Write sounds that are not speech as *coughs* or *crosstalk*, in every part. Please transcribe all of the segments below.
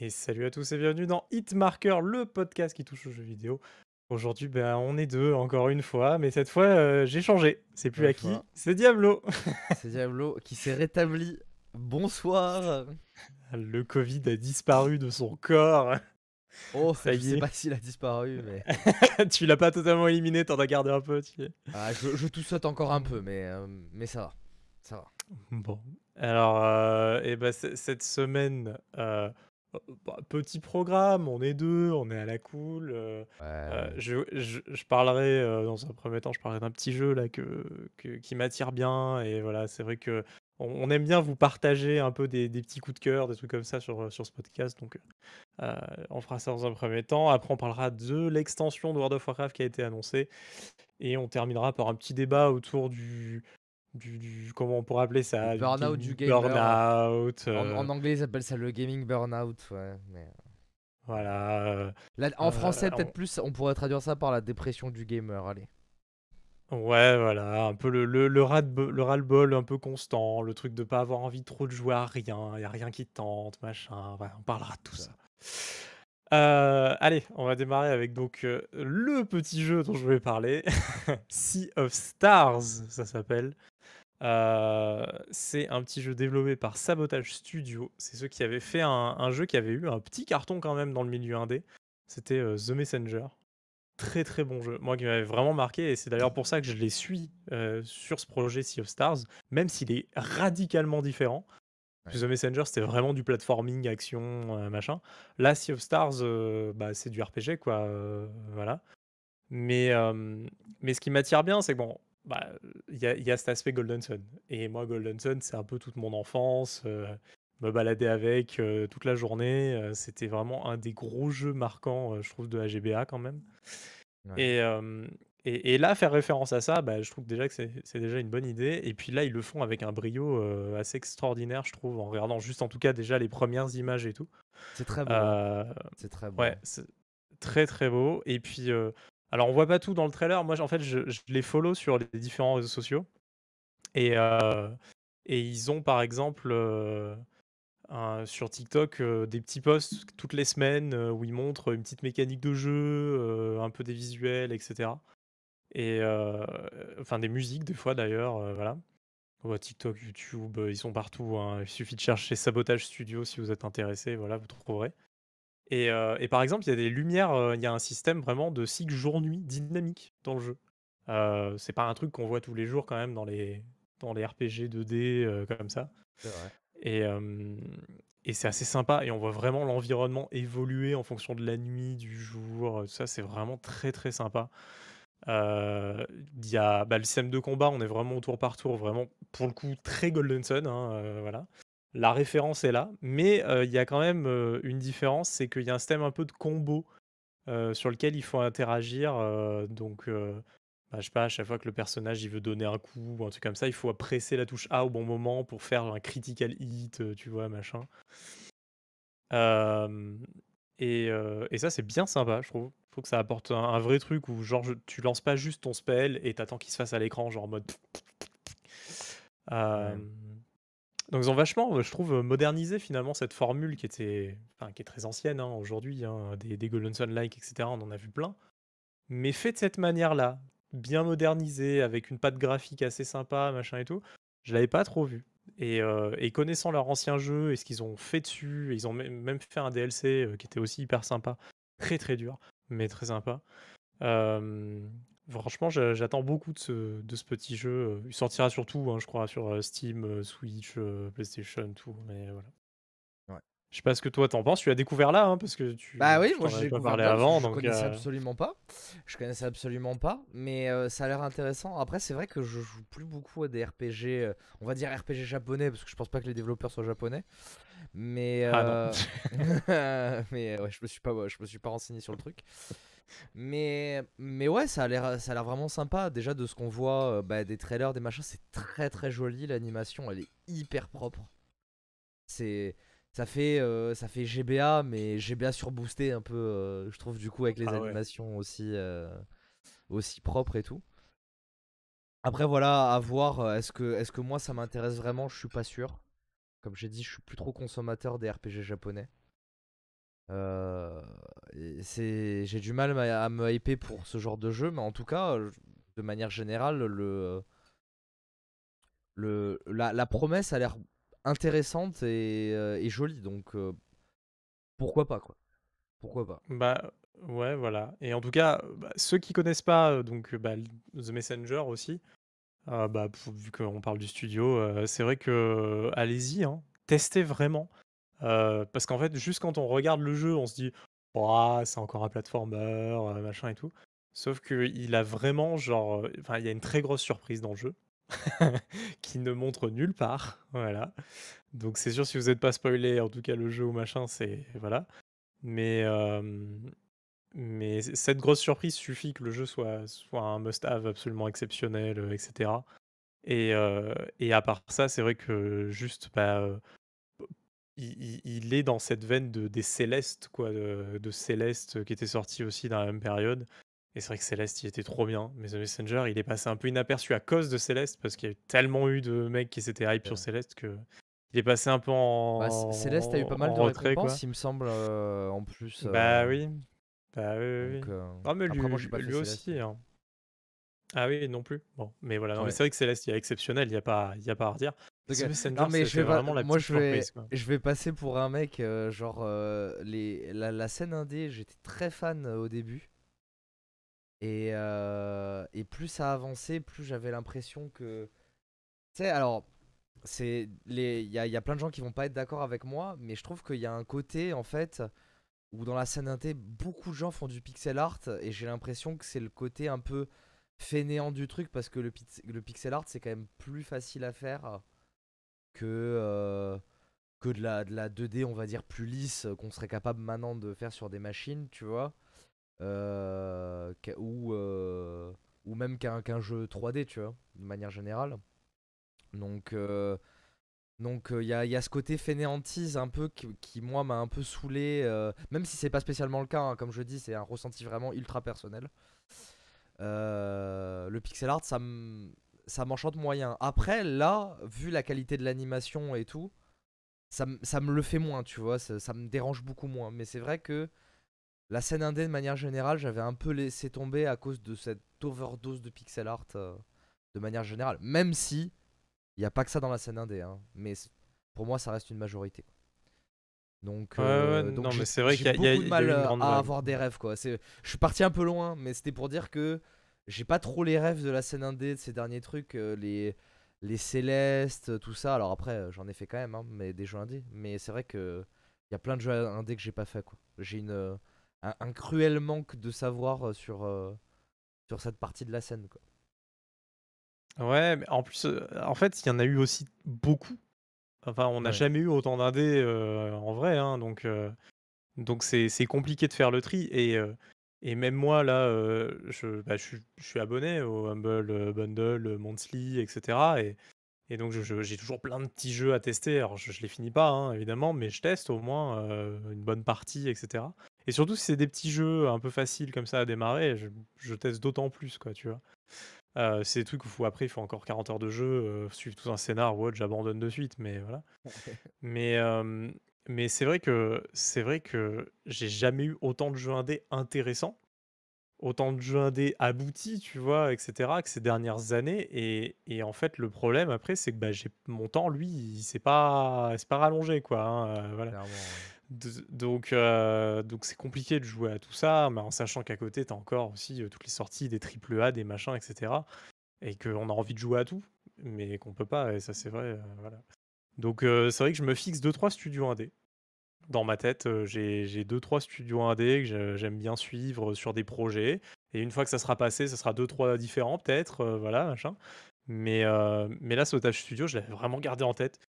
Et salut à tous et bienvenue dans Hitmarker, le podcast qui touche aux jeux vidéo. Aujourd'hui, ben, on est deux encore une fois, mais cette fois, euh, j'ai changé. C'est plus Aki, fois. c'est Diablo. *laughs* C'est Diablo qui s'est rétabli. Bonsoir. Le Covid a disparu de son corps. Oh, Ça je y sais est. pas s'il a disparu, mais *laughs* tu l'as pas totalement éliminé, t'en as gardé un peu. Tu sais. ah, je, je tout saute encore un peu, mais euh, mais ça va, ça va. Bon, alors, euh, eh ben, cette semaine, bah, petit programme, on est deux, on est à la cool. euh, Euh, je, je- je parlerai euh, dans un premier temps, je parlerai d'un petit jeu là que, que- qui m'attire bien et voilà, c'est vrai que on, on aime bien vous partager un peu des, des petits coups de cœur, des trucs comme ça sur, sur ce podcast, donc on fera ça dans un premier temps. Après, on parlera de l'extension de World of Warcraft qui a été annoncée et on terminera par un petit débat autour du, du, du- comment on pourrait appeler ça, Du burn-out du En, euh, en anglais, ils appellent ça le gaming burnout, ouais. Mais... voilà. euh, en Euh, français, on- peut-être plus, on pourrait traduire ça par la dépression du gamer. Allez. Ouais, voilà, un peu le, le, le ras le ras-le-bol un peu constant, le truc de pas avoir envie trop de jouer à rien, il a rien qui te tente, machin, ouais, on parlera de tout ça. Euh, allez, on va démarrer avec donc euh, le petit jeu dont je voulais parler, *laughs* Sea of Stars, ça s'appelle. Euh, c'est un petit jeu développé par Sabotage Studio. C'est ceux qui avaient fait un, un jeu qui avait eu un petit carton quand même dans le milieu indé. C'était euh, The Messenger. Très très bon jeu. Moi qui m'avait vraiment marqué et c'est d'ailleurs pour ça que je les suis euh, sur ce projet Sea of Stars, même s'il est radicalement différent. The Messenger c'était vraiment du platforming, action, machin. Là, Sea of Stars, bah, c'est du RPG quoi. voilà. Mais, mais ce qui m'attire bien, c'est que bon, bah, il y, a, il y a cet aspect Golden Sun. Et moi, Golden Sun, c'est un peu toute mon enfance. euh, me balader avec euh, toute la journée. euh, C'était vraiment un des gros jeux marquants, je trouve, de la GBA quand même. Ouais. Et, et, et là, faire référence à ça, bah, je trouve déjà que c'est déjà une bonne idée. Et puis là, ils le font avec un brio assez extraordinaire, je trouve, en regardant juste en tout cas déjà les premières images et tout. C'est très beau. C'est très beau. Ouais, très très beau. Et puis, alors on voit pas tout dans le trailer. Moi, en fait, je, je les follow sur les différents réseaux sociaux. Et, euh, et ils ont par exemple euh, sur TikTok euh, des petits posts toutes les semaines où ils montrent une petite mécanique de jeu, un peu des visuels, etc. Et enfin des musiques des fois d'ailleurs, voilà. TikTok, YouTube, ils sont partout. hein. Il suffit de chercher Sabotage Studio si vous êtes intéressé, voilà, vous trouverez. Et, euh, et par exemple, il y a des lumières, euh, il y a un système vraiment de cycle jour-nuit dynamique dans le jeu. Euh, c'est pas un truc qu'on voit tous les jours quand même dans les, dans les RPG 2D euh, comme ça. C'est vrai. Et, et c'est assez sympa. Et on voit vraiment l'environnement évoluer en fonction de la nuit, du jour. Tout ça, c'est vraiment très très sympa. Euh, Il y a bah, le système de combat, on est vraiment au tour par tour, vraiment pour le coup très Golden Sun. hein, euh, voilà. La référence est là, mais il y a quand même une différence, c'est qu'il y a un système un peu de combo sur lequel il faut interagir. donc, bah, je sais pas, à chaque fois que le personnage il veut donner un coup ou un truc comme ça, il faut presser la touche A au bon moment pour faire un critical hit, tu vois, machin. Euh, et, euh, et ça, c'est bien sympa, je trouve. Je trouve que ça apporte un, un vrai truc où, genre, je- tu lances pas juste ton spell et t'attends qu'il se fasse à l'écran, genre en mode. Euh, Donc, ils ont vachement, je trouve, modernisé finalement cette formule qui était, enfin, qui est très ancienne hein, aujourd'hui, hein, des, des Golden Sun-like, etc. On en a vu plein. Mais fait de cette manière-là, bien modernisé, avec une patte graphique assez sympa, machin et tout, je l'avais pas trop vu. Et, euh, connaissant leur ancien jeu et ce qu'ils ont fait dessus, ils ont même fait un DLC euh, qui était aussi hyper sympa, très très dur, mais très sympa. Euh, franchement, j'a- j'attends beaucoup de ce, de ce petit jeu. Il sortira surtout, hein, je crois, sur euh, Steam, euh, Switch, euh, PlayStation, tout. Mais voilà. Ouais. Je sais pas ce que toi t'en penses. Tu l'as découvert là, hein, parce que tu. Bah oui, moi t'en j'ai avais pas découvert parlé avant, je donc. connaissais euh, absolument pas. Je connaissais absolument pas, mais euh, ça a l'air intéressant. Après, c'est vrai que je joue plus beaucoup à des RPG, euh, on va dire RPG japonais, parce que je pense pas que les développeurs soient japonais. Mais Ah non. euh, *laughs* *laughs* mais ouais, je me suis pas, ouais, je me suis pas renseigné sur le truc. Mais mais ouais, ça a l'air, ça a l'air vraiment sympa. Déjà de ce qu'on voit, euh, bah, des trailers, des machins, c'est très très joli. L'animation, elle est hyper propre. C'est ça fait, euh, ça fait GBA, mais GBA surboosté un peu, euh, je trouve, du coup, avec les Ah ouais. animations aussi, aussi propres et tout. Après, voilà, à voir. Est-ce que, est-ce que moi, ça m'intéresse vraiment? Je suis pas sûr. Comme j'ai dit, je suis plus trop consommateur des RPG japonais. Euh, j'ai du mal à, me hyper pour ce genre de jeu, mais en tout cas, de manière générale, le, le, la, promesse a l'air intéressante et, et, jolie, donc pourquoi pas quoi Pourquoi pas Bah ouais, voilà. Et en tout cas, bah, ceux qui connaissent pas donc bah, The Messenger aussi, euh, bah, vu qu'on parle du studio, euh, c'est vrai que allez-y, hein, testez vraiment. Euh, parce qu'en fait, juste quand on regarde le jeu, on se dit: c'est encore un platformer, machin et tout». Sauf qu'il a vraiment genre, enfin, il y a une très grosse surprise dans le jeu, *laughs* qui ne montre nulle part, *laughs* voilà. Donc c'est sûr si vous n'êtes pas spoilé, en tout cas le jeu ou machin, c'est voilà. Mais, mais cette grosse surprise suffit que le jeu soit, soit un must-have absolument exceptionnel, etc. Et, et à part ça, c'est vrai que juste, bah, il, est dans cette veine de, des Célestes, quoi, de, de Céleste qui était sorti aussi dans la même période. Et c'est vrai que Céleste, il était trop bien. Mais The Messenger, il est passé un peu inaperçu à cause de Céleste, parce qu'il y a eu tellement eu de mecs qui s'étaient hype sur Céleste que il est passé un peu en. Bah, Céleste a eu pas mal de retrait, récompenses, il me semble, en plus. Bah oui. Bah oui, oui. ah, mais lui, moi, lui aussi. Hein. Ah oui, non plus. Bon, mais voilà. mais c'est vrai que Céleste, il est exceptionnel, il n'y a, pas, y a pas à redire. Non, mais je vais la moi, je vais, je vais passer pour un mec, euh, genre, euh, les, la, la, scène indé, j'étais très fan euh, au début. Et, et plus ça avançait, plus j'avais l'impression que. Tu sais, alors, il y a, y a plein de gens qui vont pas être d'accord avec moi, mais je trouve qu'il y a un côté, en fait, où dans la scène indé, beaucoup de gens font du pixel art, et j'ai l'impression que c'est le côté un peu fainéant du truc, parce que le, le pixel art, c'est quand même plus facile à faire que, euh, que de, la, de la 2D, on va dire, plus lisse, qu'on serait capable maintenant de faire sur des machines, tu vois. Euh, ou, euh, ou même qu'un jeu 3D, tu vois, de manière générale. Donc, donc il y, a, y, ce côté fainéantise un peu qui, moi, m'a un peu saoulé, même si c'est pas spécialement le cas, hein, comme je dis, c'est un ressenti vraiment ultra personnel. le pixel art, ça me ça m'enchante moyen. Après, là, vu la qualité de l'animation et tout, ça, ça, me le fait moins, tu vois, ça, me dérange beaucoup moins. Mais c'est vrai que la scène indé, de manière générale, j'avais un peu laissé tomber à cause de cette overdose de pixel art euh, de manière générale. Même si il n'y a pas que ça dans la scène indé, hein, mais pour moi, ça reste une majorité. Donc, euh, donc non, mais c'est vrai qu'il y a, beaucoup de mal à avoir des rêves, quoi. Je suis parti un peu loin, mais c'était pour dire que j'ai pas trop les rêves de la scène indé de ces derniers trucs, euh, les, les Célestes, tout ça. Alors après, euh, j'en ai fait quand même, hein, mais des jeux indés. Mais c'est vrai que il y a plein de jeux indés que j'ai pas fait, quoi. J'ai une euh, un, cruel manque de savoir sur sur cette partie de la scène, quoi. Ouais, mais en plus, en fait, il y en a eu aussi beaucoup. Enfin, on n'a jamais eu autant d'indés en vrai, hein, donc donc c'est compliqué de faire le tri et et même moi, là, je, bah, je, suis abonné au Humble Bundle, Monthly, etc. Et, et donc, j'ai toujours plein de petits jeux à tester. Alors, je, ne les finis pas, hein, évidemment, mais je teste au moins une bonne partie, etc. Et surtout, si c'est des petits jeux un peu faciles comme ça à démarrer, je, teste d'autant plus, quoi, tu vois. c'est des trucs où faut, après, il faut encore 40 heures de jeu, suivre tout un scénar ou autre, j'abandonne de suite, mais voilà. *laughs* mais, mais c'est vrai que c'est vrai que j'ai jamais eu autant de jeux indés intéressants, autant de jeux indés aboutis, tu vois, etc., que ces dernières années. Et, et en fait, le problème après, c'est que bah, j'ai mon temps, lui, il s'est pas, c'est pas rallongé, quoi. Hein, euh, voilà. donc, euh, donc c'est compliqué de jouer à tout ça, mais en sachant qu'à côté, tu as encore aussi euh, toutes les sorties des triple A, des machins, etc. Et qu'on a envie de jouer à tout, mais qu'on peut pas. Et ça, c'est vrai. voilà. Donc c'est vrai que je me fixe 2-3 studios indés. Dans ma tête, j'ai 2-3 studios indés que j'aime bien suivre sur des projets. Et une fois que ça sera passé, ça sera 2-3 différents peut-être, voilà, machin. Mais, mais là, Sautage Studio, je l'avais vraiment gardé en tête.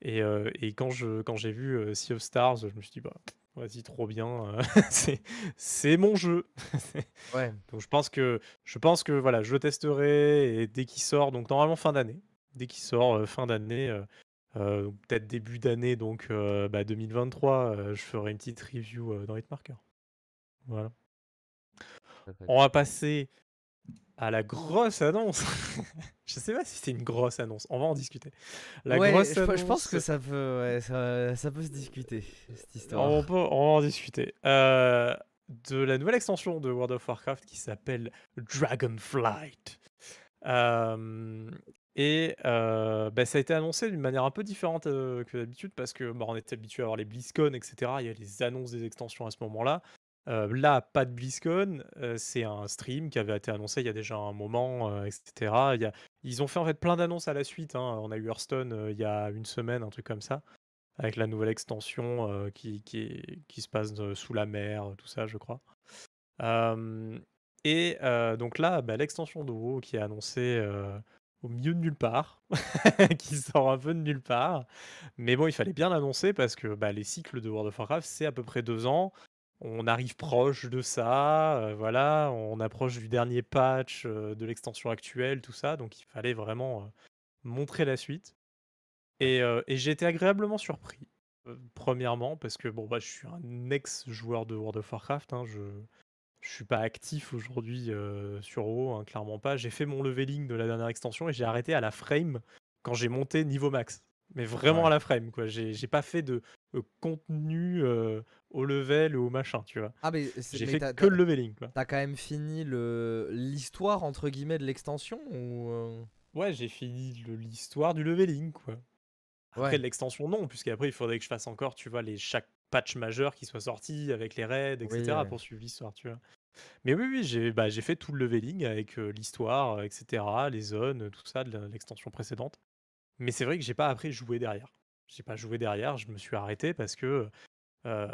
Et, et quand j'ai quand vu Sea of Stars, je me suis dit, bah, vas-y, trop bien, *laughs* c'est mon jeu. *laughs* ouais. Donc je pense que, je pense que voilà, je le testerai et dès qu'il sort, donc normalement fin d'année, dès qu'il sort fin d'année, euh, peut-être début d'année, donc 2023, euh, bah, euh, je ferai une petite review dans Hitmarker. Voilà. On va passer à la grosse annonce. *laughs* Je sais pas si c'est une grosse annonce. On va en discuter. La ouais, grosse je, annonce. je pense que ça peut, ouais, ça, ça peut se discuter, cette histoire. On, peut, on va en discuter. Euh, de la nouvelle extension de World of Warcraft qui s'appelle Dragonflight. Euh, et bah, ça a été annoncé d'une manière un peu différente que d'habitude parce que bah, on était habitué à avoir les BlizzCon, etc. Il y a les annonces des extensions à ce moment-là. Là, pas de BlizzCon, c'est un stream qui avait été annoncé il y a déjà un moment, etc. Ils ont fait en fait plein d'annonces à la suite. hein. On a eu Hearthstone il y a une semaine, un truc comme ça, avec la nouvelle extension qui, qui, se passe sous la mer, tout ça, je crois. Et donc là, bah, l'extension de WoW qui est annoncée au milieu de nulle part, *laughs* qui sort un peu de nulle part. Mais bon, il fallait bien l'annoncer parce que bah, les cycles de World of Warcraft, c'est à peu près deux ans. On arrive proche de ça, euh, voilà, on approche du dernier patch euh, de l'extension actuelle, tout ça, donc il fallait vraiment euh, montrer la suite. Et, j'ai été agréablement surpris, premièrement, parce que bon, bah, je suis un ex-joueur de World of Warcraft, hein, je, je suis pas actif aujourd'hui euh, sur WoW, hein, clairement pas. J'ai fait mon leveling de la dernière extension et j'ai arrêté à la frame quand j'ai monté niveau max. Mais vraiment Ouais. à la frame, quoi. J'ai pas fait de euh, contenu euh, au level ou au machin, tu vois. Ah, mais c'est- J'ai fait que le leveling, quoi. T'as quand même fini le l'histoire entre guillemets de l'extension ou Ouais, j'ai fini l'histoire du leveling, quoi. Après, Ouais. l'extension, non, puisqu'après, il faudrait que je fasse encore, tu vois, les, chaque patch majeur qui soit sorti avec les raids, etc., Oui, ouais. pour suivre l'histoire, tu vois. Mais oui, oui, j'ai bah, fait tout le leveling avec euh, l'histoire, etc., les zones, tout ça de l'extension précédente. Mais c'est vrai que j'ai pas appris à jouer derrière. J'ai pas joué derrière, je me suis arrêté parce que, euh,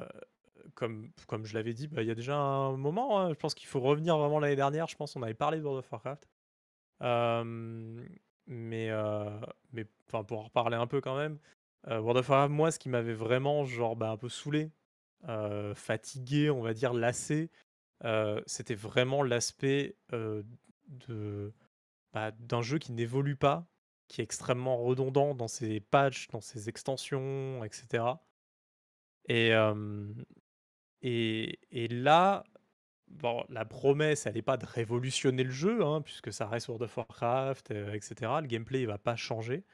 comme, comme je l'avais dit, bah, il y a déjà un moment, hein, je pense qu'il faut revenir vraiment l'année dernière, je pense qu'on avait parlé de World of Warcraft. Euh, mais, mais pour en reparler un peu quand même, euh, World of Warcraft, moi, ce qui m'avait vraiment genre bah, un peu saoulé, euh, fatigué, on va dire lassé, euh, c'était vraiment l'aspect de bah, d'un jeu qui n'évolue pas, qui est extrêmement redondant dans ses patchs, dans ses extensions, etc. Et, et, et là, bon, la promesse, elle n'est pas de révolutionner le jeu, hein, puisque ça reste World of Warcraft, etc. Le gameplay, il va pas changer.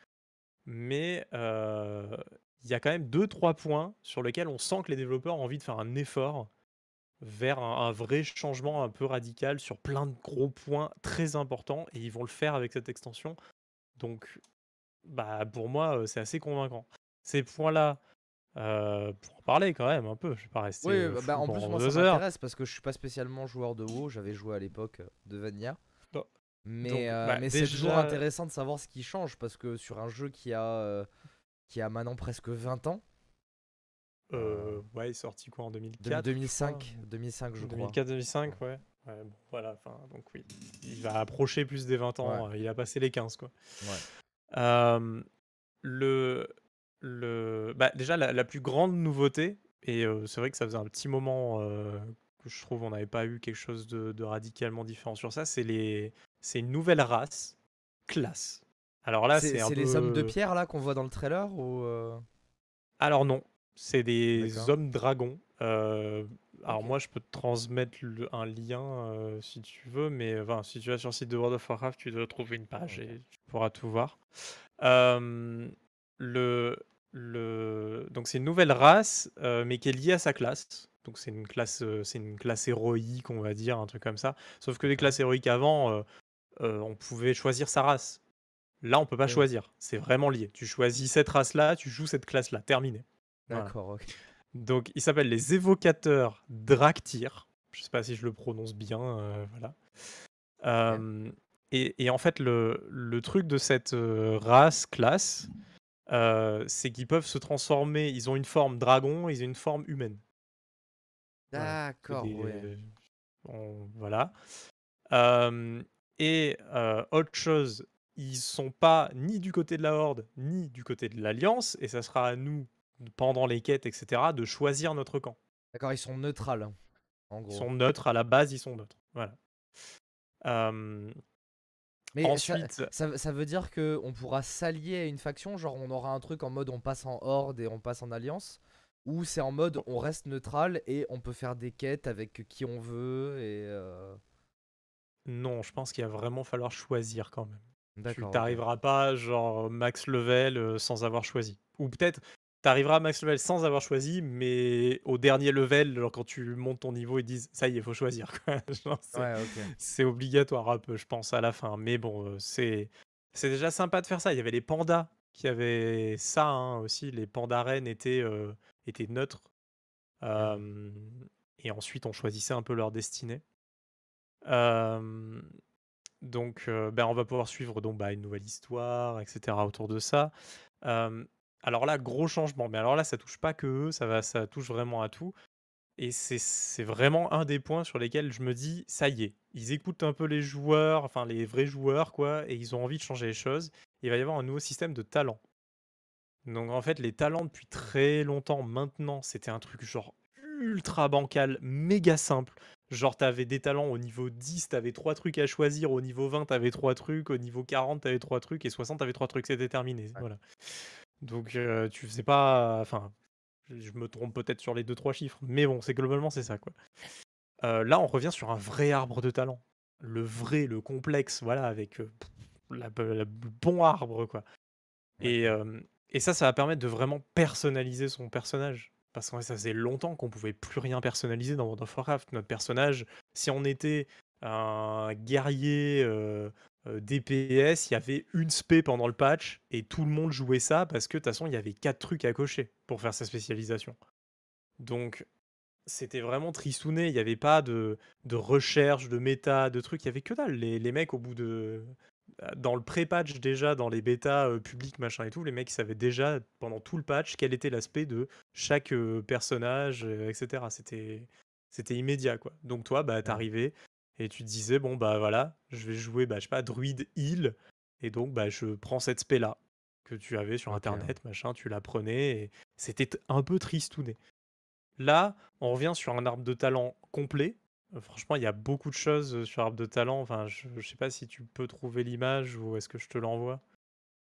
Mais il y a quand même deux, trois points sur lesquels on sent que les développeurs ont envie de faire un effort vers un, un vrai changement un peu radical sur plein de gros points très importants, et ils vont le faire avec cette extension. Donc, bah, pour moi, c'est assez convaincant. Ces points-là, euh, pour en parler quand même un peu, je vais pas rester Oui, bah, en plus moi ça m'intéresse parce que je suis pas spécialement joueur de WoW, j'avais joué à l'époque euh, de Vanilla. Mais, Donc, euh, bah, mais c'est toujours intéressant de savoir ce qui change parce que sur un jeu qui a euh, qui a maintenant presque 20 ans, Euh, ouais, il est sorti quoi en de- 2004 2005, 2005 je crois. 2004-2005, ouais. Ouais, bon, voilà, enfin, donc oui. Il va approcher plus des 20 ans, euh, il a passé les 15, quoi. Ouais. Euh, le, le, bah, déjà, la, la plus grande nouveauté, et euh, c'est vrai que ça faisait un petit moment euh, que je trouve on n'avait pas eu quelque chose de, de radicalement différent sur ça, c'est les, c'est une nouvelle race, classe. Alors là, c'est les hommes de pierre là qu'on voit dans le trailer ou euh, Alors non, c'est des hommes dragons. Euh, alors moi, je peux te transmettre le- un lien euh, si tu veux, mais enfin, si tu vas sur le site de World of Warcraft, tu dois trouver une page et tu pourras tout voir. Le, le... Donc c'est une nouvelle race, mais qui est liée à sa classe. Donc c'est une classe, euh, c'est une classe héroïque, on va dire, un truc comme ça. Sauf que les classes héroïques avant, euh, euh, on pouvait choisir sa race. Là, on peut pas Oui. choisir. C'est vraiment lié. Tu choisis cette race-là, tu joues cette classe-là. Terminé. Voilà. D'accord, ok. Donc, ils s'appellent les évocateurs Draktyr. Je sais pas si je le prononce bien, euh, voilà. Euh, et, et en fait, le, le truc de cette euh, race, classe, c'est qu'ils peuvent se transformer. Ils ont une forme dragon, ils ont une forme humaine. Voilà. D'accord, des- ouais. on- voilà. Euh, et euh, autre chose, ils sont pas ni du côté de la Horde, ni du côté de l'Alliance, et ça sera à nous, pendant les quêtes, etc., de choisir notre camp. D'accord, ils sont neutrales hein, en Ils gros. sont neutres, à la base, ils sont neutres. Voilà. Euh, Mais ça- ensuite, ça, ça veut dire que on pourra s'allier à une faction, genre on aura un truc en mode on passe en horde et on passe en alliance, ou c'est en mode on reste neutral et on peut faire des quêtes avec qui on veut et euh, non, je pense qu'il va vraiment falloir choisir quand même. Tu t'arriveras pas genre max level, heu, sans avoir choisi. Ou peut-être, tu arriveras à max level sans avoir choisi, mais au dernier level, genre quand tu montes ton niveau, ils disent: «Ça y est, faut choisir quoi». *laughs* Genre c'est Ouais, obligatoire un peu, je pense à la fin. Mais bon, heu, c'est c'est déjà sympa de faire ça. Il y avait les pandas qui avaient ça, hein, aussi. Les pandas reines étaient, étaient neutres. Et ensuite on choisissait un peu leur destinée. Donc, bah, on va pouvoir suivre donc, bah, une nouvelle histoire et cetera autour de ça. Alors là, gros changement, mais alors là, ça touche pas que eux, ça va ça touche vraiment à tout et c'est vraiment un des points sur lesquels je me dis: «Ça y est, ils écoutent un peu les joueurs, enfin les vrais joueurs quoi et ils ont envie de changer les choses». Il va y avoir un nouveau système de talents. Donc en fait, les talents depuis très longtemps maintenant, c'était un truc genre ultra bancal, méga simple. Genre, t'avais des talents au niveau 10, t'avais 3 trucs à choisir, au niveau 20, t'avais 3 trucs, au niveau 40, t'avais 3 trucs, et 60, t'avais 3 trucs, c'était terminé. Ouais. Voilà. Donc, euh, tu faisais pas. Enfin, je me trompe peut-être sur les 2-3 chiffres, mais bon, c'est globalement, c'est ça, quoi. Euh, là, on revient sur un vrai arbre de talent. Le vrai, le complexe, voilà, avec euh, le bon arbre, quoi. Et, euh, et ça, ça va permettre de vraiment personnaliser son personnage. Parce que ça faisait longtemps qu'on pouvait plus rien personnaliser dans World of Warcraft. Notre personnage, si on était un guerrier euh, euh, DPS, il y avait une spé pendant le patch et tout le monde jouait ça parce que de toute façon, il y avait quatre trucs à cocher pour faire sa spécialisation. Donc, c'était vraiment tristouné. Il n'y avait pas de, de recherche, de méta, de trucs. Il y avait que dalle. Les, les mecs, au bout de. Dans le pré-patch, déjà, dans les bêtas euh, publics, machin et tout, les mecs ils savaient déjà pendant tout le patch quel était l'aspect de chaque euh, personnage, euh, etc. C'était, c'était immédiat, quoi. Donc, toi, bah, t'arrivais et tu te disais, bon, bah voilà, je vais jouer, bah, je sais pas, druide heal. Et donc, bah, je prends cette spé-là que tu avais sur internet, machin, tu la prenais et c'était un peu tristouné. Là, on revient sur un arbre de talent complet. Euh, franchement, il y a beaucoup de choses euh, sur arbre de talent. Enfin, je, je sais pas si tu peux trouver l'image ou est-ce que je te l'envoie.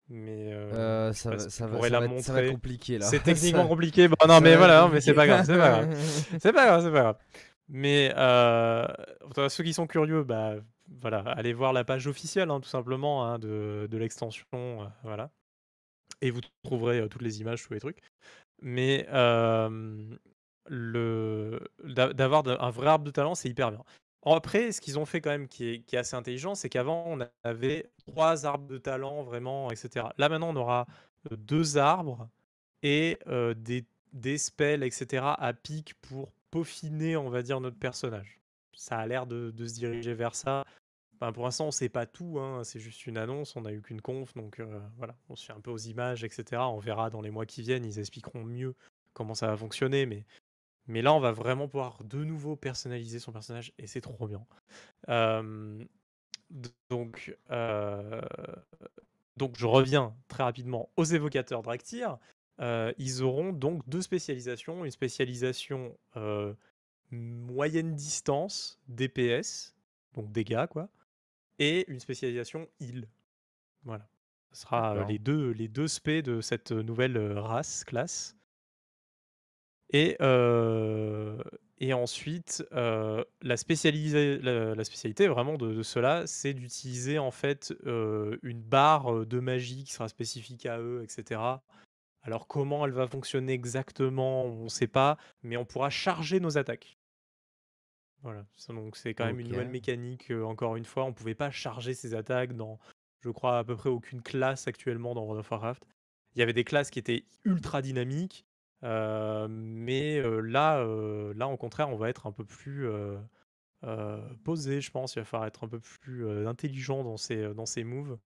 Mais euh, Euh, ça va ça ça la va être ça va être montrer. compliqué là. C'est techniquement *laughs* compliqué. Bon, non, mais voilà, mais c'est pas grave, c'est pas grave. *laughs* C'est pas grave, c'est pas grave. Mais euh, ceux qui sont curieux, bah voilà, allez voir la page officielle, hein, tout simplement, hein, de, de l'extension, voilà. Et vous trouverez toutes les images, tous les trucs. Mais le d'a- d'avoir un vrai arbre de talent, c'est hyper bien. Après, ce qu'ils ont fait quand même qui est, assez intelligent, c'est qu'avant, on avait trois arbres de talent, vraiment, etc. Là, maintenant, on aura euh, deux arbres et euh, des, spells, etc. à pic pour peaufiner, on va dire, notre personnage. Ça a l'air de, se diriger vers ça. Enfin, pour l'instant, on sait pas tout, hein, c'est juste une annonce, on n'a eu qu'une conf, donc euh, voilà, on se fait un peu aux images, etc. On verra dans les mois qui viennent, ils expliqueront mieux comment ça va fonctionner, mais, mais là, on va vraiment pouvoir de nouveau personnaliser son personnage, et c'est trop bien. Euh, donc, euh, donc, je reviens très rapidement aux évocateurs Draktyr. Euh, ils auront donc deux spécialisations, une spécialisation euh, moyenne distance, DPS, donc dégâts, quoi, et une spécialisation heal. Voilà. Ce sera les deux, les deux spé de cette nouvelle race, classe. Et, et ensuite, la, spécialité vraiment de, de cela, c'est d'utiliser en fait une barre de magie qui sera spécifique à eux, etc. Alors comment elle va fonctionner exactement, on ne sait pas, mais on pourra charger nos attaques. Voilà, donc c'est quand même une nouvelle mécanique. encore une fois, on pouvait pas charger ses attaques dans, je crois, à peu près aucune classe actuellement dans World of Warcraft. Il y avait des classes qui étaient ultra dynamiques, euh, mais euh, là, euh, là, au contraire, on va être un peu plus posé, je pense. Il va falloir être un peu plus intelligent dans ses, dans ses moves.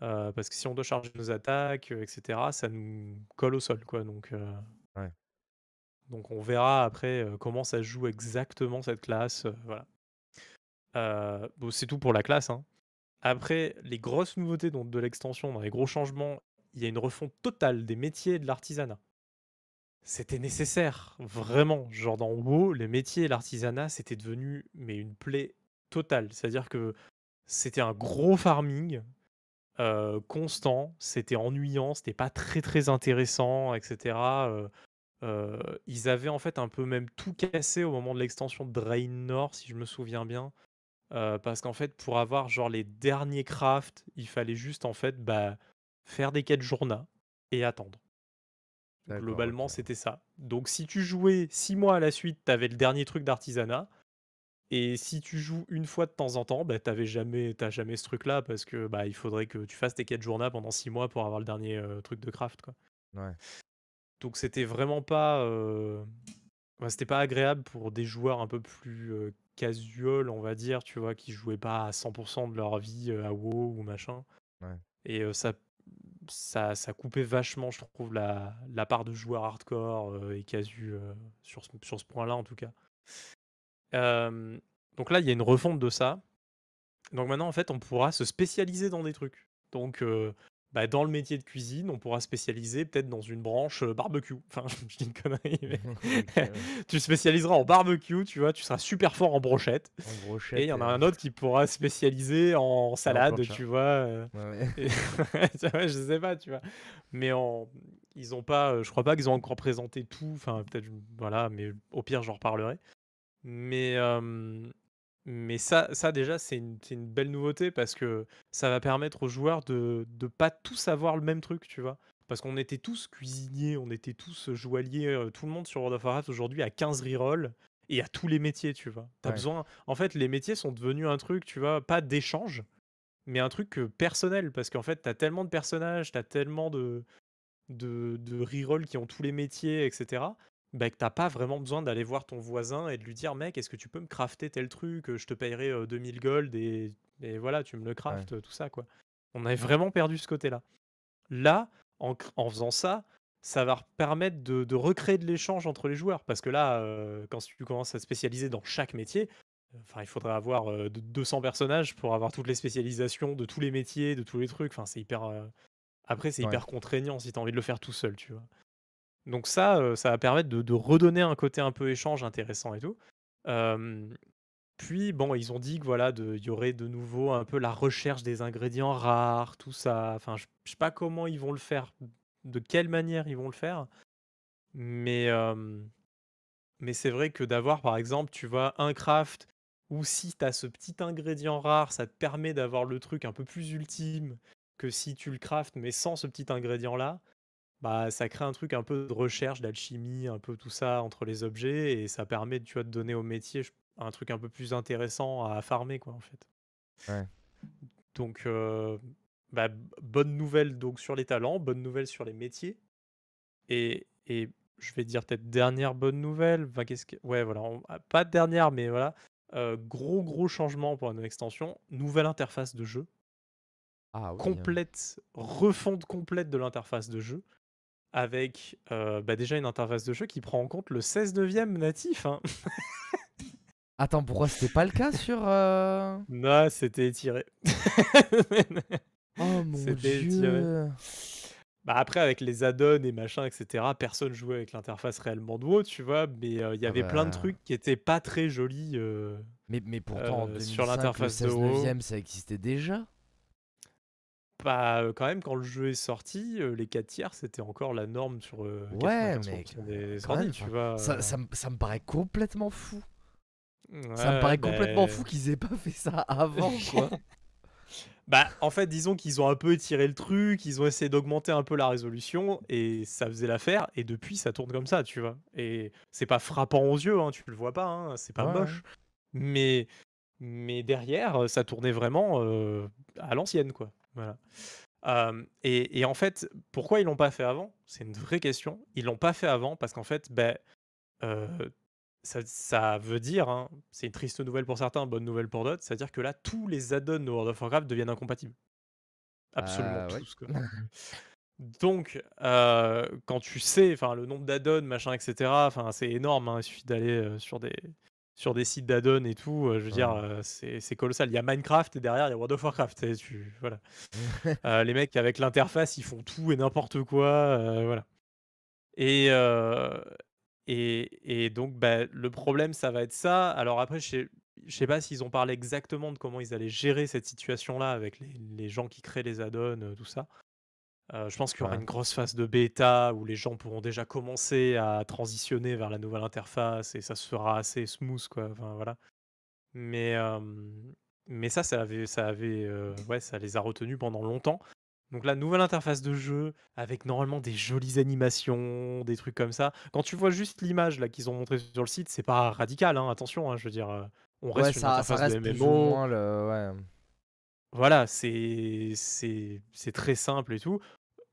parce que si on doit charger nos attaques, etc., ça nous colle au sol, quoi. Donc, Ouais. donc on verra après comment ça joue exactement cette classe. voilà. Bon, c'est tout pour la classe. hein. Après, les grosses nouveautés donc, de l'extension, dans les gros changements, il y a une refonte totale des métiers et de l'artisanat. C'était nécessaire, vraiment. Genre dans WoW, les métiers l'artisanat, c'était devenu mais une plaie totale. C'est-à-dire que c'était un gros farming euh, constant, c'était ennuyant, c'était pas très très intéressant, etc. Euh, euh, ils avaient en fait un peu même tout cassé au moment de l'extension de Draenor, si je me souviens bien. parce qu'en fait, pour avoir genre les derniers crafts, il fallait juste en fait bah, faire des quêtes journa et attendre. Globalement, c'était ça. Donc si tu jouais 6 mois à la suite, tu avais le dernier truc d'artisanat. Et si tu joues une fois de temps en temps, bah, t'avais jamais, t'as jamais ce truc-là parce que bah, il faudrait que tu fasses tes quêtes journa pendant 6 mois pour avoir le dernier truc de craft. Quoi. Ouais. Donc c'était vraiment pas, c'était pas agréable pour des joueurs un peu plus casual, on va dire, tu vois, qui jouaient pas à 100% de leur vie à WoW ou machin. Ouais. Et ça, ça, ça coupait vachement, je trouve, la, part de joueurs hardcore et casu ce, sur ce point-là en tout cas. donc là, il y a une refonte de ça. Donc maintenant, en fait, on pourra se spécialiser dans des trucs. Donc, bah, dans le métier de cuisine, on pourra spécialiser peut-être dans une branche barbecue. *laughs* Enfin, je dis une connerie, *laughs* mais *laughs* tu spécialiseras en barbecue, tu vois, tu seras super fort en brochette. et il y en a un autre qui pourra spécialiser en salade, tu vois. je sais pas, tu vois. Mais en... ils ont pas, je crois pas qu'ils ont encore présenté tout. Enfin, peut-être, voilà, mais au pire, j'en reparlerai. Mais mais ça, ça déjà, c'est une, belle nouveauté parce que ça va permettre aux joueurs de ne pas tous avoir le même truc, tu vois. Parce qu'on était tous cuisiniers, on était tous joailliers, tout le monde sur World of Warcraft aujourd'hui a 15 rerolls et à tous les métiers, tu vois. As besoin... En fait, les métiers sont devenus un truc, tu vois, pas d'échange, mais un truc personnel parce qu'en fait, tu as tellement de personnages, tu as tellement de, de, de rerolls qui ont tous les métiers, etc bah, que t'as pas vraiment besoin d'aller voir ton voisin et de lui dire mec est-ce que tu peux me crafter tel truc je te payerai 2000 gold et, et, voilà tu me le craftes tout ça quoi on avait vraiment perdu ce côté là là en, en faisant ça ça va permettre de, de recréer de l'échange entre les joueurs parce que là quand tu commences à spécialiser dans chaque métier Enfin, il faudrait avoir 200 personnages pour avoir toutes les spécialisations de tous les métiers, de tous les trucs. Enfin, c'est hyper. Après, c'est hyper contraignant si tu as envie de le faire tout seul, tu vois. Donc ça, ça va permettre de, redonner un côté un peu échange intéressant et tout. puis bon, ils ont dit que voilà, il y aurait de nouveau un peu la recherche des ingrédients rares, tout ça. Enfin, je, sais pas comment ils vont le faire, de quelle manière ils vont le faire, mais mais c'est vrai que d'avoir par exemple, tu vois, un craft où si tu as ce petit ingrédient rare, ça te permet d'avoir le truc un peu plus ultime que si tu le craftes mais sans ce petit ingrédient là bah, ça crée un truc un peu de recherche, d'alchimie, un peu tout ça entre les objets, et ça permet, tu vois, de donner au métier un truc un peu plus intéressant à farmer, quoi, en fait. Ouais. Donc, bah, bonne nouvelle donc sur les talents, bonne nouvelle sur les métiers, et, et je vais dire peut-être dernière bonne nouvelle. Enfin, qu'est-ce que... Ouais, voilà, ah, pas dernière, mais voilà. gros gros changement pour une extension, nouvelle interface de jeu. Ah, oui, hein. complète, refonte complète de l'interface de jeu avec bah, déjà une interface de jeu qui prend en compte le 16 neuvième natif. Hein. *laughs* Attends, pourquoi c'était pas le cas sur. Non, c'était étiré. oh mon dieu. Bah après, avec les add-ons et machin, etc., personne jouait avec l'interface réellement de WoW, tu vois, mais il y ah avait plein de bah. trucs qui étaient pas très jolis. mais, mais pourtant, sur l'interface de WoW. ça existait déjà bah, quand même, quand le jeu est sorti, les 4 tiers, c'était encore la norme sur ouais, mais des tu vois. Ça, ça, me paraît complètement fou. ça me paraît complètement fou qu'ils aient pas fait ça avant, *laughs* quoi. bah, en fait, disons qu'ils ont un peu étiré le truc, ils ont essayé d'augmenter un peu la résolution, et ça faisait l'affaire, et depuis, ça tourne comme ça, tu vois. Et c'est pas frappant aux yeux, hein, tu le vois pas, hein, c'est pas moche. Mais, mais derrière, ça tournait vraiment à l'ancienne, quoi. Voilà. et, en fait, pourquoi ils l'ont pas fait avant? C'est une vraie question. Ils l'ont pas fait avant parce qu'en fait, ben, ça, veut dire, hein, c'est une triste nouvelle pour certains, bonne nouvelle pour d'autres, c'est-à-dire que là, tous les add-ons de World of Warcraft deviennent incompatibles. Absolument ah tous. *laughs* Donc, quand tu sais, enfin, le nombre d'add-ons, machin, etc., enfin, c'est énorme. Hein, il suffit d'aller sur des sur des sites d'add et tout, je veux dire, c'est colossal. Il y a Minecraft et derrière il y a World of Warcraft. Tu, voilà. *laughs* les mecs avec l'interface, ils font tout et n'importe quoi, voilà. Et, et, et, donc bah, le problème, ça va être ça. Alors après, je sais, sais pas s'ils ont parlé exactement de comment ils allaient gérer cette situation-là avec les, les, gens qui créent les add-ons, tout ça je pense qu'il y aura une grosse phase de bêta où les gens pourront déjà commencer à transitionner vers la nouvelle interface et ça sera assez smooth quoi. Enfin, voilà. Mais, mais ça, ça avait, ça avait, ouais, ça les a retenus pendant longtemps. Donc la nouvelle interface de jeu avec normalement des jolies animations, des trucs comme ça. Quand tu vois juste l'image là qu'ils ont montré sur le site, c'est pas radical, hein, attention, hein, je veux dire, on reste Ouais, sur une ça, ça interface de reste plus ou MMO. moins le. Ouais. Voilà, c'est c'est très simple et tout.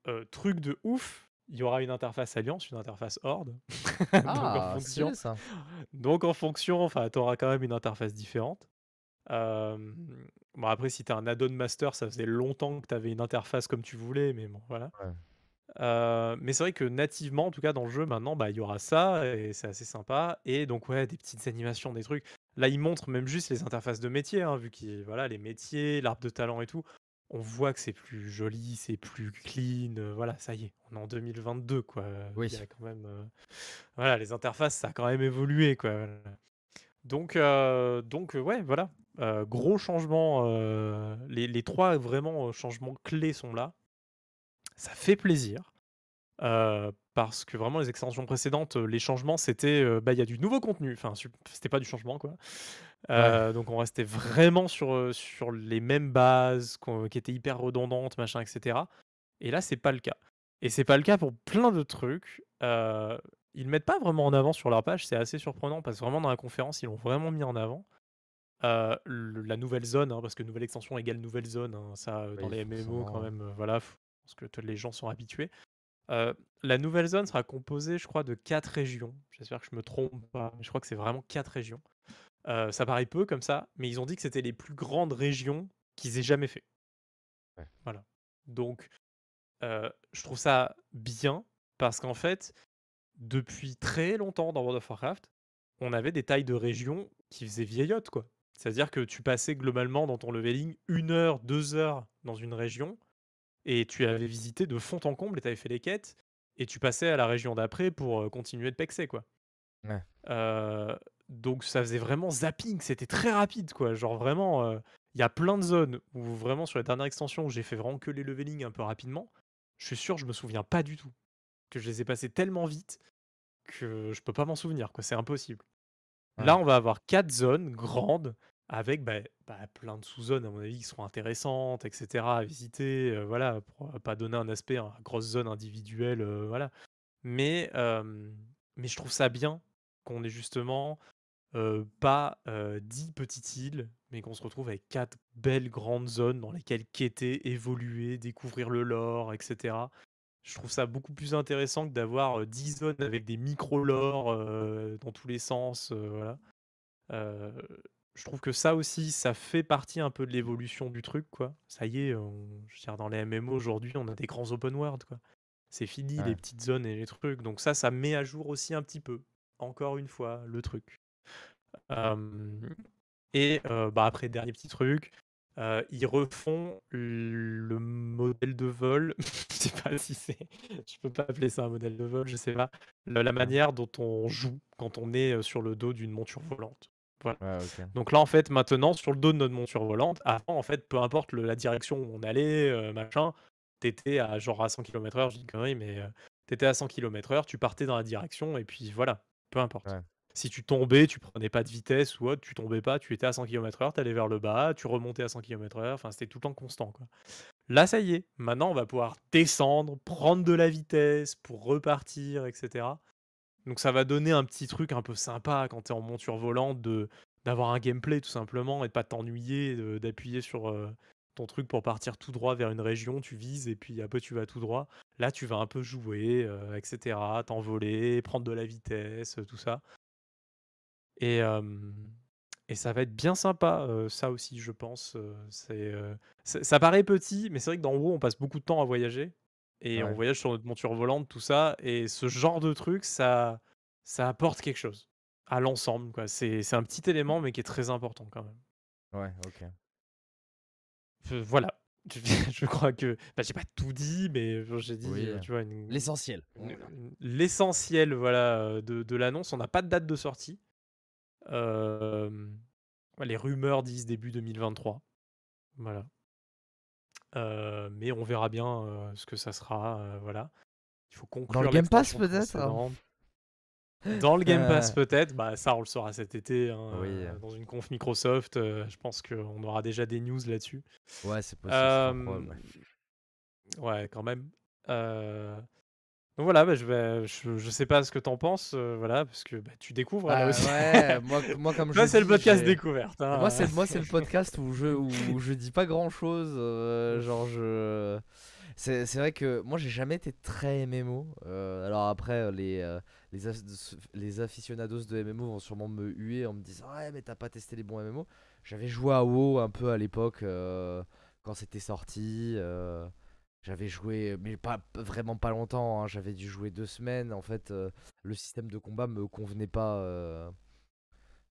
Heu, truc de ouf, il y aura une interface alliance, une interface horde. *laughs* Donc en Ah, fonction ça. donc en fonction, enfin, tu auras quand même une interface différente. Hem, bon après si tu un add-on master, ça faisait longtemps que tu avais une interface comme tu voulais, mais bon voilà. Ouais. Heu, mais c'est vrai que nativement, en tout cas dans le jeu maintenant, bah, il y aura ça et c'est assez sympa et donc ouais, des petites animations, des trucs. Là, ils montrent même juste les interfaces de métiers, hein, vu qu'ils voilà, les métiers, l'arbre de talent et tout. On voit que c'est plus joli, c'est plus clean, heu, voilà, ça y est, on est en 2022 quoi, il y Oui. a quand même, heu, voilà, les interfaces, ça a quand même évolué quoi, voilà. Donc donc ouais, voilà, gros changement, les les 3 vraiment, changements clés sont là. Ça fait plaisir. Parce que vraiment les extensions précédentes, les changements c'était, bah, il y a du nouveau contenu, enfin c'était pas du changement quoi. Ouais. Heu, donc on restait vraiment sur, heu, sur les mêmes bases qui étaient hyper redondantes, machin et cetera. Et là, c'est pas le cas. Et c'est pas le cas pour plein de trucs. Heu, ils mettent pas vraiment en avant sur leur page, c'est assez surprenant parce que vraiment dans la conférence, ils l'ont vraiment mis en avant. Le la nouvelle zone, hein, parce que nouvelle extension égale nouvelle zone, hein, ça, dans les MMO quand même, voilà, pense que les gens sont habitués. La nouvelle zone sera composée, je crois, de 4 régions. J'espère que je me trompe pas, mais je crois que c'est vraiment 4 régions. Heu, ça paraît peu comme ça, mais ils ont dit que c'était les plus grandes régions qu'ils aient jamais fait. Ouais. Voilà. Donc, heu, je trouve ça bien parce qu'en fait, depuis très longtemps dans World of Warcraft, on avait des tailles de régions qui faisaient vieillotte, quoi. C'est-à-dire que tu passais globalement dans ton leveling 1 heure, 2 heures dans une région et tu avais visité de fond en comble et tu avais fait les quêtes et tu passais à la région d'après pour, heu, continuer de pexer, quoi. Ouais. Heu, donc ça faisait vraiment zapping, c'était très rapide, quoi. Genre vraiment, heu, il y a plein de zones où vraiment sur la dernière extension j'ai fait vraiment que les levelings un peu rapidement, je suis sûr, je me souviens pas du tout. Que je les ai passés tellement vite que je peux pas m'en souvenir, quoi, c'est impossible. Ouais. Là, on va avoir 4 zones grandes avec, bah bah, plein de sous-zones à mon avis qui seront intéressantes et cetera à visiter, heu, voilà, pour, heu, pas donner un aspect, hein, grosse zone individuelle, voilà. Mais mais je trouve ça bien qu'on ait justement, pas, heu, 10 petites îles, mais qu'on se retrouve avec 4 belles grandes zones dans lesquelles quêter, évoluer, découvrir le lore et cetera. Je trouve ça beaucoup plus intéressant que d'avoir, heu, 10 zones avec des micro lore, heu, dans tous les sens, voilà. Je trouve que ça aussi, ça fait partie un peu de l'évolution du truc, quoi. Ça y est, on je veux dire dans les MMO aujourd'hui, on a des grands open world, quoi. C'est fini les petites zones et les trucs, donc ça, ça met à jour aussi un petit peu, encore une fois, le truc. Et bah, après dernier petit truc, ils refont le modèle de vol. *laughs* Je sais pas si c'est je peux pas appeler ça un modèle de vol, je sais pas. Le la manière dont on joue quand on est, sur le dos d'une monture volante. Voilà. OK. Donc là, en fait, maintenant, sur le dos de notre monture volante, avant, en fait, peu importe le la direction où on allait, machin, tu étais à genre à 100 kilomètres/heure, je dis connerie, mais heu, tu étais à 100 kilomètres/heure, tu partais dans la direction et puis voilà, peu importe. Ouais. Si tu tombais, tu prenais pas de vitesse ou autre, tu tombais pas, tu étais à 100 kilomètres/heure, tu allais vers le bas, tu remontais à 100 kilomètres/heure, enfin, c'était tout le temps constant, quoi. Là, ça y est, maintenant, on va pouvoir descendre, prendre de la vitesse pour repartir et cetera. Donc ça va donner un petit truc un peu sympa quand tu es en monture volante de d'avoir un gameplay tout simplement et de pas t'ennuyer, d'appuyer sur, heu, ton truc pour partir tout droit vers une région, tu vises et puis après tu vas tout droit. Là, tu vas un peu jouer, heu, et cetera, t'envoler, prendre de la vitesse, heu, tout ça. Et et ça va être bien sympa, heu, ça aussi je pense, c'est, ça paraît petit, mais c'est vrai que dans WoW, on passe beaucoup de temps à voyager et on voyage sur notre monture volante, tout ça et ce genre de truc, ça ça apporte quelque chose à l'ensemble, quoi. C'est c'est un petit élément, mais qui est très important quand même. Ouais, OK. Voilà, *laughs* je crois que bah, j'ai pas tout dit, mais j'ai dit, Oui, heu, tu vois, une l'essentiel, l'essentiel, voilà, heu, de de l'annonce. On n'a pas de date de sortie. Ouais, les rumeurs disent début 2023. Voilà. Mais on verra bien, ce que ça sera, voilà. Il faut Dans le conclure Game Pass peut-être? Dans le Game Euh. Pass peut-être, bah ça on le saura cet été hein, Oui. euh, dans une conf Microsoft. euh, je pense qu'on aura déjà des news là-dessus. Ouais, c'est possible. Euh, ouais. ouais, quand même. Euh, Donc voilà, bah, je, vais, je, je sais pas ce que t'en penses, euh, voilà, parce que bah, tu découvres là Bah, aussi. ouais, *laughs* moi, moi comme je c'est le podcast découverte. hein. Moi, c'est moi, c'est le *laughs* podcast où je où je dis pas grand chose. genre, je. C'est vrai que moi, j'ai jamais été très MMO. euh, alors après, les euh, les, aff- les aficionados de MMO vont sûrement me huer en me disant ouais, mais t'as pas testé les bons MMO. J'avais joué à WoW un peu à l'époque euh, quand c'était sorti. euh, j'avais joué, mais pas vraiment pas longtemps. hein, J'avais dû jouer deux semaines. En fait, euh, le système de combat me convenait pas.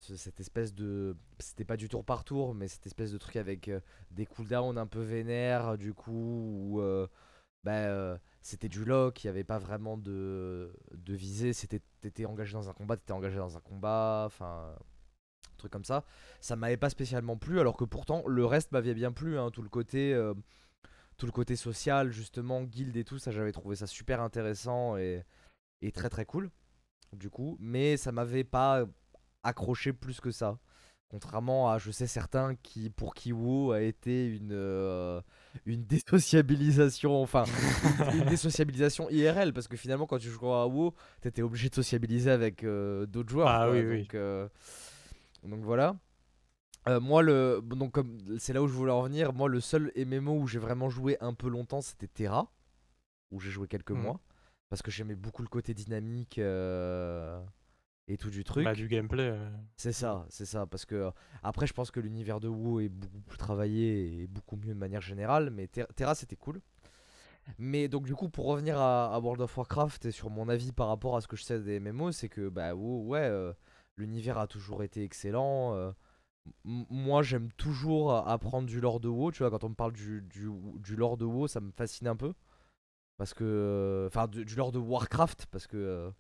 Ce- cette espèce de c'était pas du tour par tour mais cette espèce de truc avec euh, des cooldowns un peu vénères du coup où euh, bah, euh, c'était du lock il y avait pas vraiment de de visée c'était t'étais engagé dans un combat t'étais engagé dans un combat enfin truc comme ça. Ça m'avait pas spécialement plu alors que pourtant le reste m'avait bien plu hein, tout le côté tout le côté social justement guild et tout ça j'avais trouvé ça super intéressant et, et très très cool du coup. Mais ça m'avait pas accroché plus que ça. Contrairement à, je sais, certains qui, pour qui WoW a été une, euh, une désociabilisation, enfin, *laughs* une désociabilisation IRL, parce que finalement, quand tu jouais à WoW, t'étais obligé de sociabiliser avec euh, d'autres joueurs. Ah quoi, oui, oui. donc, euh, donc voilà. Moi, le, donc comme c'est là où je voulais en venir, moi, le seul MMO où j'ai vraiment joué un peu longtemps, c'était Terra, où j'ai joué quelques Mhm. mois, parce que j'aimais beaucoup le côté dynamique et tout du truc. Bah, du gameplay. euh. C'est ça, c'est ça. Parce que euh, après, je pense que l'univers de WoW est beaucoup plus travaillé et beaucoup mieux de manière générale. Mais Ter- Terra, c'était cool. Mais donc, du coup, pour revenir à, à World of Warcraft et sur mon avis par rapport à ce que je sais des MMO, c'est que bah, WoW, ouais, euh, l'univers a toujours été excellent. euh, moi, j'aime toujours apprendre du lore de WoW. Tu vois, quand on me parle du, du, du lore de WoW, ça me fascine un peu. Parce que. Enfin, du, du lore de Warcraft, parce que.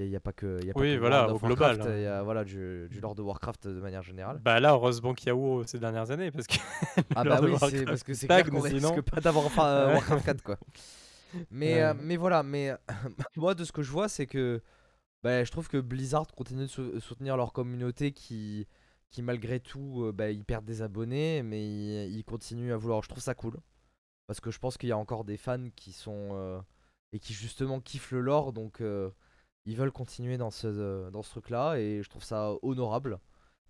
Euh, il n'y a, pas que, y a pas Oui, que voilà, World au global, hein. Il y a voilà, du, du lore de Warcraft de manière générale. Bah là, heureusement qu'il y a WoW ces dernières années, parce que. *laughs* Ah bah oui, c'est parce que c'est stagne, clair qu'on sinon- risque pas d'avoir enfin, euh, *laughs* Warcraft 4 quoi. Mais, euh, mais voilà, mais *laughs* moi de ce que je vois c'est que bah, je trouve que Blizzard continue de sou- soutenir leur communauté qui, qui malgré tout euh, bah, ils perdent des abonnés mais ils, ils continuent à vouloir. Je trouve ça cool parce que je pense qu'il y a encore des fans qui sont euh, et qui justement kiffent le lore donc euh, ils veulent continuer dans ce, euh, dans ce truc là et je trouve ça honorable.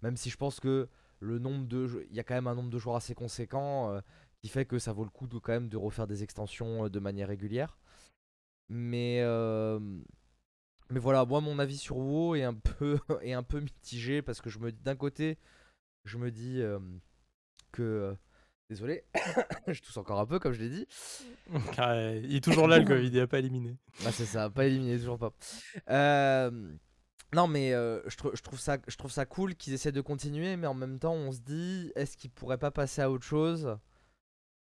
Même si je pense que le nombre de il y a quand même un nombre de joueurs assez conséquent euh, qui fait que ça vaut le coup de quand même de refaire des extensions euh, de manière régulière. Mais mais voilà moi mon avis sur WoW est un peu *laughs* est un peu mitigé parce que je me d'un côté je me dis que désolé *coughs* je tousse encore un peu comme je l'ai dit Ah, il est toujours là, le Covid, il a pas éliminé. ah, c'est ça, pas éliminé, toujours pas. Euh, non, mais euh, je, trou- je trouve ça, je trouve ça cool qu'ils essaient de continuer, mais en même temps, on se dit, est-ce qu'ils pourraient pas passer à autre chose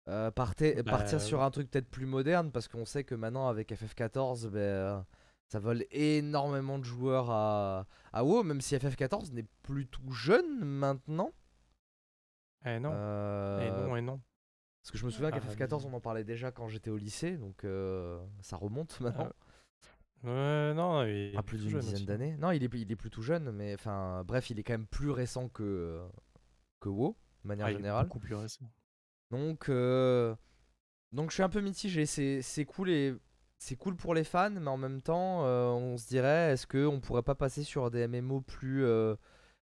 Euh, Bah, Partir sur un truc peut-être plus moderne, parce qu'on sait que maintenant, avec FF14, ben, ça vole énormément de joueurs à, à WoW, même si FF14 n'est plus tout jeune maintenant. Eh non, Euh, eh non, eh non. Parce que je me souviens Ah, qu'FF14, mais- on en parlait déjà quand j'étais au lycée, donc euh, ça remonte maintenant. Ouais, non, il est plus d'une dizaine d'années. Non, il est, il est plus tout jeune, mais enfin, bref, il est quand même plus récent que, que WoW, de manière Ah, il est générale. beaucoup plus récent. Donc, euh, donc je suis un peu mitigé. C'est cool et c'est cool pour les fans, mais en même temps, euh, on se dirait, est-ce qu'on pourrait pas passer sur des MMO plus, euh,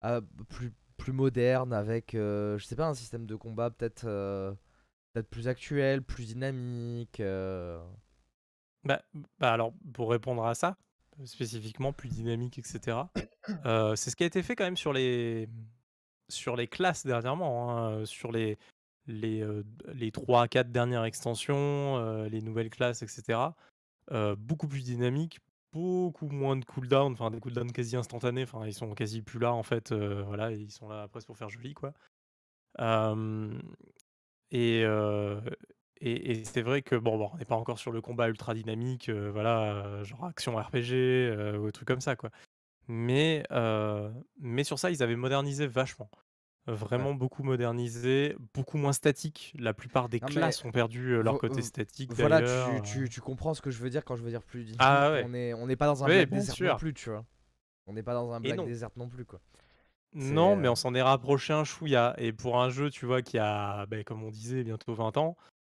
ah, plus, plus modernes avec, euh, je sais pas, un système de combat peut-être euh, peut-être plus actuel, plus dynamique. euh. Bah, bah alors, pour répondre à ça, spécifiquement, plus dynamique, etc., *coughs* c'est ce qui a été fait quand même sur les, sur les classes dernièrement, hein, sur les, les, les 3 à 4 dernières extensions, les nouvelles classes, etc. beaucoup plus dynamique, beaucoup moins de cooldown, enfin des cooldowns quasi instantanés, enfin ils sont quasi plus là en fait, euh, voilà, ils sont là presque pour faire joli quoi. Et, et, et c'est vrai que bon, bon, on n'est pas encore sur le combat ultra dynamique, euh, voilà, euh, genre action RPG ou trucs comme ça quoi. Mais, mais sur ça, ils avaient modernisé vachement. Vraiment beaucoup modernisé, beaucoup moins statique. La plupart des Non, classes ont perdu euh, leur côté v- statique Voilà, tu, tu, tu comprends ce que je veux dire quand je veux dire plus. Ah ouais. On est on n'est pas dans un Oui, Black Desert non plus, tu vois. On n'est pas dans un Black Desert non plus, quoi. Non, mais on s'en est rapproché un chouïa. Et pour un jeu, tu vois, qui a, bah, comme on disait, bientôt 20 ans,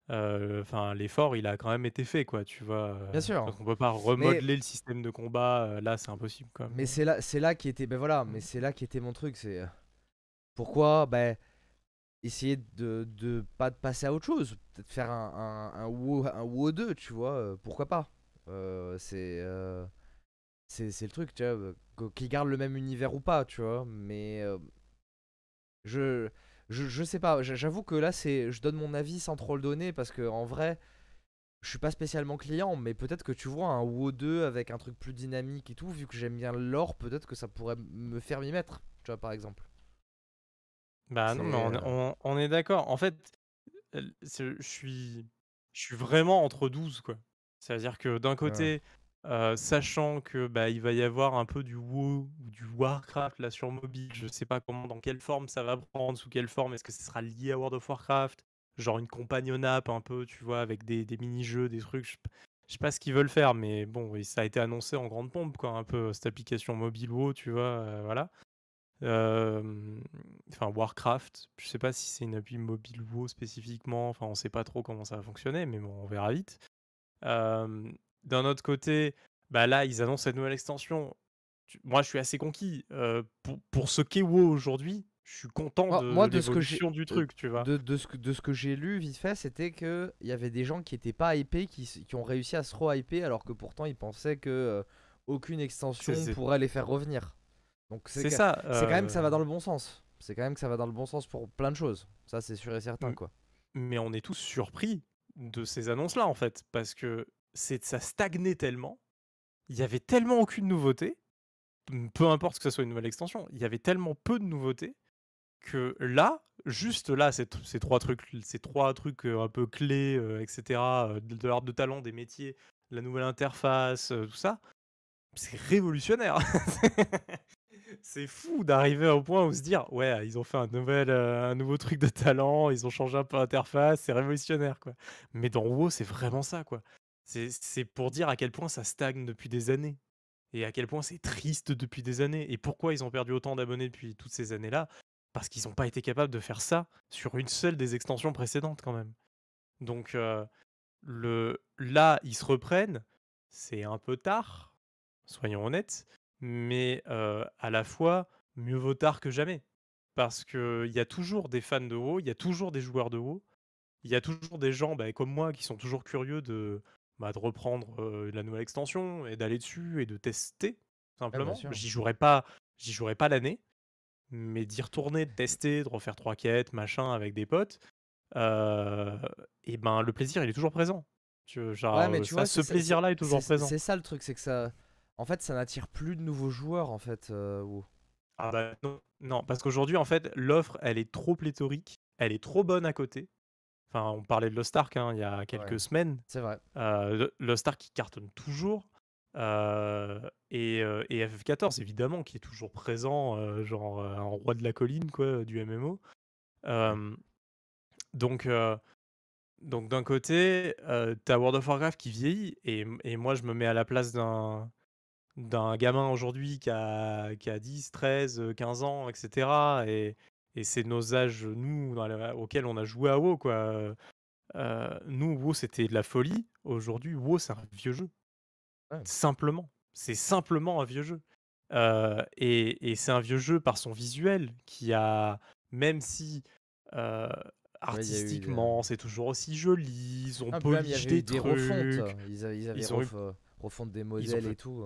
enfin, l'effort, il a quand même été fait, quoi, tu vois. Bien sûr. on peut pas remodeler le système de combat, là, c'est impossible, quoi. Mais c'est là, c'est là qui était, ben voilà, mais c'est là qui était mon truc, c'est pourquoi, ben essayer de, de pas de passer à autre chose, peut-être faire un un, un, WoW, un WoW 2, tu vois, pourquoi pas. c'est c'est le truc, tu vois, qu'il garde le même univers ou pas, tu vois, mais je je, je sais pas, j'avoue que là, c'est, je donne mon avis sans trop le donner parce que en vrai, je suis pas spécialement client, mais peut-être que tu vois un WoW 2 avec un truc plus dynamique et tout, vu que j'aime bien l'or, peut-être que ça pourrait me faire m'y mettre, tu vois, par exemple. Bah non, mais on, on, est d'accord. En fait, je suis, je suis vraiment entre 12, quoi. C'est-à-dire que d'un côté, sachant que bah, il va y avoir un peu du WoW ou du Warcraft là sur mobile, je sais pas comment, dans quelle forme ça va prendre, sous quelle forme, est-ce que ce sera lié à World of Warcraft, genre une compagnon app un peu, tu vois, avec des, mini-jeux, des trucs, je, sais pas ce qu'ils veulent faire, mais bon, ça a été annoncé en grande pompe, quoi, un peu cette application mobile WoW, tu vois, voilà. Enfin, Warcraft, je sais pas si c'est une appli mobile WoW spécifiquement, enfin, on sait pas trop comment ça va fonctionner, mais bon, on verra vite. D'un autre côté, bah là, ils annoncent cette nouvelle extension. Moi, je suis assez conquis. pour, pour ce qu'est WoW aujourd'hui, je suis content de, moi, de ce que j'ai du truc, tu vois. De, de ce que, de ce que j'ai lu vite fait, c'était qu'il y avait des gens qui étaient pas hypés, qui, qui ont réussi à se re-hyper, alors que pourtant ils pensaient que aucune extension pourrait les faire revenir. Donc c'est ça. C'est quand même que ça va dans le bon sens. C'est quand même que ça va dans le bon sens pour plein de choses. Ça, c'est sûr et certain, quoi. Mais on est tous surpris de ces annonces-là, en fait, parce que c'est ça stagnait tellement, il y avait tellement aucune nouveauté, peu importe que ce soit une nouvelle extension, il y avait tellement peu de nouveautés que là, juste là, ces, ces trois trucs, ces trois trucs un peu clés, etc., de, l'ordre de talent, des métiers, la nouvelle interface, tout ça, c'est révolutionnaire. *laughs* c'est fou d'arriver au point où se dire ouais ils ont fait un nouvel un nouveau truc de talent ils ont changé un peu l'interface c'est révolutionnaire quoi mais dans WoW c'est vraiment ça quoi c'est pour dire à quel point ça stagne depuis des années. Et à quel point c'est triste depuis des années. Et pourquoi ils ont perdu autant d'abonnés depuis toutes ces années-là? Parce qu'ils n'ont pas été capables de faire ça sur une seule des extensions précédentes quand même. Donc le, là, ils se reprennent. C'est un peu tard, soyons honnêtes. Mais à la fois, mieux vaut tard que jamais. Parce qu'il y a toujours des fans de WoW, il y a toujours des joueurs de WoW. Il y a toujours des gens bah, comme moi qui sont toujours curieux de, bah, de reprendre la nouvelle extension et d'aller dessus et de tester simplement. j'y jouerai pas, j'y jouerai pas l'année, mais d'y retourner, de tester, de refaire trois quêtes, machin, avec des potes. et ben le plaisir, il est toujours présent. Tu, genre, mais tu vois, ce plaisir-là est, toujours présent. C'est ça le truc, c'est que ça, en fait, ça n'attire plus de nouveaux joueurs en fait. Ah bah non, non parce qu'aujourd'hui en fait, l'offre, elle est trop pléthorique, elle est trop bonne à côté Enfin, on parlait de Lost Ark hein, il y a quelques semaines. C'est vrai. Euh, Lost Ark qui cartonne toujours. Euh, et, euh, et, FF14 évidemment qui est toujours présent, genre un roi de la colline quoi, du MMO. donc donc d'un côté, t'as World of Warcraft qui vieillit et, et, moi je me mets à la place d'un d'un gamin aujourd'hui qui a, qui a 10, 13, 15 ans, etc. Et, et c'est nos âges, nous, auxquels on a joué à WoW, quoi. nous, WoW, c'était de la folie. Aujourd'hui, WoW, c'est un vieux jeu. Simplement. C'est simplement un vieux jeu. et, c'est un vieux jeu par son visuel qui a, même si artistiquement, c'est toujours aussi joli, ils ont ah, polish des, trucs. Refontes. Ils, avaient refonte des modèles et tout.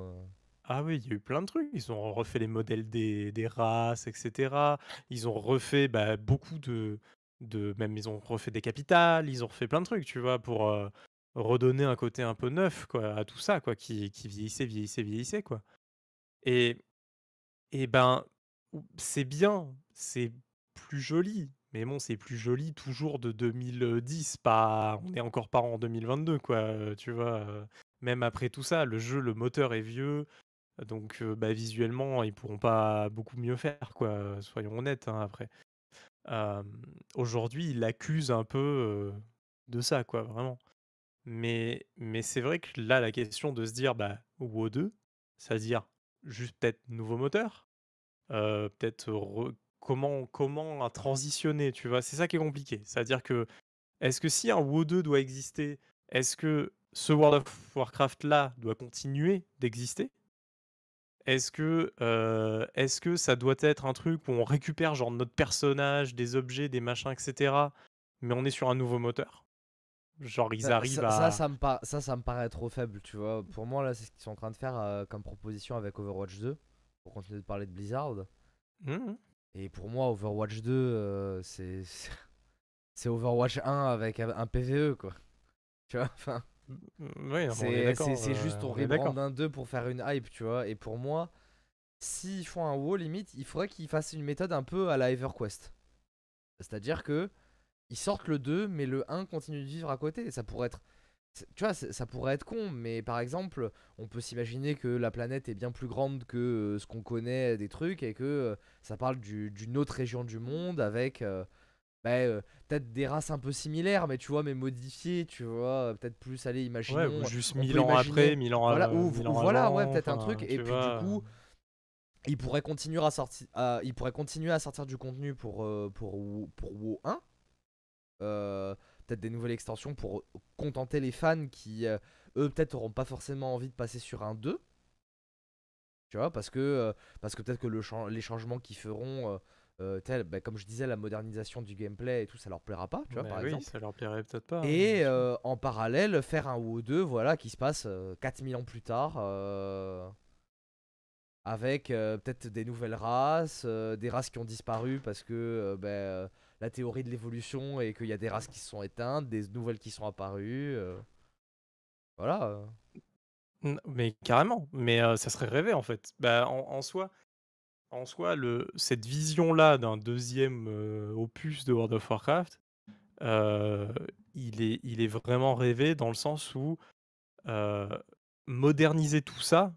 Ah oui, il y a eu plein de trucs. Ils ont refait les modèles des, des races, etc. Ils ont refait bah, beaucoup de, de. Même ils ont refait des capitales, ils ont refait plein de trucs, tu vois, pour redonner un côté un peu neuf quoi, à tout ça, quoi, qui, qui vieillissait, vieillissait, vieillissait, quoi. Et, et ben, c'est bien, c'est plus joli. Mais bon, c'est plus joli toujours de 2010, pas, on n'est encore pas en 2022, quoi, tu vois. Même après tout ça, le jeu, le moteur est vieux, donc bah, visuellement, ils pourront pas beaucoup mieux faire, quoi, soyons honnêtes, hein, après. aujourd'hui, ils l'accusent un peu, de ça, quoi, vraiment. Mais mais c'est vrai que là, la question de se dire, bah, WoW 2, c'est-à-dire juste peut-être nouveau moteur, peut-être comment comment transitionner, tu vois? C'est ça qui est compliqué. C'est-à-dire que, est-ce que si un WoW 2 doit exister, est-ce que ce World of Warcraft là doit continuer d'exister? Est-ce que, est-ce que ça doit être un truc où on récupère genre notre personnage, des objets, des machins etc mais on est sur un nouveau moteur? Genre ils Ça, arrivent ça, ça, à ça me par- ça, ça me paraît trop faible, tu vois. Pour moi, là, c'est ce qu'ils sont en train de faire euh, comme proposition avec Overwatch 2, pour continuer de parler de Blizzard. Mmh Et pour moi, Overwatch 2, euh, c'est *laughs* c'est Overwatch 1 avec un PVE, quoi. Tu vois, enfin, oui, c'est juste euh, on rebrand un 2 pour faire une hype, tu vois. Et pour moi, s'ils font un WoW, limite, il faudrait qu'ils fassent une méthode un peu à la EverQuest. C'est-à-dire que ils sortent le 2, mais le 1 continue de vivre à côté. Ça pourrait être. Tu vois, ça pourrait être con, mais par exemple, on peut s'imaginer que la planète est bien plus grande que euh, ce qu'on connaît des trucs et que euh, ça parle du- d'une autre région du monde avec euh, bah, euh, peut-être des races un peu similaires, mais tu vois, mais modifiées, tu vois, euh, peut-être plus aller, Ouais, imaginons. ou juste on 1000 peut ans après, imaginer- 1000 ans, Voilà, ou, 1000 ou ans voilà, avant, ouais, peut-être un truc. Et puis vois, du coup, il pourrait continuer à sortir, à- il pourrait continuer à sortir du contenu pour euh, pour Wo- pour WoW 1. Euh, peut-être des nouvelles extensions pour euh, contenter les fans qui euh, eux peut-être auront pas forcément envie de passer sur un 2. Tu vois, parce que euh, parce que peut-être que le les changements qu'ils feront euh, bah, comme je disais, la modernisation du gameplay et tout, ça leur plaira pas, tu vois, bah par oui, exemple. ça leur plairait peut-être pas. hein, Et euh, en parallèle, faire un WoW 2, voilà, qui se passe euh, 4000 ans plus tard, euh, avec peut-être des nouvelles races, des races qui ont disparu parce que ben, la théorie de l'évolution et qu'il y a des races qui se sont éteintes, des nouvelles qui sont apparues. Voilà. Mais carrément, mais ça serait rêvé en fait. Bah, en, en soi, en soi le, cette vision-là d'un deuxième euh, opus de World of Warcraft, euh, il, est, il est vraiment rêvé dans le sens où euh, moderniser tout ça,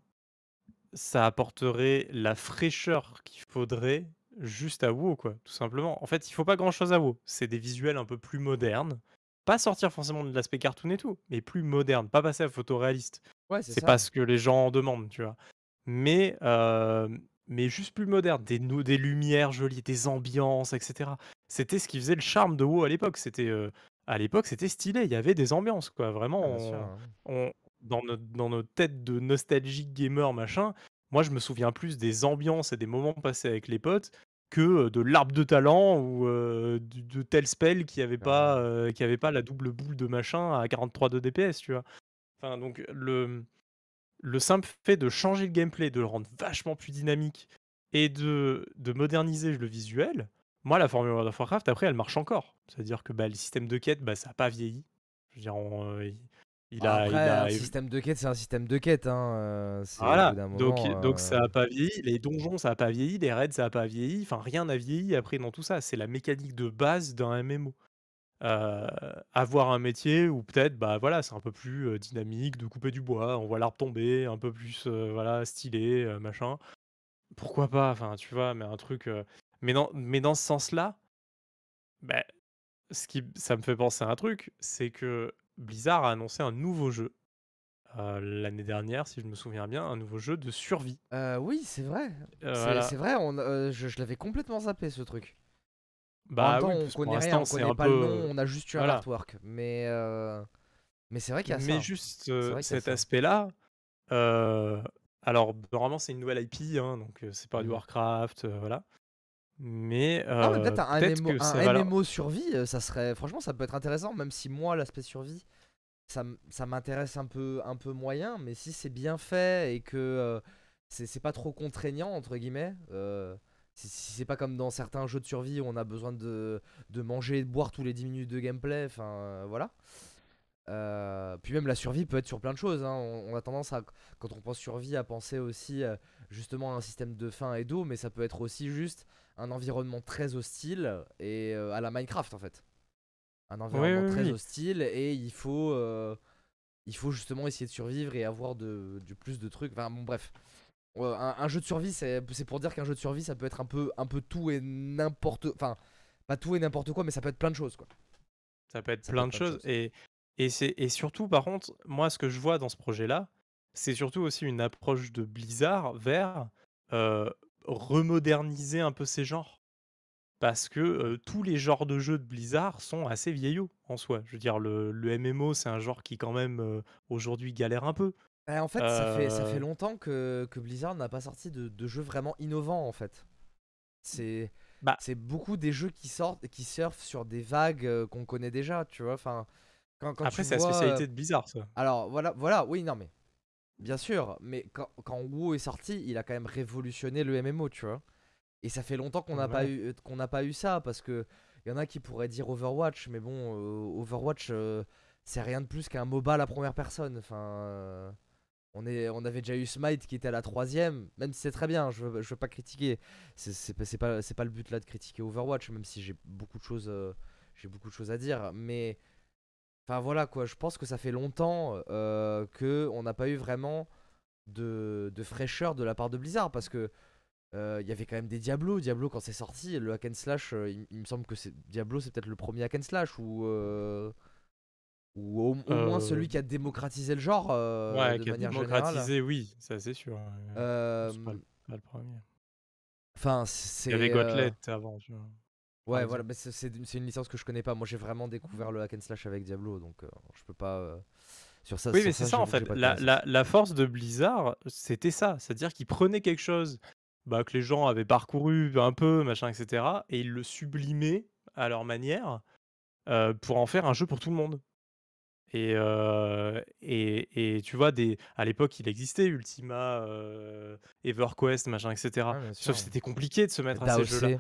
ça apporterait la fraîcheur qu'il faudrait juste à WoW, quoi, tout simplement. En fait, il faut pas grand-chose à WoW. C'est des visuels un peu plus modernes. Pas sortir forcément de l'aspect cartoon et tout, mais plus moderne, pas passer à photoréaliste. Ouais, c'est pas ce que les gens en demandent, tu vois. Mais, mais juste plus moderne, des, des lumières jolies, des ambiances, etc. C'était ce qui faisait le charme de WoW à l'époque. C'était euh, à l'époque, c'était stylé. Il y avait des ambiances, quoi. Vraiment, sûr, on- hein. on- dans notre dans notre tête de nostalgique gamer machin. Moi, je me souviens plus des ambiances et des moments passés avec les potes que euh, de l'arbre de talent ou euh, de tel spell qui avait pas Carrément. euh, qui avait pas la double boule de machin à 43 de DPS, tu vois. Enfin, donc le le simple fait de changer le gameplay, de le rendre vachement plus dynamique et de, de moderniser le visuel, moi, la formule World of Warcraft, après, elle marche encore. C'est-à-dire que bah, le système de quête, bah, ça n'a pas vieilli. Je veux dire, on, euh, il, il a, il Après, a un système de quête, c'est un système de quête. Hein. euh, Voilà, donc, ça euh, n'a pas vieilli. Les donjons, ça n'a pas vieilli. Les raids, ça n'a pas vieilli. Enfin, rien n'a vieilli après dans tout ça. C'est la mécanique de base d'un MMO. Euh, avoir un métier où peut-être bah voilà c'est un peu plus euh, dynamique de couper du bois on voit l'arbre tomber un peu plus euh, voilà stylé machin pourquoi pas enfin tu vois mais un truc mais dans mais dans ce sens là bah, ce qui ça me fait penser à un truc c'est que Blizzard a annoncé un nouveau jeu l'année dernière si je me souviens bien un nouveau jeu de survie oui, c'est vrai. C'est voilà. vrai, on, je, je l'avais complètement zappé ce truc. En bah même temps, oui on connaît rien, on c'est connaît un pas peu le nom, on a juste eu un voilà. artwork. Mais, euh, mais c'est vrai qu'il y a Mais ça. juste C'est euh, cet aspect-là, euh, alors normalement c'est une nouvelle IP, hein, donc c'est pas du Mhm. Warcraft, voilà. Mais Non, mais peut-être un, peut-être MMO, un ça survie, ça serait. Franchement, ça peut être intéressant, même si moi, l'aspect survie, ça, m'intéresse un peu, un peu moyen. Mais si c'est bien fait et que c'est pas trop contraignant, entre guillemets, c'est pas comme dans certains jeux de survie où on a besoin de, de manger et de boire tous les 10 minutes de gameplay, enfin euh, voilà. Euh, puis même la survie peut être sur plein de choses. hein. On, on a tendance à, quand on pense survie, à penser aussi euh, justement à un système de faim et d'eau, mais ça peut être aussi juste un environnement très hostile et à la Minecraft en fait. Un environnement oui, très oui. hostile et il faut, il faut justement essayer de survivre et avoir de, du plus de trucs. Enfin bon bref. Euh, un, un jeu de survie, c'est pour dire qu'un jeu de survie, ça peut être un peu, un peu tout et n'importe, enfin pas tout et n'importe quoi, mais ça peut être plein de choses quoi. ça peut être Ça peut plein être de plein de choses. Et, et, c'est, et surtout, par contre, moi, ce que je vois dans ce projet-là, c'est surtout aussi une approche de Blizzard vers, heu, remoderniser un peu ces genres. Parce que, heu, tous les genres de jeux de Blizzard sont assez vieillots, en soi. Je veux dire le le MMO, c'est un genre qui quand même, heu, aujourd'hui galère un peu. Bah, en fait, ça fait ça fait Heu longtemps que que Blizzard n'a pas sorti de de jeux vraiment innovants, en fait. C'est Bah c'est beaucoup des jeux qui sortent qui surfent sur des vagues, heu, qu'on connaît déjà, tu vois? Enfin, quand quand après c'est la vois, heu spécialité de Blizzard, ça. alors voilà voilà, oui, non, mais bien sûr, mais quand quand WoW est sorti, il a quand même révolutionné le MMO, tu vois? Et ça fait longtemps qu'on n'a pas eu qu'on n'a pas eu ça parce que il y en a qui pourraient dire Overwatch, mais bon, Overwatch, c'est rien de plus qu'un MOBA à la première personne. Enfin, on on avait déjà eu Smite qui était à la troisième, même si c'est très bien, je je veux pas critiquer. C'est pas pas le but là de critiquer Overwatch, même si j'ai beaucoup de choses, heu, j'ai beaucoup de choses à dire, mais enfin voilà quoi, je pense que ça fait longtemps, heu, qu'on n'a pas eu vraiment de fraîcheur de la part de Blizzard parce que euh, Il y avait quand même des Diablo. Diablo, quand c'est sorti, le hack and slash, euh, il, me semble que Diablo, c'est peut-être le premier hack and slash ou, euh, ou au, au moins Heu celui qui a démocratisé le genre euh, Ouais, de qui a manière générale. démocratisé, oui, ça c'est sûr, Euh, c'est pas le pas le 1er. Enfin, Il y avait c'est. euh, Gauntlet avant, tu vois? Ouais, voilà, mais c'est c'est une c'est licence que je connais pas. Moi, j'ai vraiment découvert le hack and slash avec Diablo, donc euh, je peux pas. euh, Sur ça, Oui, mais c'est ça en fait. La, la, la force de Blizzard, c'était ça. C'est-à-dire qu'ils prenaient quelque chose bah, que les gens avaient parcouru un peu, machin, etc. Et ils le sublimaient à leur manière euh, pour en faire un jeu pour tout le monde. Et, euh, et, et tu vois, des, à l'époque, il existait Ultima, euh, EverQuest, machin, etc. Ouais, Sauf que c'était compliqué de se mettre à ces jeux-là.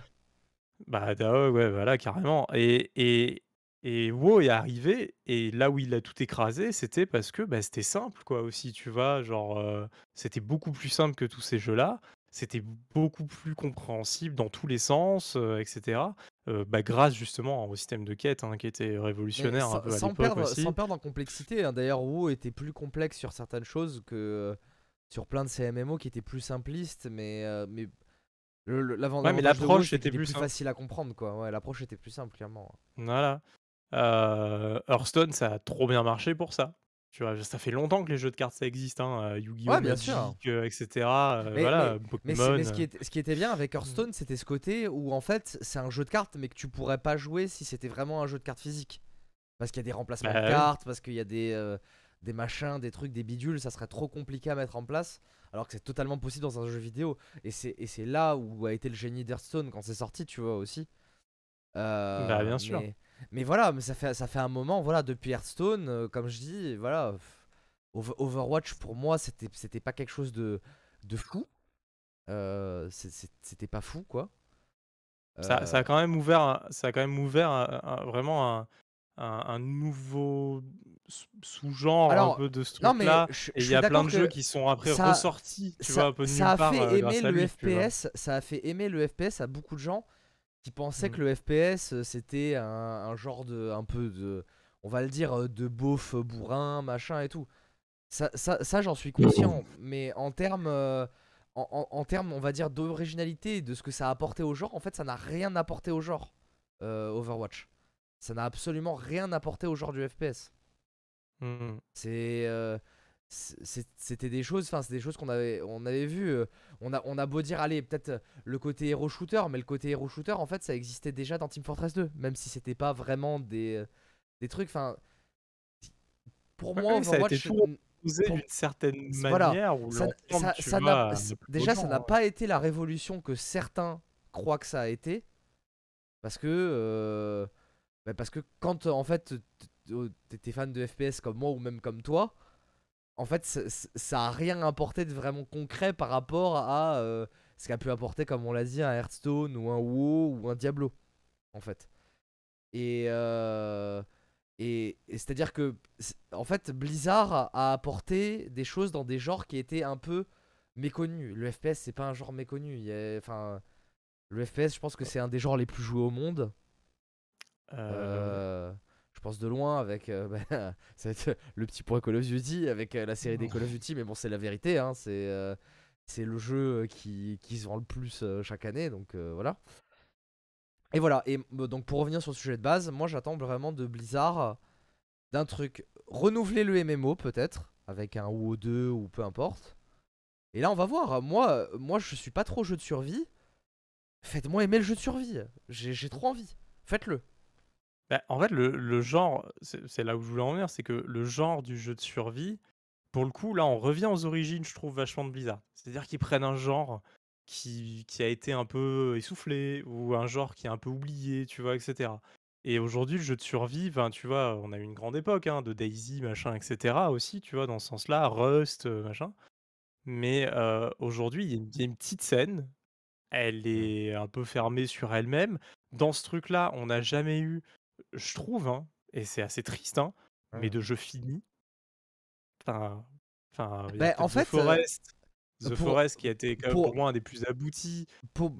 Bah, DAO, ouais, voilà, carrément. Et, et, et WoW est arrivé, et là où il a tout écrasé, c'était parce que bah, c'était simple, quoi, aussi, tu vois. Genre, euh, c'était beaucoup plus simple que tous ces jeux-là. C'était beaucoup plus compréhensible dans tous les sens, euh, etc. Euh, bah, grâce justement au système de quête hein, qui était révolutionnaire un sans, peu à sans l'époque perdre, aussi. sans perdre en complexité, hein. d'ailleurs WoW était plus complexe sur certaines choses que euh, sur plein de ces MMO qui étaient plus simplistes, mais, euh, mais Ouais, WoW, l'approche était plus facile à comprendre. quoi. Ouais, l'approche était plus simple, clairement. Voilà. Hearthstone, ça a trop bien marché pour ça. Tu vois, ça fait longtemps que les jeux de cartes ça existe, hein, euh, Yu-Gi-Oh, Ouais, bien Magic, sûr. euh, etc. euh, Mais, voilà, mais, Pokémon. ce, qui était, ce qui était bien avec Hearthstone, c'était ce côté où en fait c'est un jeu de cartes, mais que tu pourrais pas jouer si c'était vraiment un jeu de cartes physique. Parce qu'il y a des remplacements Bah de cartes, parce qu'il y a des, euh, des machins, des trucs, des bidules, ça serait trop compliqué à mettre en place. Alors que c'est totalement possible dans un jeu vidéo. Et c'est et c'est là où a été le génie d'Hearthstone quand c'est sorti, tu vois aussi. Bah, bien sûr. Mais, mais voilà, mais ça fait, ça fait un moment, voilà, depuis Hearthstone, euh, comme je dis, voilà. Overwatch pour moi, c'était c'était pas quelque chose de, de fou. Euh, c'était pas fou, quoi. Ça, ça a Euh, quand même ouvert, ça a quand même ouvert un- un- vraiment un, un- nouveau sous- sous-genre un peu de ce truc-là. Et il y a plein de jeux qui sont après ressortis, tu vois, ça, un peu de ça a fait euh, aimer le. FPS, ça a fait aimer le FPS à beaucoup de gens qui pensaient que Mm. le FPS euh, c'était un, un genre de un peu de on va le dire euh, de beauf euh, bourrin machin et tout. Ça, ça, ça, j'en suis conscient, mais en termes euh, en, en- en termes on va dire d'originalité de ce que ça a apporté au genre, en fait ça n'a rien apporté au genre euh, Overwatch. Ça n'a absolument rien apporté au genre du FPS. Mm. C'est euh, c'est- c'est- c'était des choses enfin c'est des choses qu'on avait on avait vu euh, on a on a beau dire allez peut-être euh, le côté hero shooter mais le côté hero shooter en fait ça existait déjà dans Team Fortress 2 même si c'était pas vraiment des euh, des trucs enfin pour Ouais, moi oui, ça a été tout pour- d'une certaine voilà, manière où ça, déjà ça n'a hein. pas été la révolution que certains croient que ça a été parce que euh, bah, parce que quand en fait t'étais fan de FPS comme moi ou même comme toi en fait ça a rien apporté de vraiment concret par rapport à euh, ce qu'a pu apporter comme on l'a dit un Hearthstone ou un WoW ou un Diablo en fait. Et euh, et, et c'est à dire que en fait Blizzard a- apporté des choses dans des genres qui étaient un peu méconnus. Le FPS c'est pas un genre méconnu. Enfin le FPS je pense que c'est un des genres les plus joués au monde. Euh, pense de loin avec euh, *laughs* bah, ça va être le petit point Call of Duty avec euh, la série des Call of Duty mais bon c'est la vérité hein, c'est euh, c'est le jeu qui, qui se vend le plus chaque année donc voilà et voilà et euh, donc pour revenir sur le sujet de base moi j'attends vraiment de Blizzard d'un truc renouveler le MMO peut-être avec un WoW2 ou peu importe. Et là, on va voir. Moi, moi je suis pas trop jeu de survie. Faites-moi aimer le jeu de survie. J'ai trop envie. Faites-le. Bah, en fait, le, le genre, c'est là où je voulais en venir, c'est que le genre du jeu de survie, pour le coup, là, on revient aux origines, je trouve, vachement de Blizzard. C'est-à-dire qu'ils prennent un genre qui, qui a été un peu essoufflé, ou un genre qui est un peu oublié, tu vois, etc. Et aujourd'hui, le jeu de survie, tu vois, on a eu une grande époque hein, de Daisy, machin, etc. aussi, tu vois, dans ce sens-là, Rust, machin. Mais aujourd'hui, il y, a une petite scène, elle Mmh. est un peu fermée sur elle-même. Dans ce truc-là, on n'a jamais eu je trouve, hein, et c'est assez triste, hein, mais de jeux finis. Enfin, enfin, Bah, en peut-être The fait, euh, Forest. The pour- Forest qui a été quand même pour- pour moi un des plus aboutis. Pour,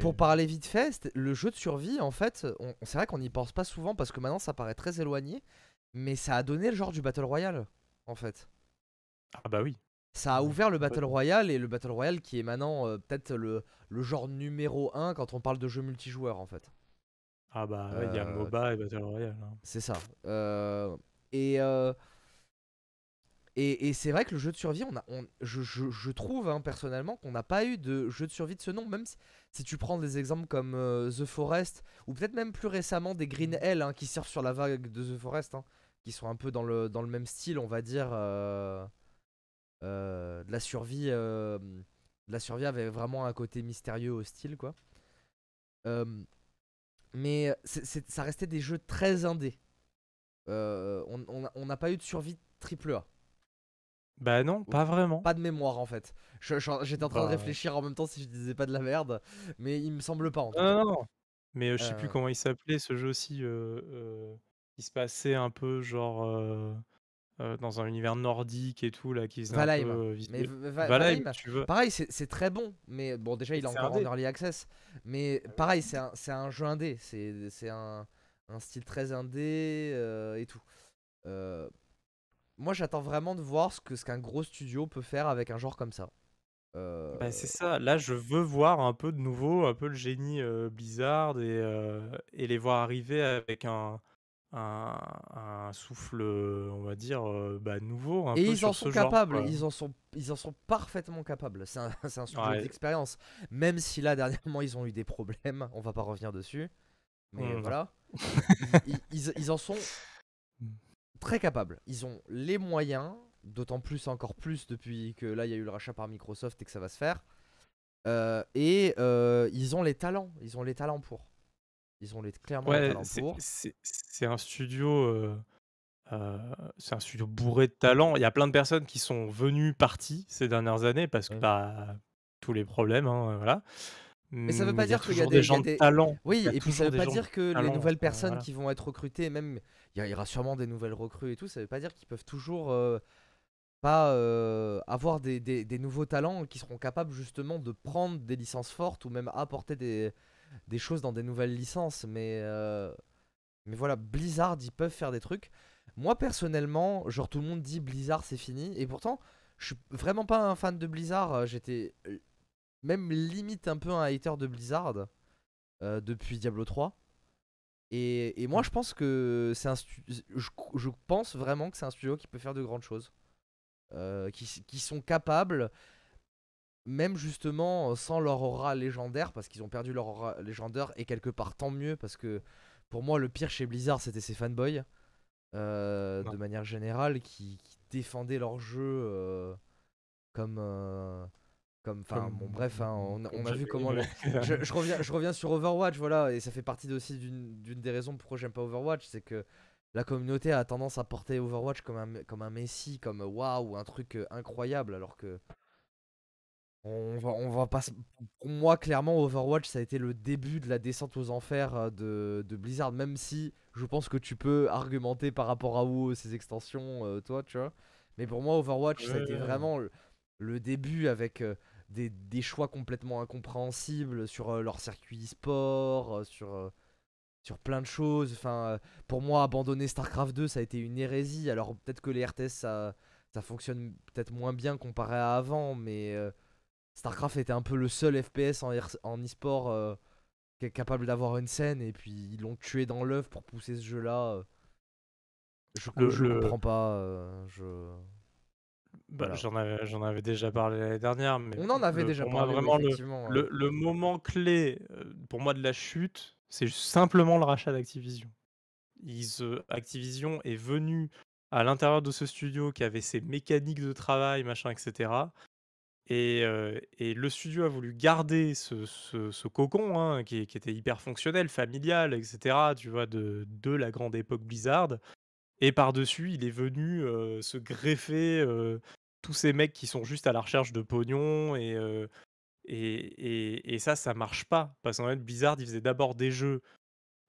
pour, parler vite fait, le jeu de survie, en fait, c'est vrai qu'on n'y pense pas souvent parce que maintenant ça paraît très éloigné, mais ça a donné le genre du Battle Royale, en fait. Ah bah oui. Ça a Ouais, ouvert le Battle. Royale et le Battle Royale qui est maintenant euh, peut-être le, le genre numéro 1 quand on parle de jeux multijoueurs, en fait. Ah bah ouais, il y a MOBA et Battle Royale. hein. C'est ça. Euh, et euh, et, et c'est vrai que le jeu de survie, on a, on- je, je- je trouve hein, personnellement qu'on n'a pas eu de jeu de survie de ce nom, même si, si tu prends des exemples comme euh, The Forest, ou peut-être même plus récemment des Green Hell hein, qui surfent sur la vague de The Forest, hein, qui sont un peu dans le, dans le même style, on va dire, euh, euh, de la survie. euh, de la survie avait vraiment un côté mystérieux, hostile, quoi. Euh, mais c'est- ça restait des jeux très indés. Euh, on- n'a pas eu de survie triple A. Bah non, pas vraiment. Pas de mémoire en fait. J'étais en train de Bah. réfléchir en même temps si je disais pas de la merde, mais il me semble pas en tout Non, cas. non, non. Mais euh, je sais plus Euh. comment il s'appelait ce jeu aussi. euh, euh, qui se passait un peu genre euh, dans un univers nordique et tout là, qui faisait un Valheim. peu euh, Mais Va- Va- Valheim, Valheim, tu veux. pareil, c'est très bon, mais bon, déjà il est C'est encore en early access. Mais pareil, c'est un, un jeu indé, c'est c'est un, un style très indé euh, et tout. Euh, moi j'attends vraiment de voir ce que ce qu'un gros studio peut faire avec un genre comme ça. Euh, Bah, c'est ça. Là, je veux voir un peu de nouveau, un peu le génie euh, Blizzard et, euh, et les voir arriver avec un, un, un souffle, euh, on va dire, euh, bah, nouveau. Un Et peu ils en sont capables, ils en sont, ils en sont parfaitement capables. C'est un, un Ouais. d'expérience. Même si là, dernièrement, ils ont eu des problèmes, on va pas revenir dessus. Mais voilà. ils, *laughs* ils- ils en sont très capables. Ils ont les moyens, d'autant plus, encore plus, depuis que là, il y a eu le rachat par Microsoft et que ça va se faire. Euh, et euh, ils ont les talents, ils ont les talents pour. Ils ont les, clairement Ouais, c'est pour. c'est- c'est un studio, euh, euh, c'est un studio bourré de talent. Il y a plein de personnes qui sont venues, parties ces dernières années parce que Ouais. bah, tous les problèmes, hein, voilà. Mais ça veut pas y a dire qu'il y a des- il y a gens de talent. Oui, et puis ça veut pas dire que les nouvelles personnes voilà. qui vont être recrutées, même il y, aura sûrement des nouvelles recrues et tout, ça veut pas dire qu'ils peuvent toujours euh, pas euh, avoir des nouveaux talents qui seront capables justement de prendre des licences fortes ou même apporter des, des choses dans des nouvelles licences. Mais, euh, mais voilà, Blizzard, ils peuvent faire des trucs. Moi personnellement, genre tout le monde dit Blizzard c'est fini, et pourtant je suis vraiment pas un fan de Blizzard, j'étais même limite un peu un hater de Blizzard euh, depuis Diablo 3. Et, et moi, je pense que c'est un je, je pense vraiment que c'est un studio qui peut faire de grandes choses, Euh, qui, qui sont capables, même justement sans leur aura légendaire, parce qu'ils ont perdu leur aura légendaire et quelque part tant mieux, parce que pour moi le pire chez Blizzard c'était ses fanboys, euh, de manière générale, qui, qui défendaient leur jeu euh, comme euh, comme enfin bon bref hein, on, a vu comment le- *laughs* je, je reviens, je reviens sur Overwatch, voilà, et ça fait partie aussi d'une des raisons pourquoi j'aime pas Overwatch, c'est que la communauté a tendance à porter Overwatch comme un, comme un messie, comme waouh, un truc euh, incroyable, alors que on va, on va pas. Pour moi, clairement, Overwatch, ça a été le début de la descente aux enfers euh, de, de Blizzard, même si je pense que tu peux argumenter par rapport à WoW, ses extensions, euh, toi, tu vois. Mais pour moi, Overwatch, ça a été vraiment le, le début avec euh, des, des choix complètement incompréhensibles sur euh, leur circuit e-sport, sur, sur plein de choses. Enfin, pour moi, abandonner StarCraft 2, ça a été une hérésie. Alors peut-être que les RTS, ça, ça fonctionne peut-être moins bien comparé à avant, mais StarCraft était un peu le seul FPS en, R- en e-sport euh, qui est capable d'avoir une scène, et puis ils l'ont tué dans l'œuf pour pousser ce jeu-là. euh. Je, Le- je le- comprends pas. euh, je... Bah, Voilà. j'en avais j'en avais déjà parlé l'année dernière, mais On en avait le déjà pour parlé, vraiment le le moment clé, pour moi de la chute, c'est simplement le rachat d'Activision. Activision est venu à l'intérieur de ce studio qui avait ses mécaniques de travail, machin et cetera et le studio a voulu garder ce cocon, hein, qui était hyper fonctionnel, familial et cetera, tu vois? De la grande époque Blizzard et par-dessus, il est venu, se greffer, tous ces mecs qui sont juste à la recherche de pognon et et ça, ça marche pas. Parce qu'en fait, Blizzard, ils faisaient d'abord des jeux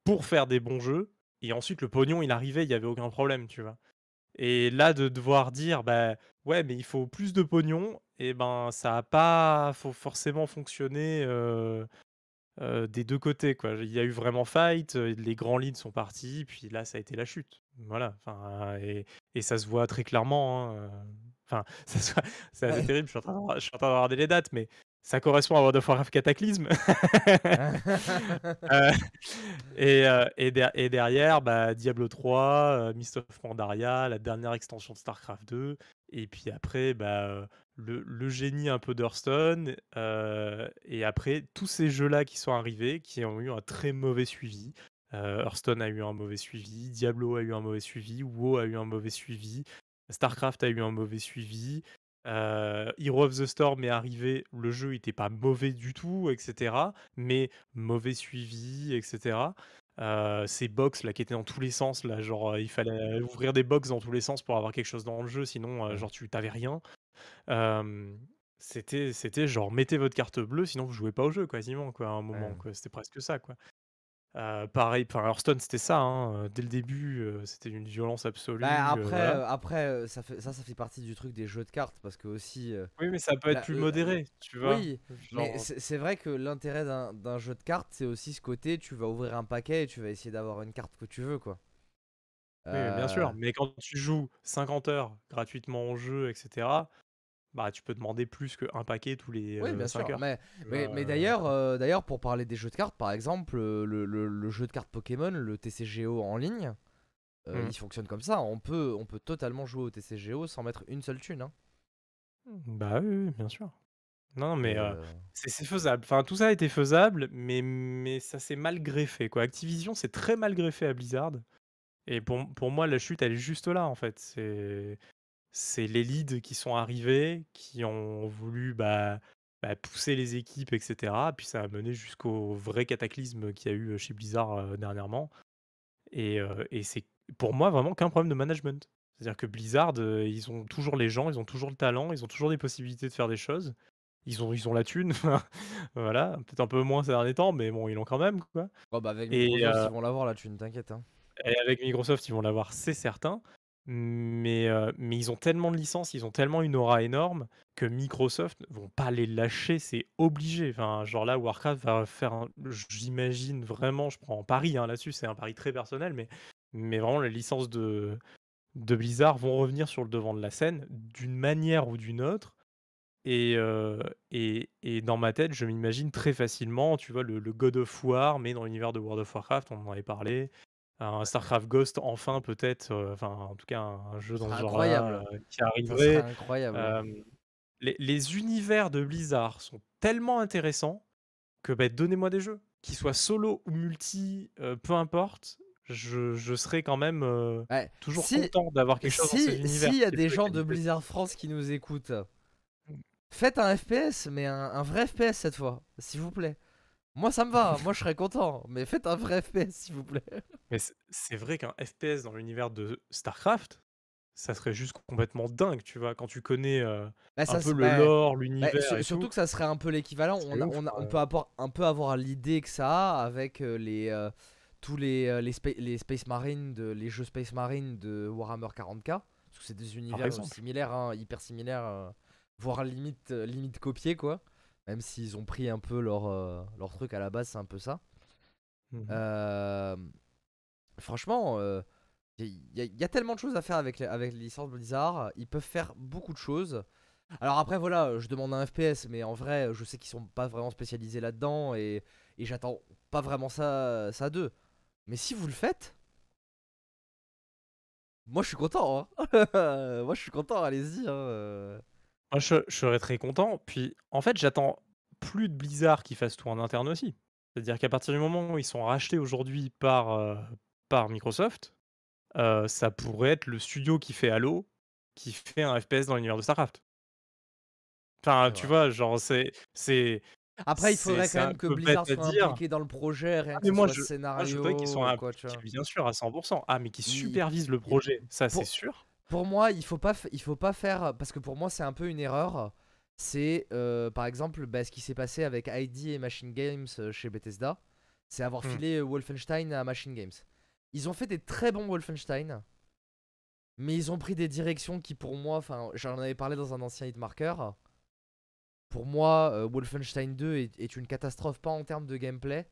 pour faire des bons jeux et ensuite le pognon, il arrivait, il y avait aucun problème, tu vois? Et là, de devoir dire: «Bah, ouais, mais il faut plus de pognon» et ben, ça a pas faut forcément fonctionné, des 2 côtés, quoi. Il y a eu vraiment fight, les grands leads sont partis, puis là, ça a été la chute. Voilà, enfin et et ça se voit très clairement, hein, enfin, *laughs* ça se voit c'est assez Ouais. terrible, je suis en train de je suis en train de regarder les dates, mais ça correspond à World of Warcraft Cataclysm. *laughs* *laughs* Heu et et der et derrière, bah, Diablo 3, heu, Mist of Pandaria, la dernière extension de StarCraft 2 et puis après, bah, le le génie un peu d'Hearthstone, heu et après tous ces jeux-là qui sont arrivés, qui ont eu un très mauvais suivi. Heu, Hearthstone a eu un mauvais suivi, Diablo a eu un mauvais suivi, WoW a eu un mauvais suivi, StarCraft a eu un mauvais suivi, heu, Hero of the Storm est arrivé, le jeu était pas mauvais du tout et cetera, mais mauvais suivi et cetera. Heu, ces box là qui étaient dans tous les sens là, genre, il fallait ouvrir des box dans tous les sens pour avoir quelque chose dans le jeu, sinon, genre tu tu rien. C'était c'était genre mettez votre carte bleue, sinon vous jouez pas au jeu quasiment quoi, à un moment Ouais. quoi, c'était presque ça quoi. Pareil, enfin Hearthstone c'était ça, hein, dès le début, c'était une violence Bah, absolue, après, voilà. après, ça fait ça ça fait partie du truc des jeux de cartes parce que aussi, Oui, mais ça peut être plus modéré, tu vois? oui, mais Genre c'est c'est vrai que l'intérêt d'un jeu de cartes, c'est aussi ce côté, tu vas ouvrir un paquet et tu vas essayer d'avoir une carte que tu veux, quoi. oui, bien sûr, mais quand tu joues 50 heures gratuitement au jeu et cetera, bah, tu peux demander plus qu'un paquet tous les, oui, heu, bien 5 sûr, heures, mais mais Heu, d'ailleurs, heu, d'ailleurs pour parler des jeux de cartes, par exemple, le le le jeu de cartes Pokémon, le TCGO en ligne, heu, mmh. il fonctionne comme ça. On peut on peut totalement jouer au TCGO sans mettre une seule thune, hein Bah, oui, oui, bien sûr. Non, mais heu, c'est faisable. Enfin, tout ça a été faisable, mais mais ça s'est mal greffé, quoi. Activision, c'est très mal greffé à Blizzard et pour pour moi, la chute, elle est juste là, en fait. C'est c'est les leads qui sont arrivés, qui ont voulu, bah bah, pousser les équipes et cetera, puis ça a mené jusqu'au vrai cataclysme qu'il y a eu, chez Blizzard, heu, dernièrement et heu et c'est pour moi vraiment qu'un problème de management. C'est-à-dire que Blizzard, ils ont toujours les gens, ils ont toujours le talent, ils ont toujours des possibilités de faire des choses. Ils ont ils ont la thune, *laughs* voilà, peut-être un peu moins ces derniers temps, mais bon, ils l'ont quand même, quoi oh, bah, avec et Microsoft, heu ils vont l'avoir la thune, t'inquiète, hein. et avec Microsoft, ils vont l'avoir, c'est certain, mais ils ont tellement de licences, ils ont tellement une aura énorme que Microsoft vont pas les lâcher, c'est obligé. Enfin, genre là, Warcraft va faire un j'imagine vraiment, je prends un pari, hein, là-dessus, c'est un pari très personnel, mais mais vraiment les licences de de Blizzard vont revenir sur le devant de la scène d'une manière ou d'une autre et et et dans ma tête, je m'imagine très facilement, tu vois, le God of War, mais dans l'univers de World of Warcraft, on en avait parlé, un StarCraft Ghost enfin peut-être, heu, enfin en tout cas un jeu dans ce incroyable, heu, qui arriverait. incroyable. Hem, les les univers de Blizzard sont tellement intéressants que, beh, donnez-moi des jeux. Qu'ils soient solo ou multi, peu importe, je je serai quand même, Ouais, toujours si content d'avoir quelque chose dans si univers s'il y a des de gens de. Blizzard France qui nous écoutent, Mmh. faites un FPS, mais un un vrai FPS cette fois, s'il vous plaît. Moi ça me va, moi je serais content, mais faites un vrai FPS s'il vous plaît. Mais c'est vrai qu'un FPS dans l'univers de StarCraft, ça serait juste complètement dingue, tu vois? Quand tu connais, heu, Bah un peu le bah lore, bah, l'univers surtout tout, que ça serait un peu l'équivalent, on peut avoir un peu avoir l'idée que ça a avec, heu, les, heu, tous les, les spa les Space Marines de les jeux Space Marine de Warhammer 40K. Parce que c'est des univers, similaires, hein, hyper similaires, voire limite, limite copiés quoi. Même s'ils ont pris un peu leur, heu, leur truc à la base, c'est un peu ça. Mmh Hem, franchement, il y, a y a tellement de choses à faire avec les, avec les licences Blizzard. Ils peuvent faire beaucoup de choses. Alors après, voilà, je demande un FPS, mais en vrai, je sais qu'ils sont pas vraiment spécialisés là-dedans et, et j'attends pas vraiment ça, ça d'eux. Mais si vous le faites, Moi, je suis content. Hein. *laughs* Moi, je suis content. Allez-y. Hein. Moi, je, je serais très content. Puis, en fait, j'attends plus de Blizzard qui fasse tout en interne aussi. C'est-à-dire qu'à partir du moment où ils sont rachetés aujourd'hui par, euh, par Microsoft, euh, ça pourrait être le studio qui fait Halo qui fait un FPS dans l'univers de StarCraft. Enfin, tu vois, genre, c'est. c'est Après, il faudrait quand même que Blizzard soit impliqué dans le projet, rien Ah, mais moi, je, moi, je scénario voudrais qu'ils soient impliqués, bien sûr, à 100%. Ah, mais qu'ils Il- supervisent le projet, ça, c'est sûr. Pour moi, il faut pas, il faut pas faire parce que pour moi, c'est un peu une erreur. C'est euh, par exemple bah, ce qui s'est passé avec ID et Machine Games euh, chez Bethesda, c'est avoir Hmm. filé Wolfenstein à Machine Games. Ils ont fait des très bons Wolfenstein, mais ils ont pris des directions qui, pour moi, enfin, j'en avais parlé dans un ancien hitmarker. Pour moi, euh, Wolfenstein 2 est, est une catastrophe, pas en termes de gameplay,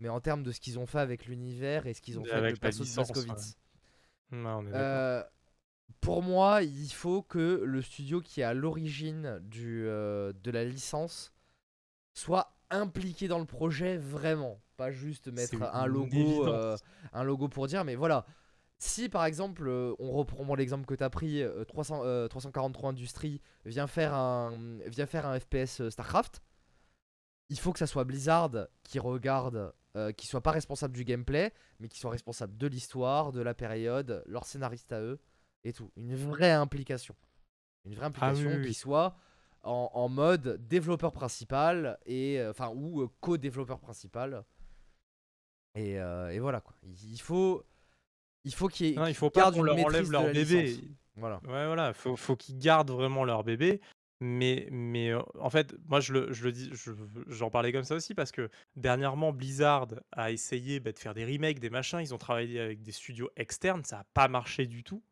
mais en termes de ce qu'ils ont fait avec l'univers et ce qu'ils ont fait avec le perso de licence, Blazkowicz. Non, on est pour moi, il faut que le studio qui est à l'origine du, euh, de la licence soit impliqué dans le projet vraiment, pas juste mettre un logo, euh, un logo pour dire, mais voilà. Si par exemple, euh, on reprend l'exemple que tu as pris, euh, 300, euh, 343 Industries vient faire un, vient faire un FPS StarCraft, il faut que ça soit Blizzard qui regarde, qui soit pas responsable du gameplay, mais qui soit responsable de l'histoire, de la période, leur scénariste à eux et tout. Une vraie implication. Une vraie Ah oui, implication qui oui. soit en, en mode développeur principal et euh, enfin ou euh, co-développeur principal. Et, euh, et voilà quoi. Il faut il faut qu'il il faut pas qu'on leur enlève leur bébé. licence. Voilà. Ouais, voilà, faut, faut qu'ils gardent vraiment leur bébé. Mais, mais euh, en fait, moi, je le, je le dis, je- j'en parlais comme ça aussi parce que dernièrement, Blizzard a essayé bah, de faire des remakes, des machins. Ils ont travaillé avec des studios externes, ça n'a pas marché du tout.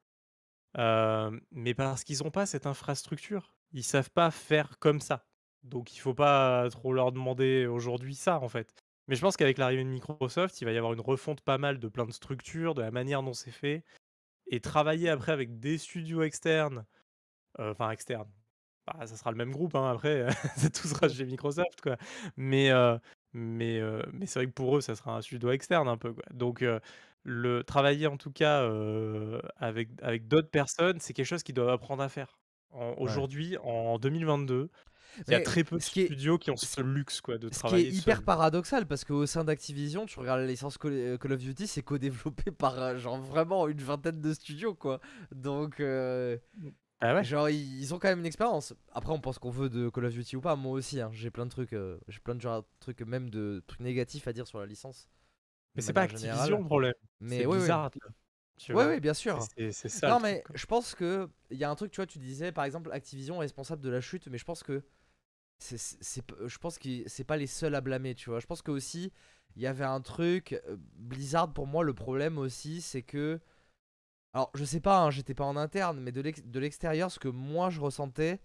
Euh, mais parce qu'ils n'ont pas cette infrastructure. Ils savent pas faire comme ça. Donc, il faut pas trop leur demander aujourd'hui ça, en fait. Mais je pense qu'avec l'arrivée de Microsoft, il va y avoir une refonte pas mal de plein de structures, de la manière dont c'est fait et travailler après avec des studios externes, euh, enfin externes, bah, ça sera le même groupe hein, après, *laughs* tout sera chez Microsoft quoi. Mais, euh, mais, mais c'est vrai que pour eux, ça sera un studio externe un peu. Donc le travailler en tout cas euh, avec, avec d'autres personnes, c'est quelque chose qu'ils doivent apprendre à faire. Aujourd'hui, en 2022, il y a très peu de est- studios qui ont ce- luxe quoi, de Ce qui est travailler hyper paradoxal parce qu'au sein d'Activision, tu regardes la licence Call of Duty, c'est co-développé *laughs* par genre vraiment une vingtaine de studios quoi. Donc euh, Ah ouais genre ils, ils ont quand même une expérience. Après on pense qu'on veut de Call of Duty ou pas, moi aussi hein, j'ai plein de trucs euh, j'ai plein de genre, trucs même de trucs négatifs à dire sur la licence. Mais c'est pas. Activision le problème, Mais c'est oui, oui. Tu vois. bien sûr. C'est- ça. Non mais je pense que il y a un truc tu vois tu disais par exemple Activision est responsable de la chute mais je pense que c'est c'est- je pense que c'est pas les seuls à blâmer tu vois je pense que aussi il y avait un truc euh, Blizzard pour moi le problème aussi c'est que alors je sais pas hein, j'étais pas en interne mais de l'ex- de l'extérieur ce que moi je ressentais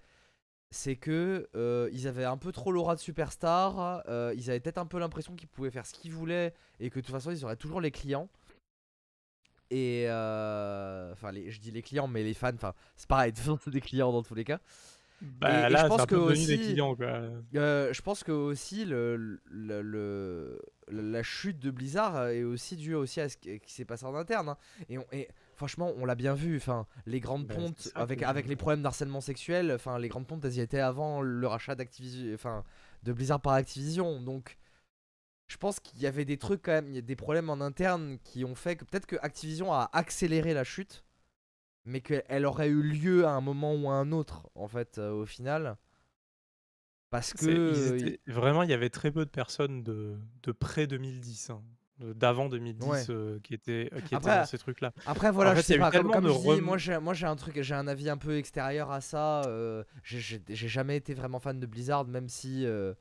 c'est que euh, ils avaient un peu trop l'aura de superstar euh, ils avaient peut-être un peu l'impression qu'ils pouvaient faire ce qu'ils voulaient et que de toute façon ils auraient toujours les clients et euh, enfin je dis les clients mais les fans enfin c'est pareil de toute façon, c'est des clients dans tous les cas Bah et je là, pense c'est un peu que des aussi- clients quoi. Je pense que aussi le, le, le- la chute de Blizzard est aussi due aussi à ce qui qui s'est passé en interne. hein. Et, on- et franchement, on l'a bien vu. Enfin, les grandes Ben, pontes c'est ça avec que- avec les problèmes d'harcèlement sexuel. Enfin, les grandes pontes, elles y étaient avant le rachat d'Activision, enfin de Blizzard par Activision. Donc, je pense qu'il y avait des trucs quand même, il y a des problèmes en interne qui ont fait que peut-être que Activision a accéléré la chute, mais qu'elle aurait eu lieu à un moment ou à un autre en fait euh, au final. Parce que Vraiment, il y avait très peu de personnes de, de près 2010, hein, d'avant 2010 Ouais. euh, qui étaient, qui étaient Après- dans ces trucs-là. Après voilà, En je fait, sais pas, comme, comme de je dis, rem- moi j'ai moi j'ai un truc, j'ai un avis un peu extérieur à ça. euh, j'ai- jamais été vraiment fan de Blizzard, même si euh,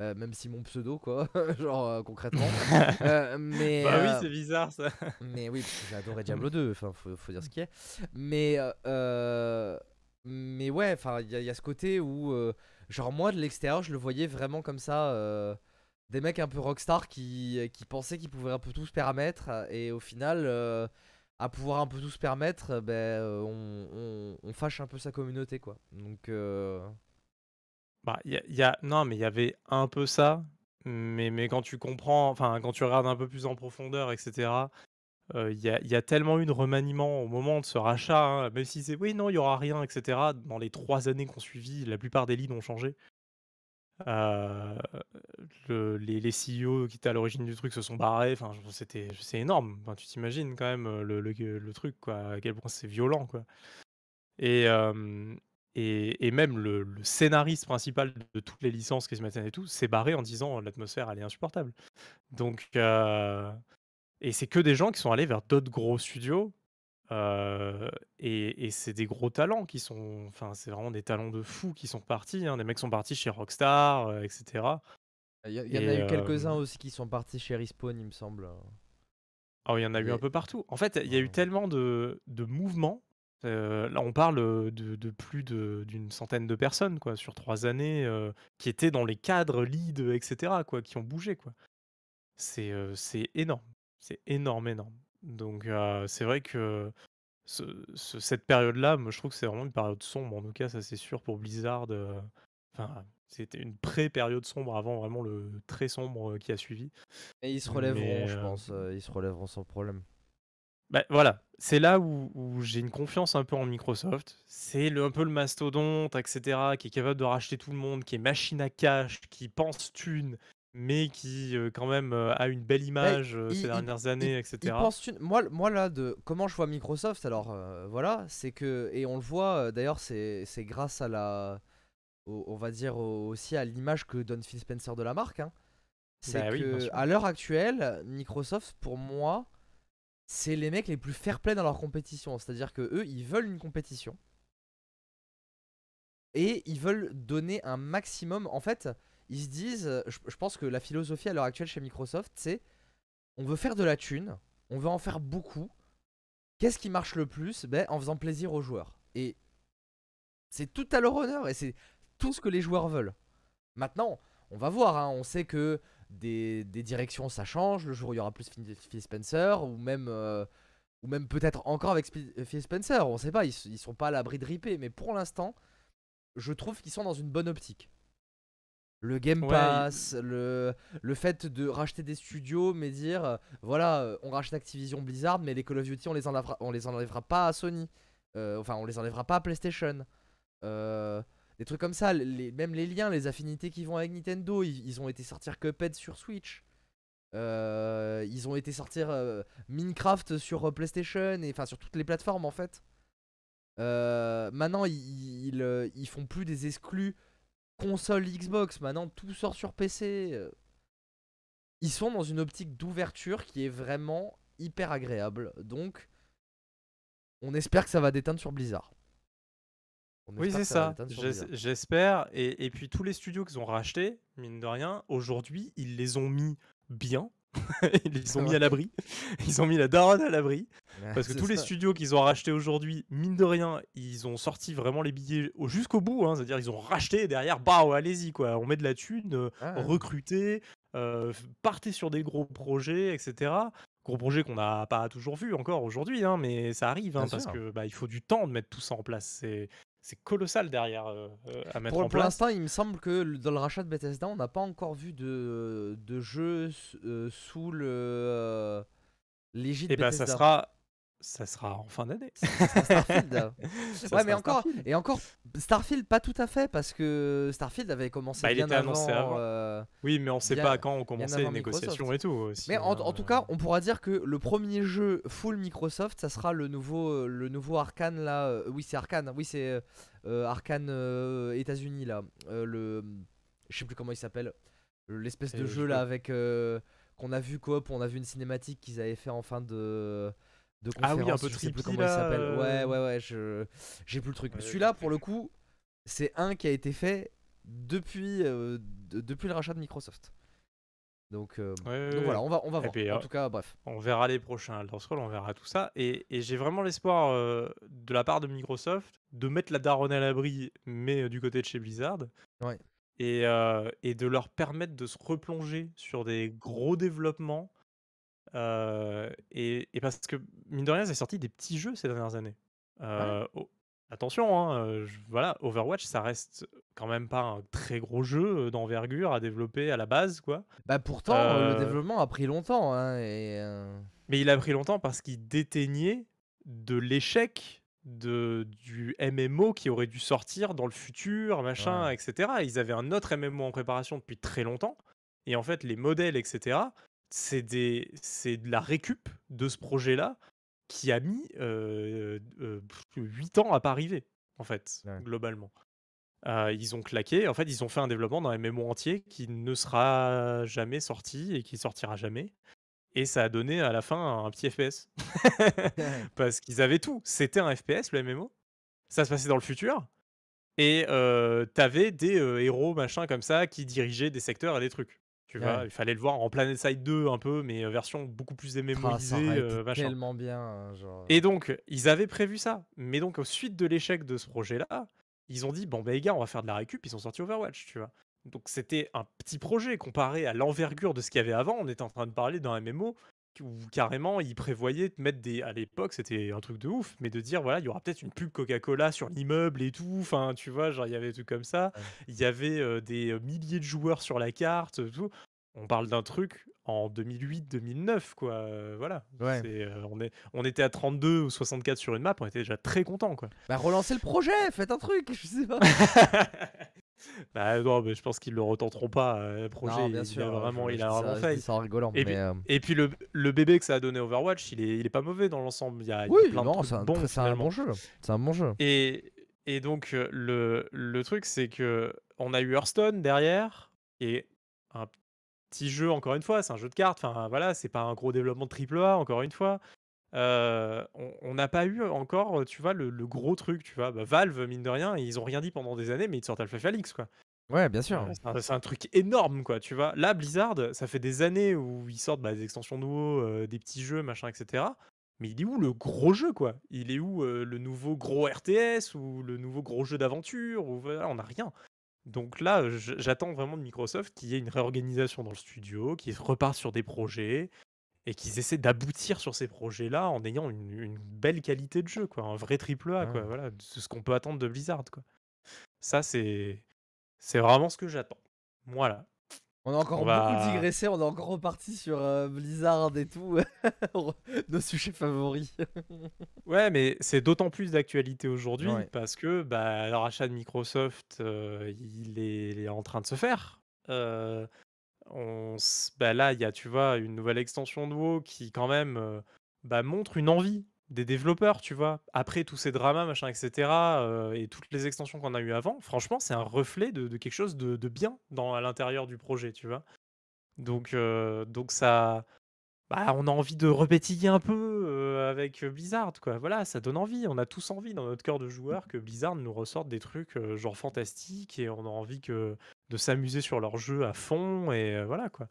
euh, même si mon pseudo quoi, *laughs* genre euh, concrètement. *laughs* Euh, mais Bah oui, euh, c'est bizarre ça. *laughs* mais oui, parce que j'ai adoré Diablo 2, enfin faut, faut dire ce qui est. Mais euh, euh, mais ouais, enfin il y, a- il y a ce côté où euh, genre moi de l'extérieur, je le voyais vraiment comme ça. Des mecs un peu rockstar qui, qui pensaient qu'ils pouvaient un peu tout se permettre et au final euh, à pouvoir un peu tout se permettre ben euh, on, fâche un peu sa communauté quoi donc euh, Bah, il y a, non, mais il y avait un peu ça, mais, mais quand tu comprends, enfin, quand tu regardes un peu plus en profondeur, etc., il y a tellement eu de remaniement au moment de ce rachat, hein, même si c'est: «Oui, non, il y aura rien» et cetera. Dans les 3 années qu'on suivi, la plupart des leads ont changé. Le les les CEO qui étaient à l'origine du truc se sont barrés, enfin, c'était c'est énorme. Enfin, tu t'imagines quand même, le le truc à quel point c'est violent quoi et hem et même le scénariste principal de toutes les licences qui se maintiennent et tout, s'est barré en disant: «L'atmosphère, elle est insupportable». Donc et c'est que des gens qui sont allés vers d'autres gros studios, heu et et c'est des gros talents qui sont enfin, c'est vraiment des talents de fou qui sont partis, hein. Des mecs sont partis chez Rockstar, heu et cetera Il y y en a eu quelques-uns aussi qui sont partis chez Respawn, il me semble, Oh, il y en a eu un peu partout. En fait, il y a eu tellement de de mouvements, heu, là, on parle, de de plus de d'une centaine de personnes, quoi, sur 3 années, qui étaient dans les cadres, lead, et cetera, quoi, qui ont bougé, quoi. C'est énorme, c'est énorme, énorme. Donc c'est vrai que ce ce cette période-là, moi, je trouve que c'est vraiment une période sombre, en tout cas, ça, c'est sûr pour Blizzard, enfin, c'était une pré-période sombre avant vraiment le très sombre, qui a suivi. Et ils se relèveront, Mais je pense, ils se relèveront sans problème. Bah, voilà, c'est là où où j'ai une confiance un peu en Microsoft. C'est un peu le mastodonte et cetera, qui est capable de racheter tout le monde, qui est machine à cash, qui pense thunes, mais qui, quand même, a une belle image, ces dernières années et ils cetera. pensent thunes moi moi là, de comment je vois Microsoft alors, voilà, c'est que et on le voit, d'ailleurs, c'est grâce à la au on va dire, au aussi à l'image que donne Phil Spencer de la marque, hein. C'est Bah oui, sûr. qu'à l'heure actuelle, Microsoft, pour moi, c'est les mecs les plus fair-play dans leur compétition. C'est-à-dire qu'eux, ils veulent une compétition et ils veulent donner un maximum. En fait, ils se disent, je je pense que la philosophie à l'heure actuelle chez Microsoft, c'est: «On veut faire de la thune, on veut en faire beaucoup. Qu'est-ce qui marche le plus? Beh, en faisant plaisir aux joueurs» et c'est tout à leur honneur et c'est tout ce que les joueurs veulent. Maintenant, on va voir, hein, on sait que des directions, ça change. Le jour où il y aura plus Phil Spencer ou même, heu, ou même peut-être encore avec Spi Phil Spencer, on sait pas, ils ils sont pas à l'abri de ripper, mais pour l'instant, je trouve qu'ils sont dans une bonne optique. Le Game Ouais, Pass, le le fait de racheter des studios, mais dire, heu, voilà, heu, on rachète Activision Blizzard, mais les Call of Duty, on les enlèvera on les enlèvera pas à Sony. Heu, enfin, on les enlèvera pas à PlayStation. Des trucs comme ça, les même les liens, les affinités qui vont avec Nintendo, ils ils ont été sortir Cuphead sur Switch. Ils ont été sortir, Minecraft sur, PlayStation et enfin sur toutes les plateformes en fait. Maintenant ils ils, ils font plus des exclus console Xbox, maintenant tout sort sur PC, heu. Ils sont dans une optique d'ouverture qui est vraiment hyper agréable, donc on espère que ça va déteindre sur Blizzard. Oui, c'est ça j'espère et et puis tous les studios qu'ils ont rachetés, mine de rien, aujourd'hui, ils les ont mis bien. *laughs* Ils les ont mis à Ouais. l'abri. Ils ont mis la daronne à l'abri. Ouais, Parce que tous les studios qu'ils ont rachetés aujourd'hui, mine de rien, ils ont sorti vraiment les billets au jusqu'au bout, hein. C'est-à-dire ils ont racheté et derrière, bah, allez-y quoi, on met de la thune, Ouais, ouais. recrutez, heu, f partez sur des gros projets et cetera. Gros projets qu'on n'a pas toujours vus encore aujourd'hui, hein, mais ça arrive, hein, parce que, bah, il faut du temps de mettre tout ça en place. C'est colossal derrière, heu heu, à mettre Pour en pour place. l'instant, il me semble que dans le rachat de Bethesda, on n'a pas encore vu de de jeu heu, sous le, heu, l'égide Et bah, ça Bethesda. sera ça sera en fin d'année. Ça ça sera Starfield. *laughs* Ouais, mais encore Starfield. et encore Starfield, pas tout à fait, parce que Starfield avait commencé Bah, il bien était annoncé avant, avant. heu, Oui, mais on sait bien pas quand bien commencé les avant Microsoft. négociations et tout aussi, Mais en hein, en tout cas, on pourra dire que le 1er jeu full Microsoft, ça sera le nouveau, le nouveau Arcane là, heu, oui, c'est Arcane, oui, c'est, heu, Arcane, heu, États-Unis là, le, je sais plus comment il s'appelle, l'espèce de jeu là avec, qu'on a vu coop, on a vu une cinématique qu'ils avaient fait en fin de de Ah oui, un conférence, peu je sais plus comment il là, s'appelle. Ouais, heu? ouais, ouais, je j'ai plus le truc. Ouais, Celui-là, pour le coup, c'est un qui a été fait depuis, de depuis le rachat de Microsoft. Donc, Ouais, ouais, donc voilà, on va on va et voir. puis, En tout cas, bref. on verra les prochains Elder Scrolls, on verra tout ça et et j'ai vraiment l'espoir, de la part de Microsoft, de mettre la daronne à l'abri, mais, du côté de chez Blizzard Ouais. et et de leur permettre de se replonger sur des gros développements, et et parce que, mine de rien, avaient sorti des petits jeux ces dernières années. Ouais. Oh, attention, hein, voilà, Overwatch, ça reste quand même pas un très gros jeu, d'envergure à développer à la base, quoi. Bah, pourtant, le développement a pris longtemps, hein et Mais il a pris longtemps parce qu'il déteignait de l'échec de, du MMO qui aurait dû sortir dans le futur, machin, etc. Ils avaient un autre MMO en préparation depuis très longtemps. Et en fait, les modèles, etc., c'est de la récup de ce projet-là qui a mis euh, 8 ans à pas arriver, en fait, globalement. ils ont claqué, en fait, ils ont fait un développement d'un MMO entier qui ne sera jamais sorti et qui sortira jamais. Et ça a donné à la fin un petit FPS. *laughs* *laughs* Parce qu'ils avaient tout. C'était un FPS, le MMO. Ça se passait dans le futur. Et t'avais des héros, machin, comme ça, qui dirigeaient des secteurs et des trucs. Tu vois, il fallait le voir en Planet Side 2 un peu, mais version beaucoup plus Ah, MMOisée, tellement bien, hein, genre. Et donc, ils avaient prévu ça. Mais donc, au suite de l'échec de ce projet-là, ils ont dit bon, bah, les gars, on va faire de la récup. Ils sont sortis Overwatch, tu vois. Donc c'était un petit projet comparé à l'envergure de ce qu'il y avait avant. On était en train de parler d'un MMO où carrément ils prévoyaient de mettre des. À l'époque, c'était un truc de ouf, mais de dire voilà, il y aura peut-être une pub Coca-Cola sur l'immeuble et tout. Enfin, tu vois, genre il y avait des trucs comme ça. Il y avait des milliers de joueurs sur la carte, tout. On parle d'un truc en 2008-2009, quoi. voilà. on, est, on était à 32 ou 64 sur une map, on était déjà très content, quoi. Bah relancez le projet, faites un truc, je sais pas. *laughs* *laughs* Bah non, mais je pense qu'ils le retenteront pas. Euh, le projet, bien il, sûr, a vraiment, il a vraiment fait. Ça rigolant, et, mais puis, euh, et puis le, le, bébé que ça a donné Overwatch, il est, il est pas mauvais dans l'ensemble. Il y a, oui, plein non, c'est un, bon, jeu. C'est un bon jeu. Et, et donc euh, le, le truc, c'est que on a eu Hearthstone derrière, et un petit jeu encore une fois, c'est un jeu de cartes. Enfin voilà, c'est pas un gros développement de AAA encore une fois. On n'a pas eu encore, tu vois, le, gros truc, tu vois. Bah, Valve, mine de rien, ils ont rien dit pendant des années, mais ils sortent Alpha Felix, quoi. Ouais, bien sûr. c'est un, truc énorme, quoi, tu vois. Là, Blizzard, ça fait des années où ils sortent bah, des extensions nouveaux, des petits jeux, machin, etc. Mais il est où le gros jeu, quoi? Il est où le nouveau gros RTS ou le nouveau gros jeu d'aventure ou, On n'a rien. Donc là, j'attends vraiment de Microsoft qu'il y ait une réorganisation dans le studio, qu'ils repartent sur des projets, et qu'ils essaient d'aboutir sur ces projets-là en ayant une, belle qualité de jeu, quoi, un vrai triple A, quoi, voilà, c'est ce qu'on peut attendre de Blizzard, quoi. Ça, c'est c'est vraiment ce que j'attends. Voilà. On a encore beaucoup digressé, on est encore reparti sur euh, Blizzard et tout, *laughs* nos sujets favoris. *laughs* ouais, mais c'est d'autant plus d'actualité aujourd'hui parce que bah, le rachat de Microsoft, euh, il, est, en train de se faire. Euh, on bah là, il y a, tu vois, une nouvelle extension de WoW qui quand même euh, bah, montre une envie des développeurs, tu vois. Après tous ces dramas, machin, etc., euh, et toutes les extensions qu'on a eues avant, franchement, c'est un reflet de, quelque chose de, bien dans, à l'intérieur du projet, tu vois. Donc, euh, donc ça, bah, on a envie de repétiller un peu avec Blizzard, quoi. Voilà, ça donne envie. On a tous envie dans notre cœur de joueur que Blizzard nous ressorte des trucs genre fantastiques et on a envie que de s'amuser sur leur jeu à fond et voilà quoi.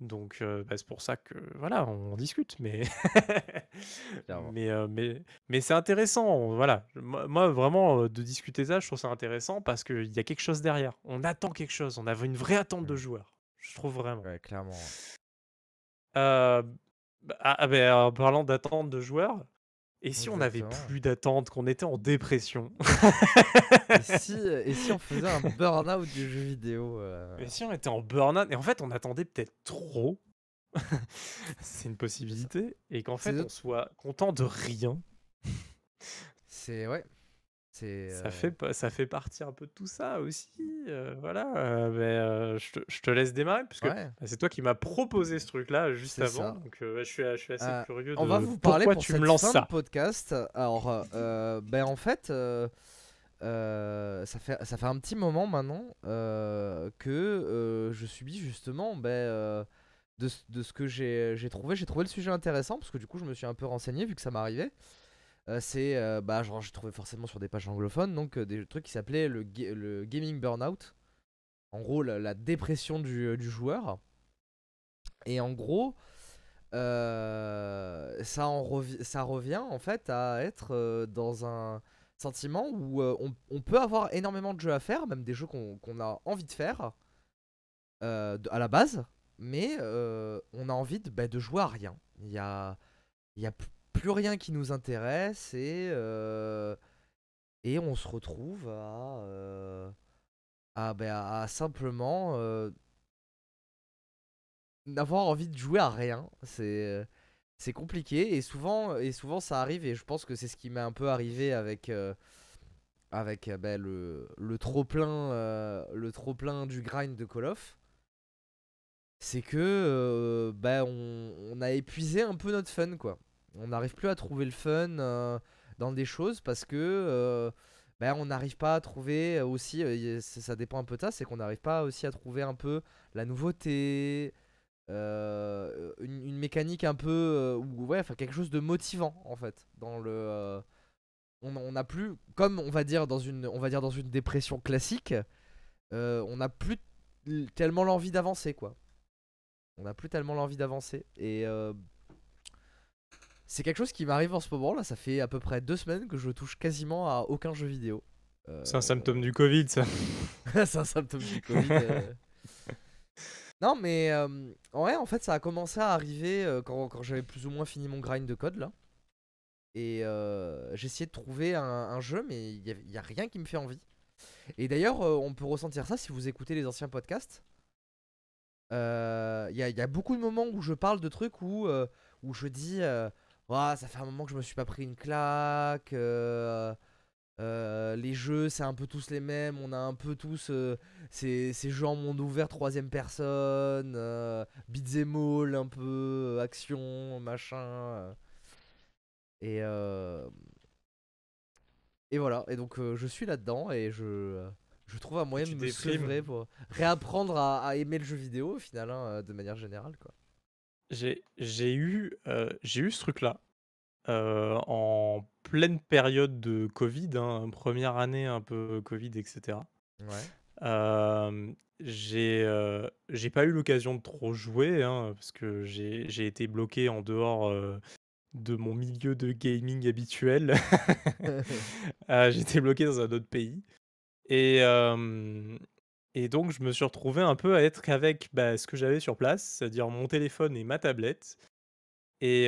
Donc bah, c'est pour ça que voilà, on discute, mais *laughs* mais mais mais c'est intéressant. Voilà, moi, vraiment de discuter ça, je trouve ça intéressant parce qu'il y a quelque chose derrière. On attend quelque chose. On avait une vraie attente de mmh. joueurs. Je trouve vraiment. Ouais, clairement. Bah, ah, ah, bah, en parlant d'attente de joueurs, et si on n'avait plus d'attente, qu'on était en dépression? Et, si, *laughs* et si on faisait un burn-out du jeu vidéo euh? Et si on était en burn-out Et en fait, on attendait peut-être trop. *laughs* C'est une possibilité. Et qu'en fait, on soit content de rien. C'est ouais. Ça, euh, fait, ça fait partie un peu de tout ça aussi. Euh, voilà. Euh, je, te, je, te, laisse démarrer, parce que bah, c'est toi qui m'as proposé ce truc-là juste avant. Donc je, suis, je, suis, assez curieux de on va vous parler pourquoi tu me lances ça. podcast. Alors, ben, en fait, ça fait, ça fait un petit moment maintenant que je subis justement ben, de, de, ce que j'ai trouvé. J'ai trouvé le sujet intéressant, parce que du coup, je me suis un peu renseigné vu que ça m'arrivait. Euh, c'est euh, bah genre j'ai trouvé forcément sur des pages anglophones donc euh, des trucs qui s'appelaient le, le, gaming burnout. En gros la, dépression du, du, joueur. Et en gros ça en ça revient en fait à être dans un sentiment où on, on, peut avoir énormément de jeux à faire même des jeux qu'on a envie de faire à la base. Mais on a envie de, bah, de jouer à rien. Il y a y a plus rien qui nous intéresse et, euh, on se retrouve à, euh, ben, à, simplement euh, n'avoir envie de jouer à rien. C'est compliqué et souvent, ça arrive et je pense que c'est ce qui m'est un peu arrivé avec, avec bah, le, le trop plein, le trop plein du grind de Call of. C'est que on, on, a épuisé un peu notre fun quoi. On n'arrive plus à trouver le fun dans des choses parce que ben, on n'arrive pas à trouver aussi, ça dépend un peu de ça, c'est qu'on n'arrive pas aussi à trouver un peu la nouveauté, une, une, mécanique un peu, ou ouais, enfin quelque chose de motivant en fait dans le. on n'a plus, comme on va dire dans une, on va dire dans une dépression classique, on n'a plus tellement l'envie d'avancer quoi. On n'a plus tellement l'envie d'avancer et c'est quelque chose qui m'arrive en ce moment là, ça fait à peu près deux semaines que je touche quasiment à aucun jeu vidéo. C'est un symptôme du Covid ça. *laughs* c'est un symptôme du Covid. Euh. *laughs* Non mais ouais en fait ça a commencé à arriver euh, quand, quand j'avais plus ou moins fini mon grind de code là. Et euh, essayé de trouver un, jeu mais il n'y a, a, rien qui me fait envie. Et d'ailleurs on peut ressentir ça si vous écoutez les anciens podcasts. Il y, y, a beaucoup de moments où je parle de trucs où, où je dis ça fait un moment que je me suis pas pris une claque. Euh, euh, les jeux, c'est un peu tous les mêmes. On a un peu tous euh, ces, ces, jeux en monde ouvert, troisième personne, beat'em all, un peu action, machin. Et, et voilà. Et donc, je suis là-dedans et je, je trouve un moyen de me sevrer pour réapprendre à, aimer le jeu vidéo au final, hein, de manière générale. quoi. J'ai eu, j'ai eu ce truc-là, en pleine période de covid, hein, première année un peu covid etc. Ouais. j'ai, j'ai pas eu l'occasion de trop jouer, hein, parce que j'ai j'ai été bloqué en dehors, de mon milieu de gaming habituel. *laughs* *laughs* été bloqué dans un autre pays et et donc, je me suis retrouvé un peu à être qu'avec bah, ce que j'avais sur place, c'est-à-dire mon téléphone et ma tablette. Et,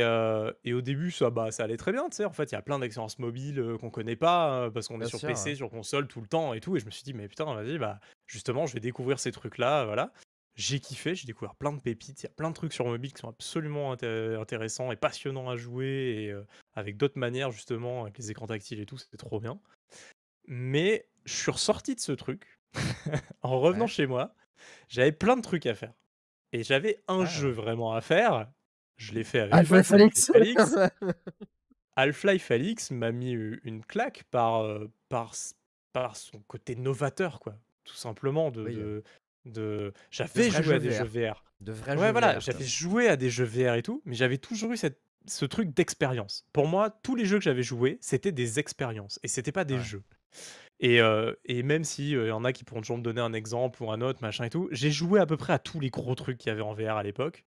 et au début, ça, bah, ça allait très bien, tu sais. En fait, il y a plein d'expériences mobiles qu'on connaît pas, parce qu'on est sur PC, sur console tout le temps et tout. Et je me suis dit, mais putain, vas-y, bah, justement, je vais découvrir ces trucs-là, voilà. J'ai kiffé, j'ai découvert plein de pépites. Il y a plein de trucs sur mobile qui sont absolument intéressants et passionnants à jouer, et avec d'autres manières, justement, avec les écrans tactiles et tout, c'était trop bien. Mais je suis ressorti de ce truc *laughs* en revenant chez moi, j'avais plein de trucs à faire. Et j'avais un ah. jeu vraiment à faire. Je l'ai fait avec Half-Life Alix. Half-Life Alix m'a mis une claque par, par, par son côté novateur, quoi. Tout simplement. De, de, J'avais joué à des jeux VR. De vrais ouais, voilà, j'avais joué à des jeux VR et tout, mais j'avais toujours eu cette, ce truc d'expérience. Pour moi, tous les jeux que j'avais joués, c'était des expériences et c'était pas des jeux. Et, et même si il y en a qui pourront toujours me donner un exemple ou un autre, machin et tout, j'ai joué à peu près à tous les gros trucs qu'il y avait en VR à l'époque.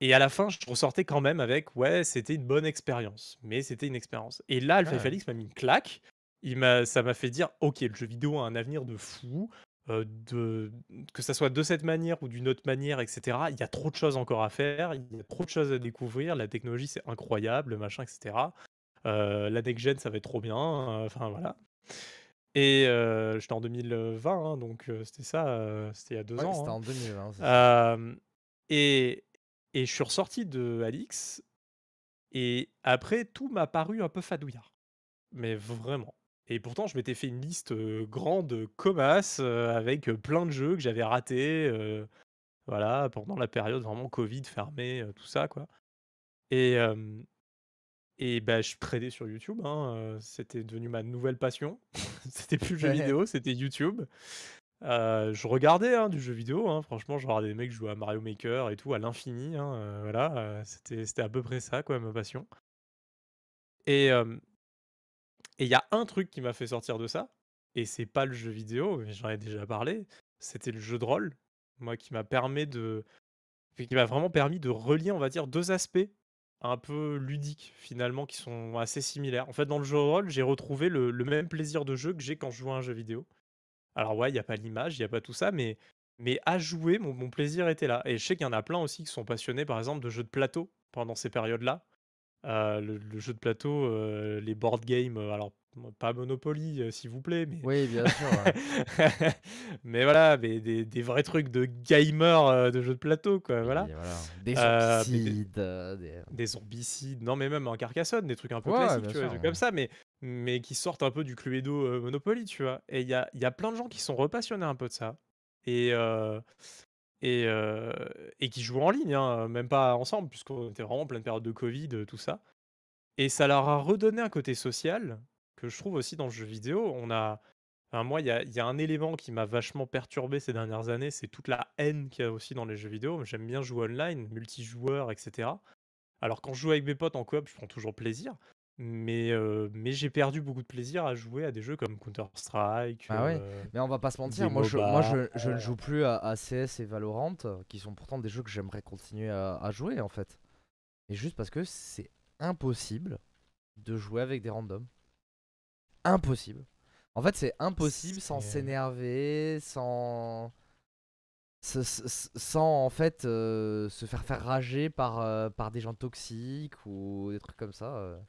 Et à la fin, je ressortais quand même avec ouais, c'était une bonne expérience, mais c'était une expérience. Et là, Alpha ah. m'a mis une claque. Il m'a, ça m'a fait dire ok, le jeu vidéo a un avenir de fou. de, que ça soit de cette manière ou d'une autre manière, etc. Il y a trop de choses encore à faire, il y a trop de choses à découvrir. La technologie, c'est incroyable, machin, etc. la next gen, ça va être trop bien. Enfin voilà. Et j'étais en 2020, hein, donc c'était ça, c'était il y a deux ans. C'était hein. en 2020. et, et je suis ressorti de Alix, et après, tout m'a paru un peu fadouillard. Mais vraiment. Et pourtant, je m'étais fait une liste grande, commasse, avec plein de jeux que j'avais ratés, voilà, pendant la période vraiment Covid, fermé, tout ça, quoi. Et, et bah, je tradais sur YouTube, hein, c'était devenu ma nouvelle passion. *laughs* C'était plus le jeu vidéo, c'était YouTube. je regardais, hein, du jeu vidéo, hein, franchement, je regardais des mecs jouer à Mario Maker et tout à l'infini, voilà, c'était c'était à peu près ça quoi ma passion. Et il y a un truc qui m'a fait sortir de ça, et c'est pas le jeu vidéo, j'en ai déjà parlé, c'était le jeu de rôle. Moi qui m'a permis de qui m'a vraiment permis de relier, on va dire, deux aspects un peu ludiques finalement qui sont assez similaires. En fait, dans le jeu de rôle, j'ai retrouvé le, même plaisir de jeu que j'ai quand je joue à un jeu vidéo. Alors ouais, il n'y a pas l'image, il n'y a pas tout ça, mais, mais à jouer, mon, plaisir était là. Et je sais qu'il y en a plein aussi qui sont passionnés, par exemple, de jeux de plateau pendant ces périodes-là. Euh, le, le jeu de plateau, euh, les board games, euh, alors pas Monopoly, euh, s'il vous plaît, mais Oui, bien *laughs* sûr. ouais. *laughs* mais voilà, mais des, des vrais trucs de gamer de jeux de plateau, quoi, voilà. Des zombicides, des- des zombicides, non mais même en Carcassonne, des trucs un peu Ouais, classiques, tu vois, des sûr, trucs ouais. comme ça, mais, mais qui sortent un peu du Cluedo Monopoly, tu vois. Et il y a, il y a plein de gens qui sont repassionnés un peu de ça. Et, euh, et, qui jouent en ligne, hein, même pas ensemble, puisqu'on était vraiment en pleine période de Covid, tout ça. Et ça leur a redonné un côté social, que je trouve aussi dans le jeu vidéo. On a... moi, il y a, il y a un élément qui m'a vachement perturbé ces dernières années, c'est toute la haine qu'il y a aussi dans les jeux vidéo. J'aime bien jouer online, multijoueur, etc. Alors quand je joue avec mes potes en coop, je prends toujours plaisir. Mais, euh, mais j'ai perdu beaucoup de plaisir à jouer à des jeux comme Counter-Strike. Ah ouais. euh, Mais on va pas se mentir, moi, je, moi je, ne joue plus à, à CS et Valorant, qui sont pourtant des jeux que j'aimerais continuer à, à jouer en fait. Et juste parce que c'est impossible de jouer avec des randoms. Impossible. En fait, c'est impossible sans s'énerver, sans. Sans en fait euh, se faire faire rager par, par des gens toxiques ou des trucs comme ça.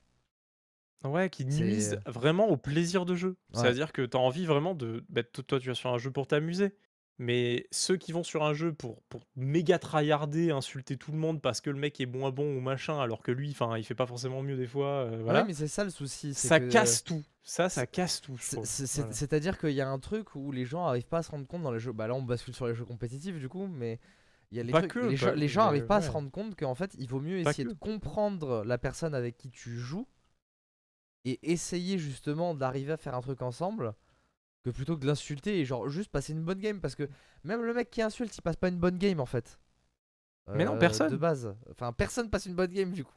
Ouais, qui C'est- nuisent vraiment au plaisir de jeu. Ouais. C'est-à-dire que tu as envie vraiment de. bah, to- toi, tu vas sur un jeu pour t'amuser. Mais ceux qui vont sur un jeu pour, pour méga tryharder, insulter tout le monde parce que le mec est moins bon ou machin, alors que lui, enfin, il fait pas forcément mieux des fois, euh, voilà. Ouais, mais c'est ça le souci. c'est ça que- casse tout. Ça, ça casse tout. je C'est- trouve. c'est- c'est- Voilà. C'est-à-dire qu'il y a un truc où les gens arrivent pas à se rendre compte dans les jeux. Bah là, on bascule sur les jeux compétitifs du coup, mais il y a les Pas trucs. que, les, pas- gens, les gens mais arrivent pas à se ouais. rendre compte qu'en fait, il vaut mieux Pas essayer que. de comprendre la personne avec qui tu joues et essayer justement d'arriver à faire un truc ensemble que plutôt que de l'insulter et genre juste passer une bonne game parce que même le mec qui insulte, il passe pas une bonne game en fait. Mais non, Euh, personne. De base. Enfin, personne passe une bonne game du coup.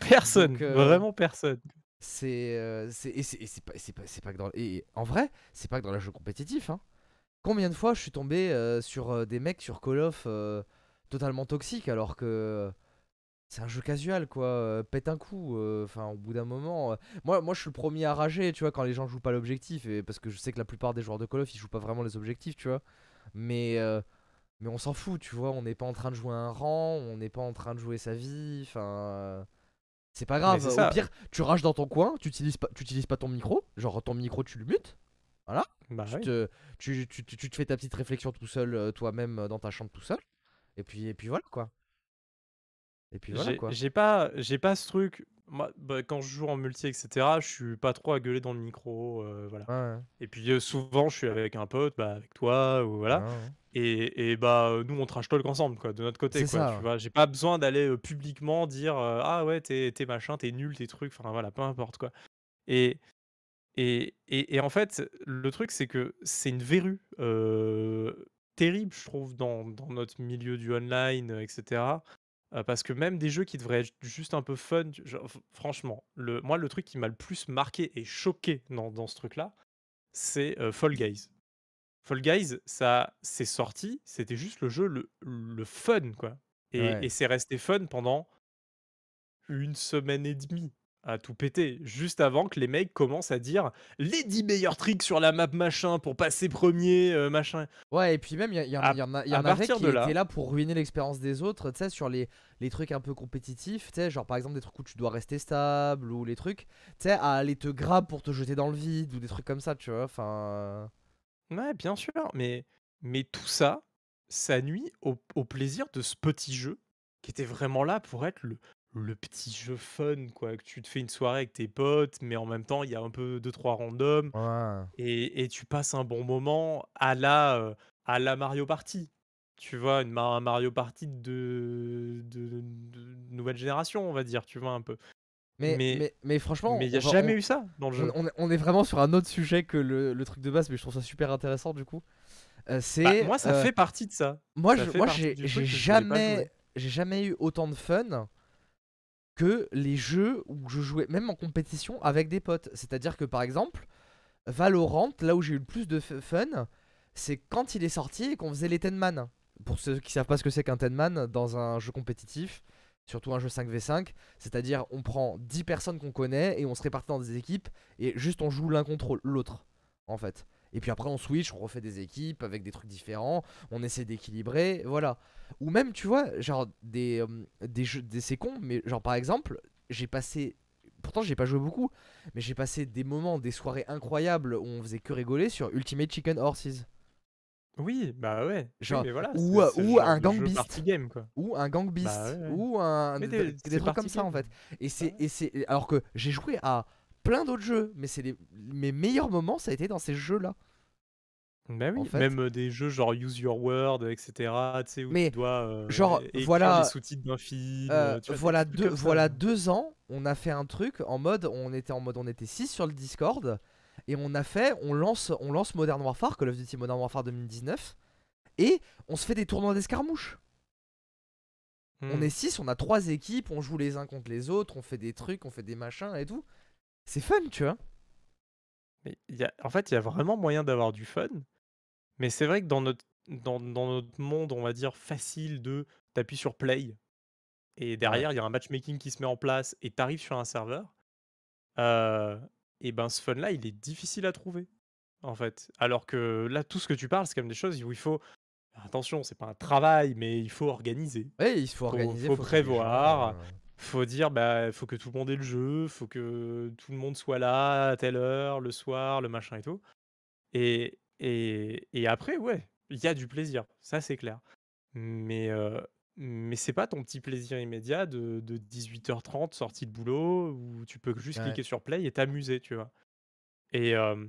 Personne, Donc, euh, vraiment personne. C'est euh, c'est et c'est pas c'est pas c'est pas que dans et en vrai c'est pas que dans les jeux compétitifs hein. Combien de fois je suis tombé euh, sur des mecs sur Call of totalement toxiques alors que c'est un jeu casual quoi. euh, pète un coup. euh, Enfin au bout d'un moment, euh, moi moi je suis le premier à rager tu vois quand les gens jouent pas l'objectif et parce que je sais que la plupart des joueurs de Call of ils jouent pas vraiment les objectifs tu vois. Mais euh, mais on s'en fout tu vois. On n'est pas en train de jouer un rang, on n'est pas en train de jouer sa vie. Enfin. c'est pas grave, c'est au pire, tu rages dans ton coin, tu utilises pas, tu utilises pas ton micro, genre ton micro tu le mutes, Bah tu, oui. te, tu, tu, tu- te fais ta petite réflexion tout seul, toi-même dans ta chambre tout seul, et puis, et puis voilà quoi. Et puis voilà quoi. j'ai pas, j'ai pas ce truc. Moi, bah, quand je joue en multi, etc., je suis pas trop à gueuler dans le micro, euh, voilà. Ouais, Et puis euh, souvent, je suis avec un pote, bah, avec toi, ou voilà. ouais, ouais. Et, et bah euh, nous on trash talk ensemble quoi de notre côté quoi ça, tu vois j'ai pas besoin d'aller euh, publiquement dire ah ouais t'es t'es machin t'es nul tes trucs enfin voilà peu importe quoi et et, et, et en fait le truc c'est que c'est une verrue terrible je trouve dans, dans notre milieu du online etc parce que même des jeux qui devraient être juste un peu fun genre, franchement le moi le truc qui m'a le plus marqué et choqué dans, dans ce truc là c'est euh, Fall Guys Fall Guys, ça, c'est sorti, c'était juste le jeu le, le fun, quoi. Et, Ouais. et c'est resté fun pendant une semaine et demie à tout péter, juste avant que les mecs commencent à dire les 10 meilleurs tricks sur la map machin pour passer premier, euh, machin. Ouais, et puis même, il y, y y y en avait qui de là- étaient là pour ruiner l'expérience des autres, tu sais, sur les, les trucs un peu compétitifs, tu sais, genre par exemple des trucs où tu dois rester stable ou les trucs, tu sais, à aller te grab pour te jeter dans le vide ou des trucs comme ça, tu vois, enfin. Ouais, bien sûr, mais, mais tout ça, ça nuit au, au plaisir de ce petit jeu qui était vraiment là pour être le, le petit jeu fun, quoi, que tu te fais une soirée avec tes potes, mais en même temps, il y a un peu deux, trois randoms, Ouais. et, et tu passes un bon moment à la, euh, à la Mario Party. Tu vois, une, un Mario Party de, de, de nouvelle génération, on va dire, tu vois, un peu. Mais, Mais- mais, mais, franchement, Mais il n'y a on va- jamais eu ça dans le on, jeu. on est- on est vraiment sur un autre sujet que le, le truc de base, mais je trouve ça super intéressant du coup. Euh, c'est. Bah, moi, ça euh, fait partie de ça. Moi, ça je- fait moi partie j'ai du j'ai truc que je voulais pas jamais, j'ai jamais eu autant de fun que les jeux où je jouais, même en compétition, avec des potes. C'est-à-dire que par exemple, Valorant, là où j'ai eu le plus de fun, c'est quand il est sorti et qu'on faisait les Ten Man. Pour ceux qui savent pas ce que c'est qu'un Ten Man dans un jeu compétitif, surtout un jeu 5v5, c'est-à-dire on prend 10 personnes qu'on connaît et on se répartit dans des équipes et juste on joue l'un contre l'autre en fait. Et puis après on switch, on refait des équipes avec des trucs différents, on essaie d'équilibrer, voilà. Ou même tu vois, genre des, euh, des jeux, des c'est con, mais genre par exemple, j'ai passé. Pourtant, j'ai pas joué beaucoup, mais j'ai passé des moments, des soirées incroyables où on faisait que rigoler sur Ultimate Chicken Horses. Oui, bah ouais. Genre, mais voilà, ou, un Gang Beast. game, quoi. Ou un Gang Beast. Bah ouais, ouais. Ou un. Des, trucs comme ça en fait. Et c'est, Ouais. et c'est. Alors que j'ai joué à plein d'autres jeux, mais c'est les, mes meilleurs moments, ça a été dans ces jeux-là. Bah oui, En fait. même euh, des jeux genre Use Your Word, etc. Tu sais, où Mais, tu dois euh, genre, voilà, les sous-titres d'un film. Euh, vois, voilà, deux, voilà deux ans, on a fait un truc en mode, on était en mode, on était 6 sur le Discord, et on a fait, on lance, on lance Modern Warfare, Call of Duty Modern Warfare 2019, et on se fait des tournois d'escarmouches. On Hmm. est 6, on a trois équipes, on joue les uns contre les autres, on fait des trucs, on fait des machins et tout. C'est fun, tu vois. Mais il y a, en fait, il y a vraiment moyen d'avoir du fun. Mais c'est vrai que dans notre, dans, dans notre monde, on va dire, facile de t'appuies sur play et derrière, il y a un matchmaking qui se met en place et t'arrives sur un serveur. euh, et ben ce fun-là, il est difficile à trouver, en fait. Alors que là, tout ce que tu parles, c'est quand même des choses où il faut. Attention, c'est pas un travail, mais il faut organiser. Ouais, il faut Faut- organiser, faut faut gens, prévoir. Faut dire, bah, faut que tout le monde ait le jeu, faut que tout le monde soit là à telle heure, le soir, le machin et tout. Et, et, et après, ouais, il y a du plaisir, ça c'est clair. Mais, euh, mais c'est pas ton petit plaisir immédiat de, de 18h30 sorti de boulot où tu peux juste Ouais. cliquer sur play et t'amuser, tu vois. Et, euh,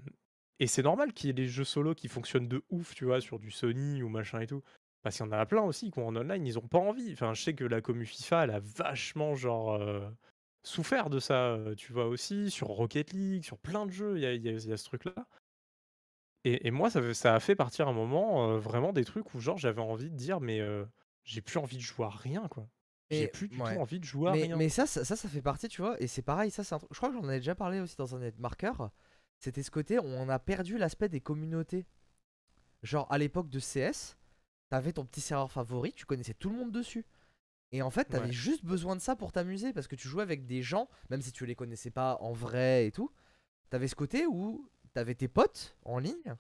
et c'est normal qu'il y ait des jeux solo qui fonctionnent de ouf, tu vois, sur du Sony ou machin et tout. Parce qu'il y en a plein aussi qui, en online, ils ont pas envie. Enfin, je sais que la commu FIFA, elle a vachement, genre, euh, souffert de ça, euh, tu vois, aussi, sur Rocket League, sur plein de jeux, il y a, y a- y a ce truc-là. Et, et moi, ça, ça a fait partir un moment, euh, vraiment, des trucs où, genre, j'avais envie de dire, mais euh, j'ai plus envie de jouer à rien, quoi. J'ai plus du ouais. tout envie de jouer à Mais, rien. mais ça, ça, ça, ça fait partie, tu vois, et c'est pareil, ça, c'est un truc- Je crois que j'en avais déjà parlé aussi dans un net marqueur. C'était ce côté, on a perdu l'aspect des communautés. Genre, à l'époque de CS, t'avais ton petit serveur favori, tu connaissais tout le monde dessus. Et en fait, t'avais Ouais. juste besoin de ça pour t'amuser, parce que tu jouais avec des gens, même si tu les connaissais pas en vrai et tout. T'avais ce côté où t'avais tes potes en ligne,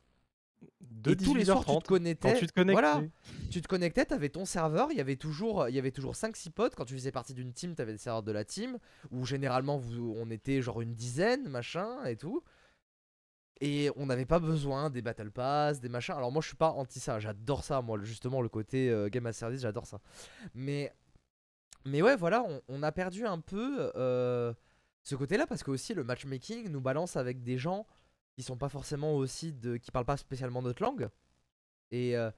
De et tous les soirs, tu 18h30, te connectais. quand tu te connectais. Voilà, tu te connectais, t'avais ton serveur, il y avait toujours, il y avait toujours 5-6 potes. Quand tu faisais partie d'une team, t'avais le serveur de la team, où généralement vous, on était genre une dizaine, machin et tout. Et on n'avait pas besoin des battle pass, des machins. Alors moi je suis pas anti ça, j'adore ça, moi justement le côté euh, game as service, j'adore ça. Mais, mais ouais, voilà, on, on a perdu un peu euh, ce côté-là parce que aussi le matchmaking nous balance avec des gens qui sont pas forcément aussi de, qui parlent pas spécialement notre langue. Et, euh,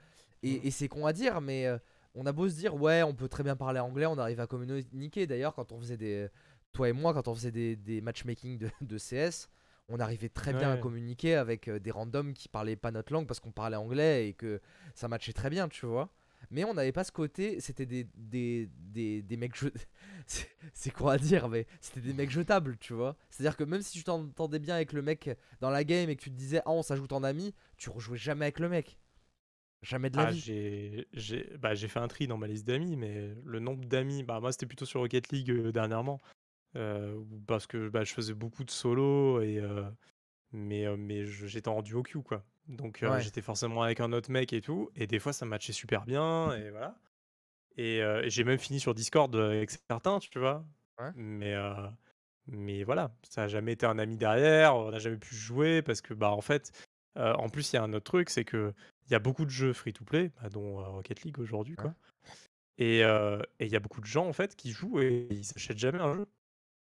et, Mm. et c'est con à dire, mais on a beau se dire, ouais, on peut très bien parler anglais, on arrive à communiquer. D'ailleurs, quand on faisait des. Toi et moi, quand on faisait des, des matchmaking de, de CS, on arrivait très bien à communiquer avec euh, des randoms qui parlaient pas notre langue parce qu'on parlait anglais et que ça matchait très bien, tu vois. Mais on n'avait pas ce côté, c'était des, des, des, des mecs *laughs* c'est- quoi à dire, mais c'était des mecs jetables, tu vois. C'est-à-dire que même si tu t'entendais bien avec le mec dans la game et que tu te disais, ah, on s'ajoute en ami, tu rejouais jamais avec le mec. Jamais de la Ah, vie. j'ai bah, j'ai fait un tri dans ma liste d'amis, mais le nombre d'amis, bah, moi c'était plutôt sur Rocket League euh, dernièrement, parce que bah, je faisais beaucoup de solo, et, euh, mais, euh, mais j'étais en duo queue, quoi. Donc euh, Ouais. j'étais forcément avec un autre mec et tout, et des fois ça matchait super bien, et voilà. Et, euh, et j'ai même fini sur Discord avec certains, tu vois. Ouais. Mais, euh, mais voilà, ça n'a jamais été un ami derrière, on n'a jamais pu jouer, parce que bah en fait, euh, en plus il y a un autre truc, c'est que il y a beaucoup de jeux free-to-play, bah, dont euh, Rocket League aujourd'hui, quoi. Ouais. Et euh, et il y a beaucoup de gens en fait qui jouent et ils s'achètent jamais un jeu.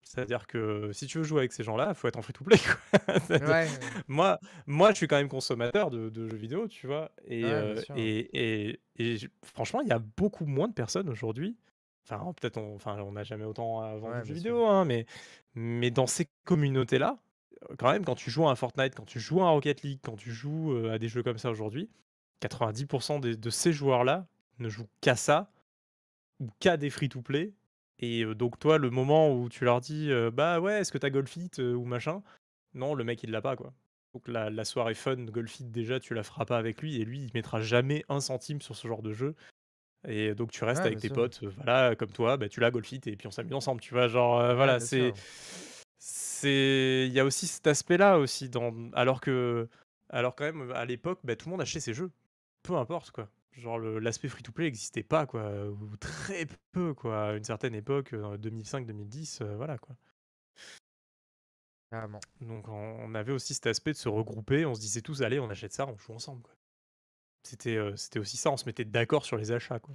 C'est-à-dire que si tu veux jouer avec ces gens-là, il faut être en free-to-play. *laughs* Ouais, moi, moi, je suis quand même consommateur de, de jeux vidéo, tu vois. Et, Ouais, euh, sûr. et, et, et j- franchement, il y a beaucoup moins de personnes aujourd'hui. Enfin, peut-être, on, enfin, on n'a jamais autant vendu Ouais, de jeux vidéo, hein, mais, mais dans ces communautés-là, euh, quand même, quand tu joues à un Fortnite, quand tu joues à un Rocket League, quand tu joues euh, à des jeux comme ça aujourd'hui, 90% des- de ces joueurs-là ne jouent qu'à ça ou qu'à des free-to-play. Et euh, donc, toi, le moment où tu leur dis, euh, bah ouais, est-ce que t'as Golfit ou machin? Non, le mec, il l'a pas, quoi. Donc, la, la soirée fun Golfit, déjà, tu la feras pas avec lui. Et lui, il mettra jamais un centime sur ce genre de jeu. Et donc, tu restes avec tes sûr. potes, voilà, comme toi, bah, tu l'as Golfit et puis on s'amuse ensemble, tu vois. Genre, voilà, c'est. C'est. Il y a aussi cet aspect-là aussi. Dans... Alors que. Alors, quand même, à l'époque, bah, tout le monde achetait ses jeux. Peu importe, quoi. Genre l'aspect free to play n'existait pas quoi, ou *laughs* très peu quoi, à une certaine époque, 2005-2010, voilà quoi. Carrément. Donc on avait aussi cet aspect de se regrouper, on se disait tous: «Allez, on achète ça, on joue ensemble», quoi. C'était, c'était aussi ça, on se mettait d'accord sur les achats, quoi.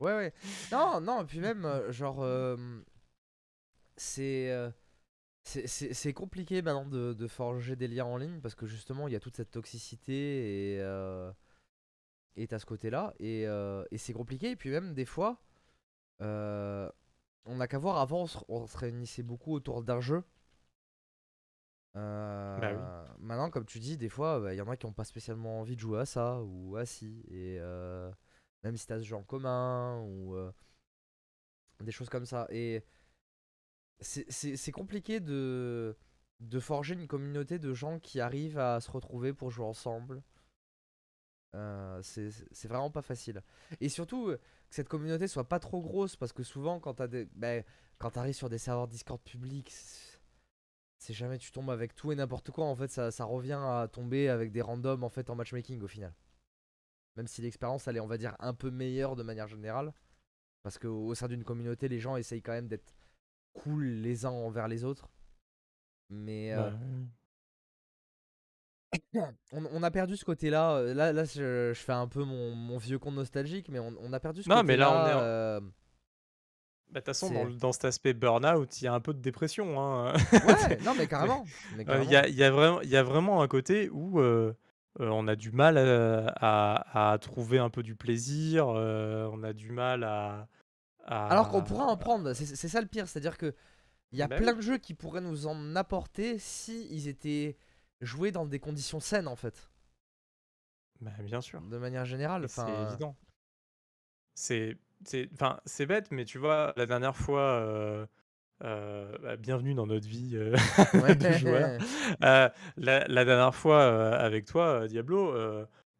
Ouais, *laughs* ouais. Non, non, puis même, genre, c'est, c'est compliqué maintenant de, forger des liens en ligne parce que justement, il y a toute cette toxicité et et t'as ce côté-là et, et c'est compliqué. Et puis même des fois, on n'a qu'à voir avant, on se, réunissait beaucoup autour d'un jeu. Bah maintenant, comme tu dis, des fois, bah, il y en a qui n'ont pas spécialement envie de jouer à ça ou à si. Et même si t'as ce jeu en commun ou des choses comme ça. Et c'est compliqué de, de forger une communauté de gens qui arrivent à se retrouver pour jouer ensemble. Euh, c'est vraiment pas facile. Et surtout, euh, que cette communauté soit pas trop grosse, parce que souvent, quand ben, arrives sur des serveurs Discord publics, c'est jamais tu tombes avec tout et n'importe quoi. En fait, ça, ça, revient à tomber avec des randoms en fait en matchmaking au final. Même si l'expérience, elle est, on va dire, un peu meilleure de manière générale. Parce qu'au sein d'une communauté, les gens essayent quand même d'être cool les uns envers les autres. Mais. Euh, *coughs* on, a perdu ce côté-là. Euh, là, là je, fais un peu mon, vieux compte nostalgique, mais on, a perdu ce côté-là. Non, mais là, on est. Euh, bah, de toute façon, dans, cet aspect burn-out, il y a un peu de dépression. Hein. ouais, *laughs* non, mais *laughs* carrément. Il y, a, y, a vraiment, y a vraiment un côté où on a du mal à, trouver un peu du plaisir, on a du mal à, alors qu'on pourrait en prendre, c'est ça le pire, c'est-à-dire que il y a bah plein de jeux qui pourraient nous en apporter si ils étaient joués dans des conditions saines en fait. Bah, bien sûr. De manière générale, c'est évident. C'est enfin c'est bête, mais tu vois la dernière fois. Euh, euh, bah, bienvenue dans notre vie euh, *laughs* de joueur. *laughs* la, dernière fois avec toi, Diablo,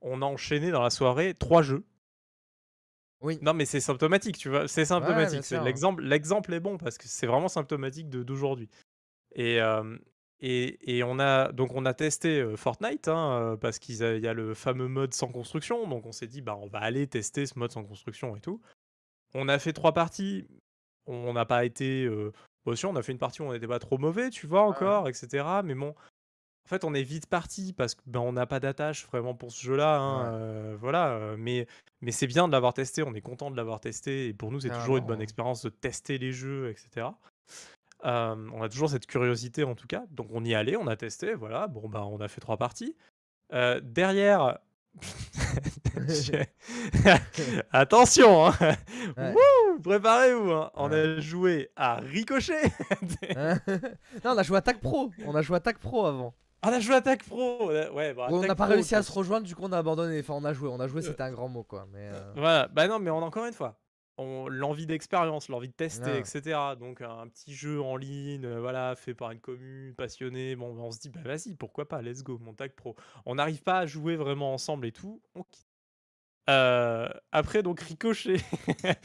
on a enchaîné dans la soirée trois jeux. Oui. Non, mais c'est symptomatique, tu vois. C'est symptomatique. l'exemple, l'exemple est bon parce que c'est vraiment symptomatique de, d'aujourd'hui. Et, et, et, on a donc on a testé Fortnite hein, parce qu'il y a le fameux mode sans construction. Donc on s'est dit bah on va aller tester ce mode sans construction et tout. On a fait trois parties. On n'a pas été. aussi, on a fait une partie où on n'était pas trop mauvais, tu vois encore, etc. Mais bon, en fait, on est vite parti parce qu'on ben, on n'a pas d'attache vraiment pour ce jeu-là. Hein, euh, voilà, euh, mais, mais c'est bien de l'avoir testé. On est content de l'avoir testé. Et pour nous, c'est toujours une bonne expérience de tester les jeux, etc. Euh, on a toujours cette curiosité en tout cas. Donc on y allait, on a testé. Voilà, bon, bah, on a fait trois parties. derrière. *laughs* *laughs* *laughs* Attention, hein. préparez-vous. Hein. On a joué à Ricochet. non, on a joué à Pro. On a joué à Pro avant. On a joué Attack Pro Ouais, bah, On n'a pas réussi à se rejoindre, du coup on a abandonné. Enfin, on a joué, on a joué, c'était un grand mot quoi. Mais euh. Voilà, bah non, mais on, encore une fois, l'envie d'expérience, l'envie de tester, etc. Donc un petit jeu en ligne, euh, voilà, fait par une commune, passionné. Bon, on se dit, bah vas-y, pourquoi pas, let's go, mon tag pro. On n'arrive pas à jouer vraiment ensemble et tout, on quitte. après donc ricochet.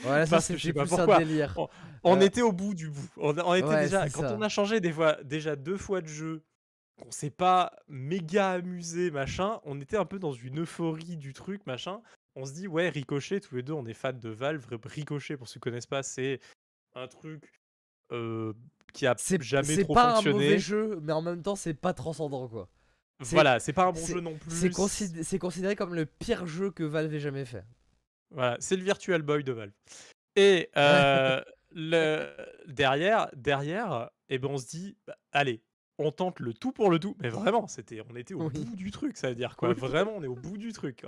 Ouais, ça c'est plus un délire. On, était au bout du bout. On, était déjà quand on a changé des fois déjà deux fois de jeu qu'on s'est pas méga amusé, machin, on était un peu dans une euphorie du truc, machin. On se dit, ouais, Ricochet, tous les deux, on est fans de Valve. Ricochet, pour ceux qui connaissent pas, c'est un truc qui a jamais trop fonctionné. C'est pas un mauvais jeu, mais en même temps, c'est pas transcendant, quoi. Voilà, c'est pas un bon jeu non plus. C'est considéré comme le pire jeu que Valve ait jamais fait. Voilà, c'est le Virtual Boy de Valve. Et euh, *laughs* le, derrière, derrière, eh ben on se dit, bah, allez, on tente le tout pour le tout. Mais vraiment, c'était, on était au bout du truc, ça veut dire quoi. Vraiment, on est au bout du truc.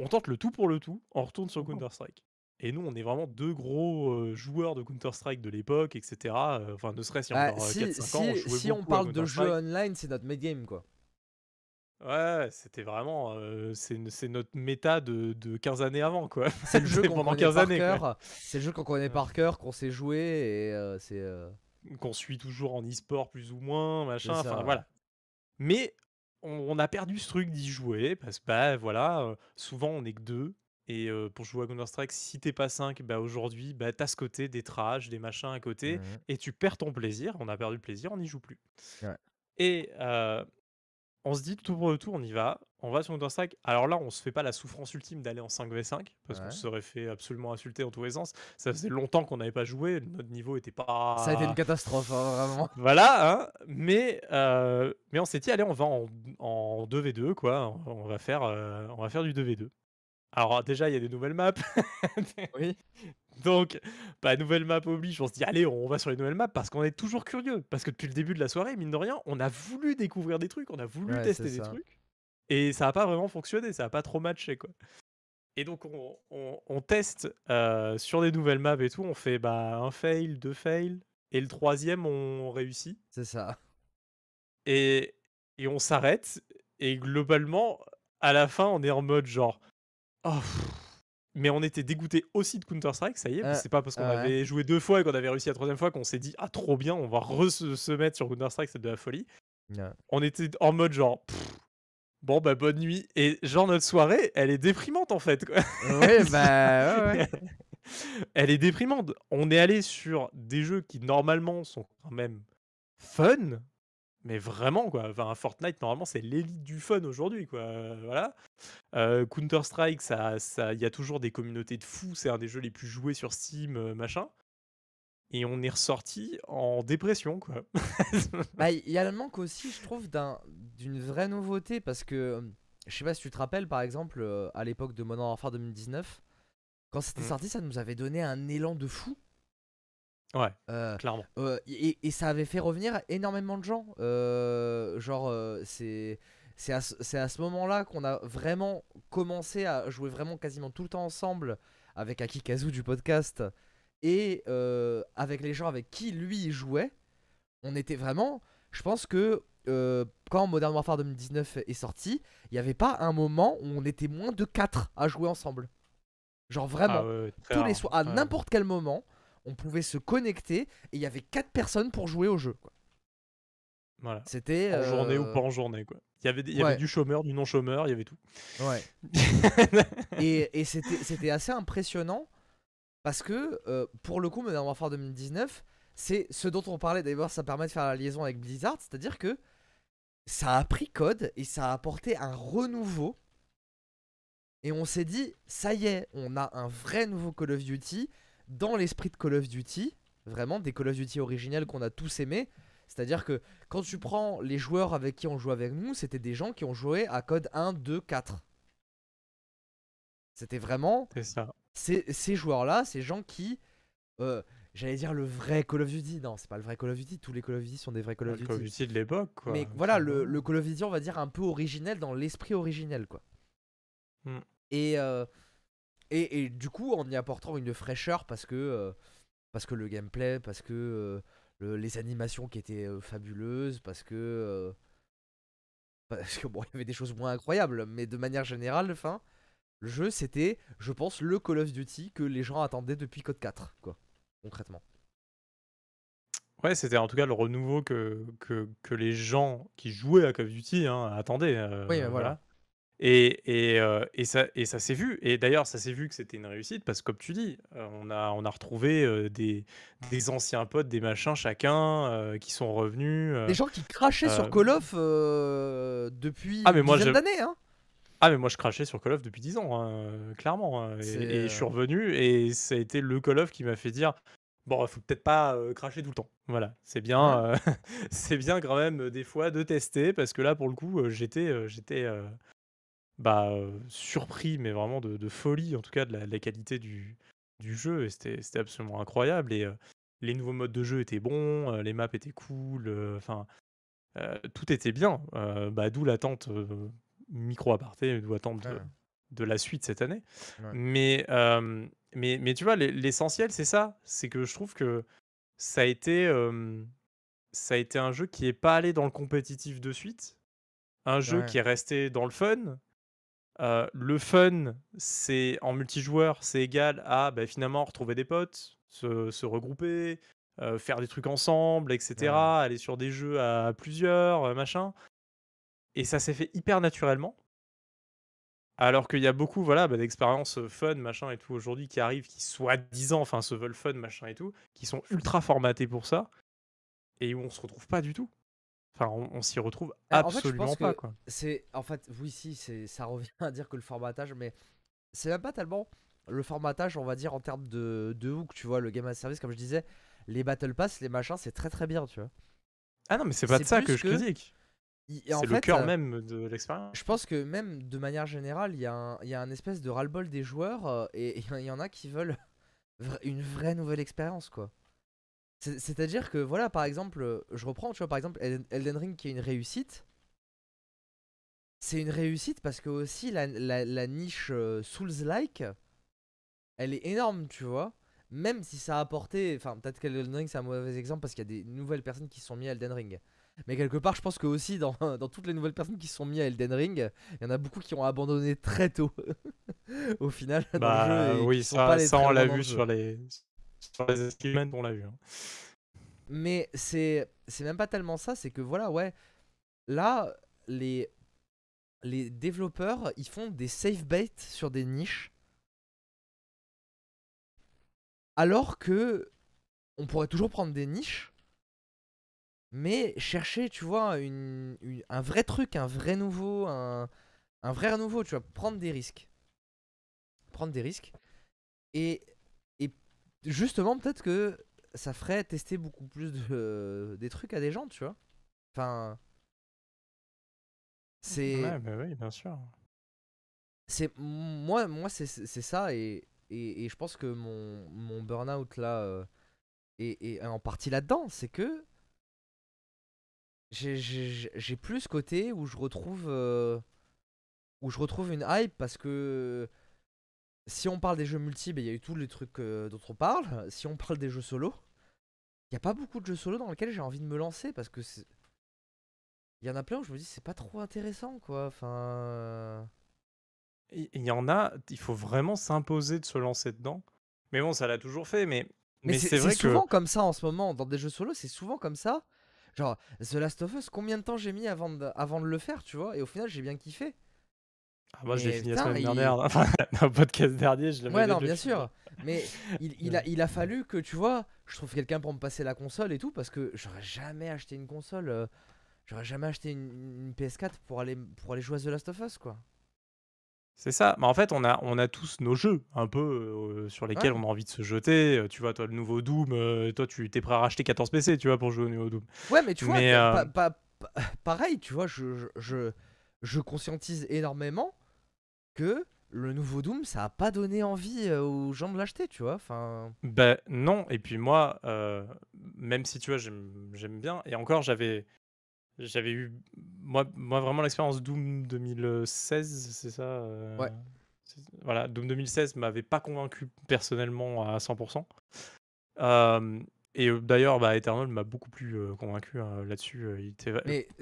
On tente le tout pour le tout, on retourne sur Counter-Strike. Et nous, on est vraiment deux gros euh, joueurs de Counter-Strike de l'époque, etc. Enfin, ne serait-ce bah, si, 4-5 si, ans, on Si on parle de jeu online, c'est notre mid game, quoi. Ouais, c'était vraiment. Euh, c'est notre méta de, de 15 années avant, quoi. C'est le *laughs* jeu qu'on connaît 15 par cœur. C'est le jeu qu'on connaît par cœur, qu'on sait jouer, et c'est qu'on suit toujours en e-sport plus ou moins, machin, enfin voilà. Mais on, a perdu ce truc d'y jouer parce que bah voilà, souvent on est que deux. Et pour jouer à Counter-Strike, si t'es pas 5, bah aujourd'hui, bah t'as ce côté des trash, des machins à côté, mmh et tu perds ton plaisir. On a perdu le plaisir, on n'y joue plus. Et on se dit tout pour le tout, on y va. On va sur Counter-Strike. Alors là, on se fait pas la souffrance ultime d'aller en 5v5 parce qu'on Ouais. se serait fait absolument insulter en tous les sens. Ça faisait longtemps qu'on n'avait pas joué. Notre niveau était pas. Ça a été une catastrophe, hein, vraiment. Voilà, hein, mais, euh, mais on s'est dit, allez, on va en, en 2v2, quoi. On va faire, euh, on va faire du 2v2. Alors déjà, il y a des nouvelles maps. *laughs* Oui. Donc, bah, nouvelle map oblige, on se dit, allez, on va sur les nouvelles maps parce qu'on est toujours curieux. Parce que depuis le début de la soirée, mine de rien, on a voulu découvrir des trucs, on a voulu Ouais, tester des trucs. Et ça n'a pas vraiment fonctionné, ça n'a pas trop matché, quoi. Et donc, on, on- on teste euh, sur des nouvelles maps et tout. On fait bah, un fail, deux fails. Et le troisième, on réussit. C'est ça. Et, et on s'arrête. Et globalement, à la fin, on est en mode genre. Oh, mais on était dégoûté aussi de Counter-Strike, ça y est. Euh, c'est pas parce qu'on ouais. avait joué deux fois et qu'on avait réussi la troisième fois qu'on s'est dit Ah, trop bien, on va re se, se mettre sur Counter-Strike, c'est de la folie. Ouais. On était en mode genre. pff, Bon, bah, bonne nuit. Et genre, notre soirée, elle est déprimante en fait. Quoi. Ouais, bah, ouais, ouais. *laughs* elle est déprimante. On est allé sur des jeux qui normalement sont quand même fun, mais vraiment quoi. Enfin, Fortnite normalement c'est l'élite du fun aujourd'hui quoi. Euh, Voilà. Euh, Counter Strike, ça, ça, il y a toujours des communautés de fous. C'est un des jeux les plus joués sur Steam, euh, machin. Et on est ressorti en dépression quoi. *laughs* Bah, il y a le manque aussi, je trouve, d'un- d'une vraie nouveauté parce que euh, je sais pas si tu te rappelles, par exemple, euh, à l'époque de Modern Warfare 2019, quand c'était Mm. sorti, ça nous avait donné un élan de fou. ouais, Euh, clairement. euh, et, et ça avait fait revenir énormément de gens. Euh, genre, c'est. C'est à, à ce moment-là qu'on a vraiment commencé à jouer vraiment quasiment tout le temps ensemble avec Akikazu du podcast et euh, avec les gens avec qui lui jouait. On était vraiment. Je pense que euh, quand Modern Warfare 2019 est sorti, il n'y avait pas un moment où on était moins de 4 à jouer ensemble. Genre vraiment Ah ouais, tous les soirs, à Ouais. n'importe quel moment, on pouvait se connecter et il y avait quatre personnes pour jouer au jeu. quoi. Voilà. C'était. En journée ou euh, pas en journée quoi. Il y avait, des- il y ouais. avait du chômeur, du non chômeur, il y avait tout. Ouais. *laughs* Et, et c'était c'était assez impressionnant parce que euh, pour le coup, Modern Warfare 2019, c'est ce dont on parlait. D'ailleurs, ça permet de faire la liaison avec Blizzard, c'est-à-dire que ça a pris code et ça a apporté un renouveau. Et on s'est dit, ça y est, on a un vrai nouveau Call of Duty dans l'esprit de Call of Duty, vraiment des Call of Duty originels qu'on a tous aimés. C'est-à-dire que quand tu prends les joueurs avec qui on joue avec nous, c'était des gens qui ont joué à code 1, 2, 4. C'était vraiment ça. Ces, joueurs-là, ces gens qui, euh, j'allais dire le vrai Call of Duty. Non, c'est pas le vrai Call of Duty. Tous les Call of Duty sont des vrais Call of Le Call of Duty. Duty de l'époque quoi. Mais voilà, le, le Call of Duty, on va dire un peu originel dans l'esprit originel, quoi. Hmm. Et, euh, et, et du coup, en y apportant une fraîcheur parce que, euh, parce que le gameplay, parce que le- les animations qui étaient fabuleuses, parce que. parce que bon, il y avait des choses moins incroyables, mais de manière générale, enfin, le jeu c'était, je pense, le Call of Duty que les gens attendaient depuis Code 4, quoi, concrètement. Ouais, c'était en tout cas le renouveau que, que, que les gens qui jouaient à Call of Duty hein, attendaient. euh, Oui, mais voilà. Et, et, euh, et ça, et ça s'est vu. Et d'ailleurs, ça s'est vu que c'était une réussite parce que, comme tu dis, euh, on a, on a retrouvé euh, des, des anciens potes, des machins, chacun, qui sont revenus. Des gens qui crachaient sur Call of depuis Ah, mais une moi, dizaine d'années, hein. Ah, mais moi, je crachais sur Call of depuis 10 ans, hein, clairement. hein. Et, et je suis euh, revenu et ça a été le Call of qui m'a fait dire Bon, il faut peut-être pas euh, cracher tout le temps. Voilà, c'est bien, euh, *laughs* c'est bien quand même des fois de tester parce que là, pour le coup, j'étais, j'étais euh, bah, surpris, mais vraiment de, de folie, en tout cas, de la, de la qualité du, du jeu. Et c'était, c'était absolument incroyable. Et euh, les nouveaux modes de jeu étaient bons, les maps étaient cool, enfin, tout était bien. Bah, d'où l'attente, micro aparté, d'où l'attente de, Ouais. de la suite cette année. Ouais. Mais, euh, mais, mais tu vois, l'e- l'essentiel, c'est ça. C'est que je trouve que ça a été, euh, ça a été un jeu qui est pas allé dans le compétitif de suite. Un jeu Ouais. qui est resté dans le fun. Euh, le fun, c'est en multijoueur, c'est égal à bah, finalement retrouver des potes, se, se regrouper, euh, faire des trucs ensemble, etc. Ouais. Aller sur des jeux à plusieurs, machin. Et ça s'est fait hyper naturellement. Alors qu'il y a beaucoup voilà, bah, d'expériences fun, machin et tout aujourd'hui qui arrivent, qui soi-disant, enfin se veulent fun, machin et tout, qui sont ultra formatées pour ça, et où on se retrouve pas du tout. Enfin, on, s'y retrouve bah, en fait, je absolument pas, quoi. c'est. En fait, oui, si, c'est- ça revient *laughs* à dire que le formatage, mais c'est même pas tellement le formatage, on va dire, en termes de, de hook, tu vois, le game as service, comme je disais, les battle pass, les machins, c'est très très bien, tu vois. Ah non, mais c'est pas de ça que je que- critique. C'est le cœur euh, même de l'expérience. Je pense que même de manière générale, il y, a un- y a un espèce de ras-le-bol des joueurs euh, et il y en a qui veulent *laughs* une vraie nouvelle expérience, quoi. C'est- C'est-à-dire que, voilà, par exemple, je reprends, tu vois, par exemple, Elden Elden Ring qui est une réussite. C'est une réussite parce que aussi la, la- la niche euh, Souls-like, elle est énorme, tu vois. Même si ça a apporté, enfin peut-être qu'Elden Ring c'est un mauvais exemple parce qu'il y a des nouvelles personnes qui se sont mis à Elden Ring. Mais quelque part, je pense que aussi dans, *laughs* dans toutes les nouvelles personnes qui se sont mis à Elden Ring, il y en a beaucoup qui ont abandonné très tôt *laughs* au final dans Bah le jeu. et oui, ça, on l'a vu sur les, sur les achievements, on l'a vu. hein. Mais c'est c'est même pas tellement ça, c'est que voilà, ouais. Là, les les développeurs, ils font des safe baits sur des niches. Alors que on pourrait toujours prendre des niches mais chercher, tu vois, une, une- un vrai truc, un vrai nouveau, un, un vrai renouveau, tu vois, prendre des risques. Prendre des risques. Et, et justement, peut-être que ça ferait tester beaucoup plus de, des trucs à des gens, tu vois. Enfin. C'est. Ouais, bah oui, bien sûr. c'est moi moi c'est c'est ça et, et, et je pense que mon, mon burn-out là euh, est, est en partie là-dedans c'est que j'ai- plus ce côté où je retrouve euh, où je retrouve une hype parce que si on parle des jeux multi il y a eu tous les trucs euh, dont on parle si on parle des jeux solo il y a pas beaucoup de jeux solo dans lesquels j'ai envie de me lancer parce que c'est- il y en a plein où je me dis c'est pas trop intéressant quoi enfin Il y en a, il faut vraiment s'imposer de se lancer dedans. Mais bon, ça l'a toujours fait, mais, Mais, mais c'est vrai que. souvent comme ça en ce moment, dans des jeux solo, c'est souvent comme ça. Genre, The Last of Us, combien de temps j'ai mis avant de, avant de le faire, tu vois Et au final, j'ai bien kiffé. Ah, moi, je l'ai fini la putain, semaine il- dernière. Enfin, *laughs* *laughs* dans le podcast dernier, je l'avais Ouais, non, bien sûr. Mais il, il a, il a fallu que, tu vois, je trouve quelqu'un pour me passer la console et tout, parce que j'aurais jamais acheté une console. euh, J'aurais jamais acheté une, une PS4 pour aller, pour aller jouer à The Last of Us, quoi. C'est ça. Mais en fait, on a, on a tous nos jeux, un peu, euh, sur lesquels Ouais. on a envie de se jeter. Euh, Tu vois, toi, le nouveau Doom, euh, toi, tu t'es prêt à racheter 14 PC, tu vois, pour jouer au nouveau Doom. Ouais, mais tu vois, Mais, pa- pa- pa- pareil, tu vois, je, je, je, je conscientise énormément que le nouveau Doom, ça a pas donné envie aux gens de l'acheter, tu vois. Enfin, Ben non, et puis moi, même si tu vois, j'aime bien, et encore, j'avais j'avais eu, moi, moi vraiment l'expérience Doom 2016, c'est ça euh, Ouais. Voilà, Doom 2016 m'avait pas convaincu personnellement à 100%. Euh, et euh, d'ailleurs, bah, Eternal m'a beaucoup plus euh, convaincu hein, là-dessus. euh,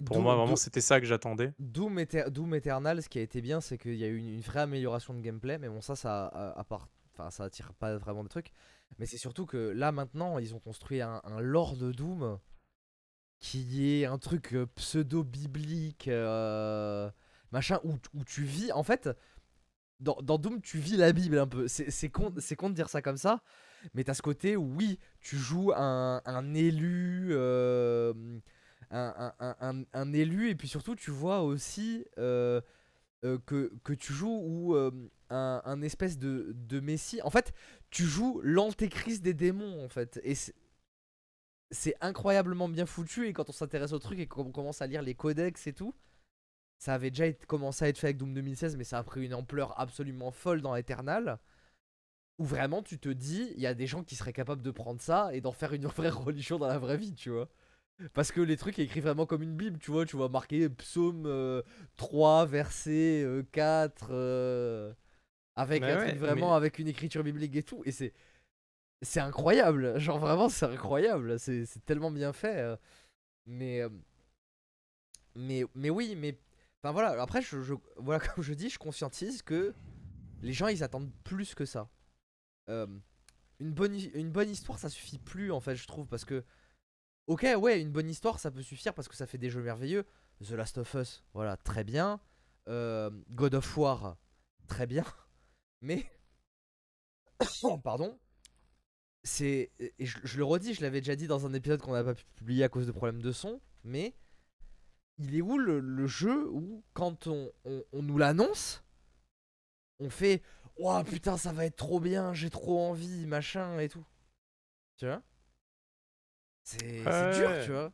pour Doom- moi, vraiment, c'était ça que j'attendais. Doom, Eter- Doom Eternal, ce qui a été bien, c'est qu'il y a eu une, une vraie amélioration de gameplay. Mais bon, ça, ça, à, à part, enfin, ça attire pas vraiment des trucs. Mais c'est surtout que là, maintenant, ils ont construit un, un lore de Doom qui est un truc euh, pseudo-biblique, euh, machin, où, où tu vis. En fait, dans, dans Doom, tu vis la Bible un peu. C'est con, con de dire ça comme ça. Mais t'as ce côté où, oui, tu joues un, un élu. euh, un, un- un- élu et puis surtout tu vois aussi que, que tu joues ou un, un espèce de, de messie en fait tu joues l'antéchrist des démons en fait et c'est- incroyablement bien foutu et quand on s'intéresse au truc et qu'on commence à lire les codex et tout ça avait déjà été- commencé à être fait avec Doom 2016 mais ça a pris une ampleur absolument folle dans Eternal où vraiment tu te dis il y a des gens qui seraient capables de prendre ça et d'en faire une *laughs* vraie religion dans la vraie vie tu vois parce que les trucs écrits vraiment comme une bible, tu vois, tu vois marqué psaume euh, 3, verset euh, 4, euh, avec Mais un ouais, truc vraiment mais- avec une écriture biblique et tout. Et c'est c'est incroyable, *laughs* genre vraiment c'est incroyable, c'est tellement bien fait. euh. Mais, euh, mais, mais oui, mais enfin voilà, après, je, *laughs* voilà, comme je dis, je conscientise que les gens ils attendent plus que ça. Euh, une, bonne, une bonne histoire ça suffit plus en fait, je trouve, parce que Ok, ouais, une bonne histoire, ça peut suffire parce que ça fait des jeux merveilleux. The Last of Us, voilà, très bien. God of War, très bien. Mais, *coughs* pardon, c'est, et je, je le redis, je l'avais déjà dit dans un épisode qu'on n'a pas pu publier à cause de problèmes de son, mais il est où le, le jeu où, quand on, on- on nous l'annonce, on fait Ouah putain, ça va être trop bien, j'ai trop envie, machin et tout. Tu vois? C'est c'est dur, tu vois.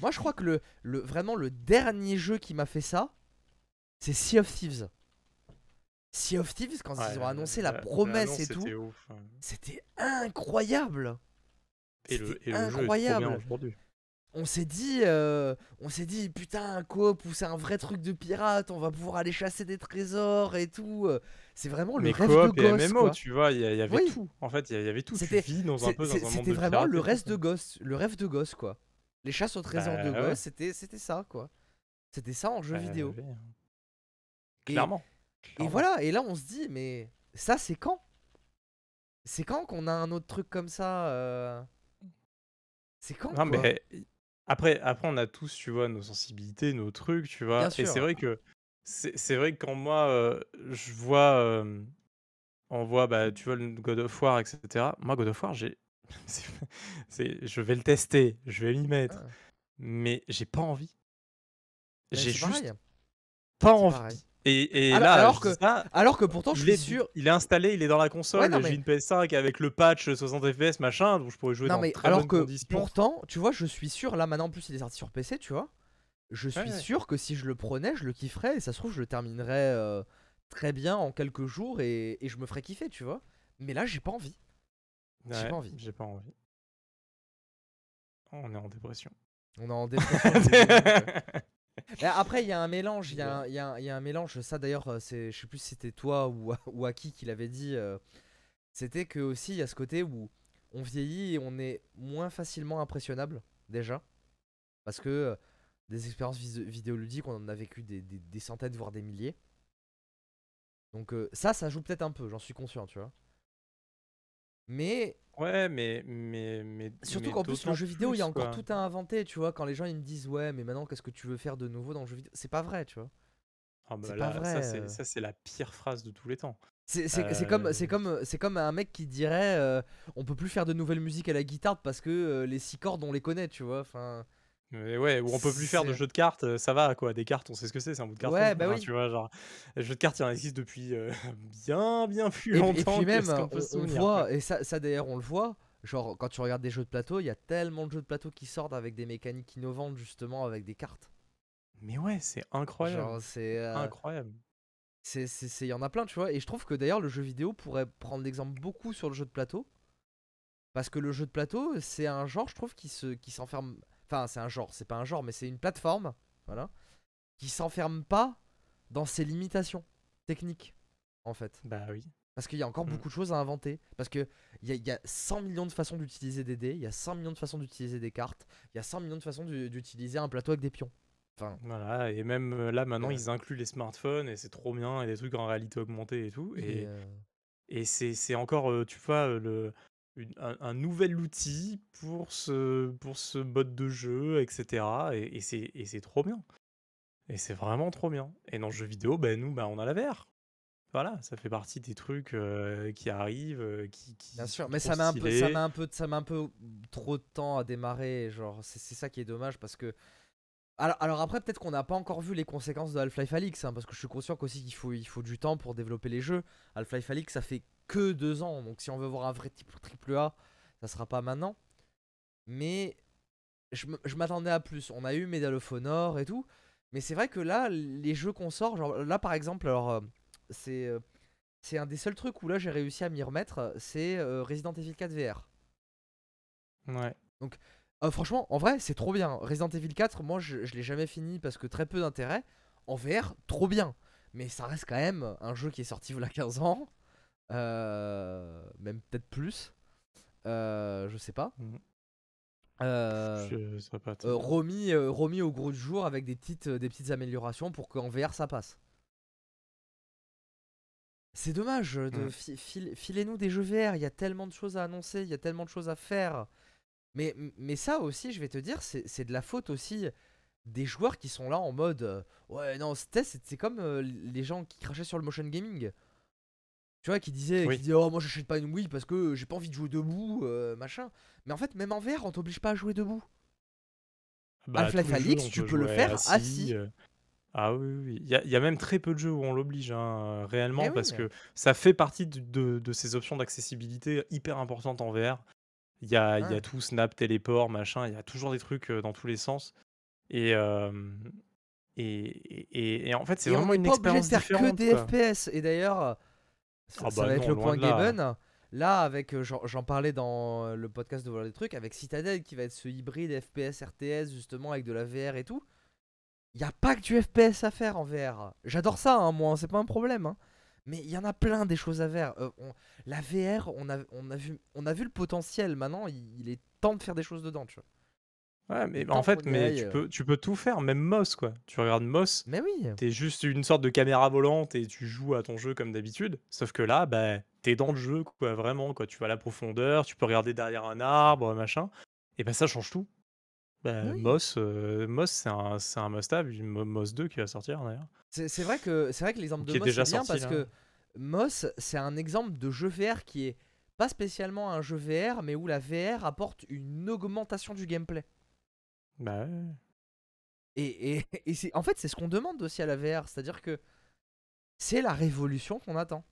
Moi, je crois que le, le, vraiment le dernier jeu qui m'a fait ça, c'est Sea of Thieves. Sea of Thieves, quand ils ont annoncé la la- promesse et tout, c'était hein. c'était incroyable. Et le, C'était et le jeu est trop incroyable. bien aujourd'hui. on s'est dit, euh, on s'est dit, putain, un coop où c'est un vrai truc de pirate, on va pouvoir aller chasser des trésors et tout. C'est vraiment le Mais rêve coop de et gosse. MMO, quoi. tu vois, il y, avait Oui. tout. En fait, il y avait tout. C'était- dans un peu dans un monde C'était de vraiment le rêve de gosse, le rêve de gosse, quoi. Les chasses au trésor de Bah ouais. gosse, c'était, c'était ça, quoi. C'était ça en jeu Bah, vidéo. ouais. Et- Clairement. Et Clairement. voilà, et là on se dit, mais ça c'est quand? C'est quand qu'on a un autre truc comme ça euh, C'est quand Non, quoi? mais après, après, on a tous, tu vois, nos sensibilités, nos trucs, tu vois. Bien Et c'est vrai que c'est vrai que quand moi, euh, je vois, euh, on voit, bah, tu vois, le God of War, etc. Moi, God of War, j'ai, *laughs* c'est- c'est- je vais le tester, je vais m'y mettre, Ah. mais j'ai pas envie. Mais J'ai juste pareil. pas envie. pareil. Et, et Alors- là, alors que dis ça, Alors que pourtant je suis est, sûr. il est installé, il est dans la console. non, mais- J'ai une PS5 avec le patch 60 FPS, machin, donc je pourrais jouer Non dans mais très alors bonnes que conditions. pourtant, tu vois, je suis sûr, là maintenant en plus il est sorti sur PC, tu vois. Je suis Ouais, ouais. sûr que si je le prenais, je le kifferais et ça se trouve je le terminerais euh, très bien en quelques jours et, et je me ferais kiffer, tu vois. Mais là j'ai pas envie. j'ai Ouais, pas envie. J'ai pas envie. On est en dépression. On est en dépression. *laughs* après, il y a un mélange. Il y, a un- il y a un- il y a un mélange. Ça, d'ailleurs, euh, je sais plus si c'était toi ou, ou à qui qui l'avait dit. euh, c'était que aussi, il y a ce côté où on vieillit et on est moins facilement impressionnable, déjà. Parce que euh, des expériences vidéoludiques, on en a vécu des, des- des centaines, voire des milliers. Donc, euh, ça, ça joue peut-être un peu, j'en suis conscient, tu vois. Mais Ouais, mais. mais, mais Surtout qu'en plus, le jeu vidéo, il y a encore quoi. tout à inventer, tu vois. Quand les gens ils me disent, ouais, mais maintenant, qu'est-ce que tu veux faire de nouveau dans le jeu vidéo? C'est pas vrai, tu vois. Ah bah c'est là, pas vrai, Ça, c'est, euh. ça, c'est la pire phrase de tous les temps. C'est c'est- c'est comme, Euh, c'est comme, c'est comme un mec qui dirait, euh, on peut plus faire de nouvelles musiques à la guitare parce que euh, les six cordes, on les connaît, tu vois. Enfin, Mais ouais, ou on peut plus faire de jeux de cartes, euh, ça va quoi. Des cartes, on sait ce que c'est, c'est un bout de carton. Ouais, bah Enfin, oui. Tu vois, genre, les jeux de cartes, il en existe depuis euh, *laughs* bien, bien plus et, et longtemps puis même, on, peut voit, quoi. et ça, ça d'ailleurs, on le voit. Genre, quand tu regardes des jeux de plateau, il y a tellement de jeux de plateau qui sortent avec des mécaniques innovantes, justement, avec des cartes. Mais ouais, c'est incroyable. C'est. euh, Incroyable. C'est, c'est, c'est- il y en a plein, tu vois. Et je trouve que d'ailleurs, le jeu vidéo pourrait prendre l'exemple beaucoup sur le jeu de plateau. Parce que le jeu de plateau, c'est un genre, je trouve, qui, se, qui s'enferme. Enfin, c'est un genre, c'est pas un genre, mais c'est une plateforme, voilà, qui s'enferme pas dans ses limitations techniques, en fait. Bah oui. Parce qu'il y a encore Mm. beaucoup de choses à inventer. Parce qu'il y a, il y a 100 millions de façons d'utiliser des dés, il y a 100 millions de façons d'utiliser des cartes, il y a 100 millions de façons d'u- d'utiliser un plateau avec des pions. Enfin, Voilà, et même euh, là maintenant Euh. ils incluent les smartphones et c'est trop bien et des trucs en réalité augmentée et tout. et, Et, euh, et c'est encore, tu vois, le, une- un, un nouvel outil pour ce, pour ce mode de jeu, etc. Et, et c'est et c'est trop bien. Et c'est vraiment trop bien. Et dans le jeu vidéo, ben, nous, ben, on a la VR. Voilà, ça fait partie des trucs euh, qui arrivent, euh, qui, qui Bien sûr, mais ça met un peu, ça met un peu, ça met un peu trop de temps à démarrer. Genre, c'est c'est ça qui est dommage parce que. Alors, alors après, peut-être qu'on n'a pas encore vu les conséquences de Half-Life Alix, hein, parce que je suis conscient qu'aussi qu'il faut, il faut du temps pour développer les jeux. Half-Life Alix, ça fait que deux ans, donc si on veut voir un vrai type triple A, ça sera pas maintenant. Mais je m'attendais à plus. On a eu Medal of Honor et tout, mais c'est vrai que là, les jeux qu'on sort, genre là par exemple, alors euh, c'est euh, c'est un des seuls trucs où là j'ai réussi à m'y remettre, c'est euh, Resident Evil 4 VR. Ouais. Euh, franchement, en vrai, c'est trop bien. Resident Evil 4, moi je, je l'ai jamais fini parce que très peu d'intérêt. En VR, trop bien. Mais ça reste quand même un jeu qui est sorti il y a 15 ans. Euh, même peut-être plus. Euh, je sais pas. Mhm. Je pas remis, remis au gros du jour avec des petites, des petites améliorations pour qu'en VR ça passe. C'est dommage de Mm. fi- fil- filez-nous des jeux VR, il y a tellement de choses à annoncer, il y a tellement de choses à faire. Mais, mais ça aussi, je vais te dire, c'est de la faute aussi des joueurs qui sont là en mode euh, Ouais, non, c'était- c'est comme euh, les gens qui crachaient sur le motion gaming. Tu vois, qui disaient, Oui. qui disaient Oh, moi j'achète pas une Wii parce que j'ai pas envie de jouer debout, euh, machin. Mais en fait, même en VR, on t'oblige pas à jouer debout. Bah, Half-Life Alix, tu peux le faire assis. assis. Ah oui, oui. Il y a, il y a même très peu de jeux où on l'oblige, hein, réellement, Eh oui. parce que ça fait partie de, de- de ces options d'accessibilité hyper importantes en VR. Il y a, il y a tout, Snap, téléport, machin, il y a toujours des trucs dans tous les sens. Et, euh, et, et, et en fait, c'est Et on vraiment n'est une pas obligé de expérience faire que des quoi. FPS. Et d'ailleurs, ça, Ah ça bah va être le point là. Gaben. Là, avec, j'en parlais dans le podcast de Voilà des trucs, avec Citadel qui va être ce hybride FPS, RTS, justement, avec de la VR et tout. Il n'y a pas que du FPS à faire en VR. J'adore ça, hein, moi, c'est pas un problème. hein. Mais il y en a plein des choses à faire. Euh, on- la VR, on a, on, a vu, on a vu le potentiel. Maintenant, il, il est temps de faire des choses dedans, tu vois. Ouais, mais en fait, mais tu euh. peux, tu peux tout faire, même Moss, quoi. Tu regardes Moss, Mais oui. t'es juste une sorte de caméra volante et tu joues à ton jeu comme d'habitude. Sauf que là, bah, t'es dans le jeu, quoi, vraiment, quoi. Tu vas à la profondeur, tu peux regarder derrière un arbre, machin. Et bah, ça change tout. Bah, Oui. Moss, euh, Moss, c'est un, c'est un must-have. Mo- Moss 2 qui va sortir, d'ailleurs. C'est c'est vrai que c'est vrai que l'exemple de Qui est Moss déjà c'est bien sorti, parce là. que Moss c'est un exemple de jeu VR qui est pas spécialement un jeu VR mais où la VR apporte une augmentation du gameplay. Bah, ouais. Et, et, *laughs* et c'est en fait c'est ce qu'on demande aussi à la VR, c'est-à-dire que c'est la révolution qu'on attend.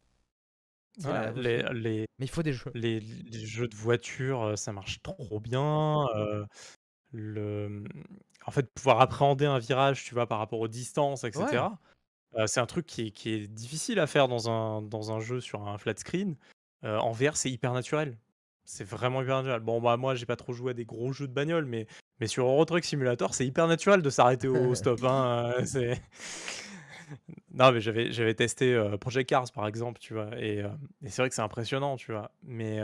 C'est la Ouais, les, les, Mais il faut des jeux. les, les jeux de voiture, euh, ça marche trop bien. euh, le... En fait, pouvoir appréhender un virage, tu vois, par rapport aux distances, etc. Ouais. euh, c'est un truc qui est, qui est difficile à faire dans un, dans un jeu sur un flat screen. Euh, en VR, c'est hyper naturel. C'est vraiment hyper naturel. Bon, bah, moi, j'ai pas trop joué à des gros jeux de bagnole, mais, mais sur Euro Truck Simulator, c'est hyper naturel de s'arrêter au *laughs* stop. hein, euh. *laughs* Non, mais j'avais, j'avais testé Project Cars, par exemple, tu vois, et, et c'est vrai que c'est impressionnant, tu vois. Mais,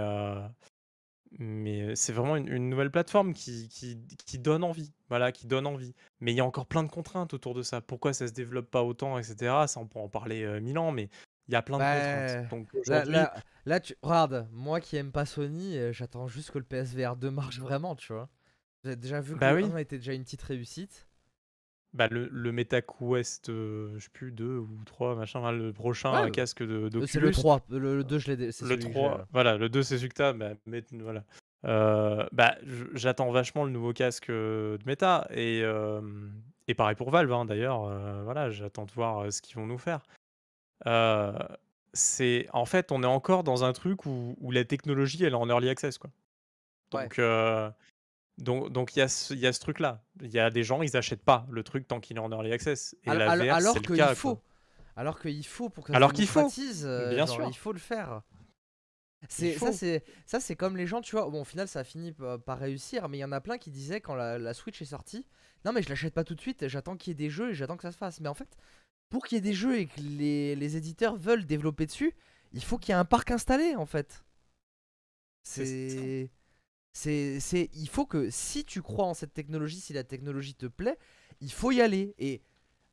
mais c'est vraiment une, une nouvelle plateforme qui, qui, qui donne envie, voilà, qui donne envie. Mais il y a encore plein de contraintes autour de ça. Pourquoi ça se développe pas autant, etc. Ça, on peut en parler euh, mille ans, mais il y a plein de Bah, contraintes. Donc Là, là, là, tu regarde, moi qui aime pas Sony, euh, j'attends juste que le PSVR 2 marche *laughs* vraiment, tu vois? J'ai déjà vu que Bah le oui. 1 était déjà une petite réussite. Bah, le, le MetaQuest, euh, je sais plus, 2 ou 3, machin, le prochain Ouais, casque de. C'est le 3, le, le 2 je l'ai Le celui que j'ai, euh. 3, voilà, le 2 c'est celui que t'as, bah, mais- voilà. Euh, bah, j'attends vachement le nouveau casque euh, de Meta et, euh, et pareil pour Valve hein, d'ailleurs. euh, voilà, j'attends de voir euh, ce qu'ils vont nous faire. C'est en fait, on est encore dans un truc où, où la technologie elle est en early access quoi. Ouais. Donc euh, donc donc il y a ce, il y a ce truc là. Il y a des gens ils achètent pas le truc tant qu'il est en early access. Et Al- la VR alors le cas. faut. quoi. Alors qu'il faut pour que ça Alors qu'il faut, euh, bien genre, sûr. il faut le faire. C'est ça c'est ça c'est comme les gens tu vois bon au final ça a fini pa- par réussir mais il y en a plein qui disaient quand la, la Switch est sortie non mais je l'achète pas tout de suite j'attends qu'il y ait des jeux et j'attends que ça se fasse mais en fait pour qu'il y ait des jeux et que les, les éditeurs veulent développer dessus il faut qu'il y ait un parc installé en fait C'est. C'est il faut que si tu crois en cette technologie si la technologie te plaît il faut y aller et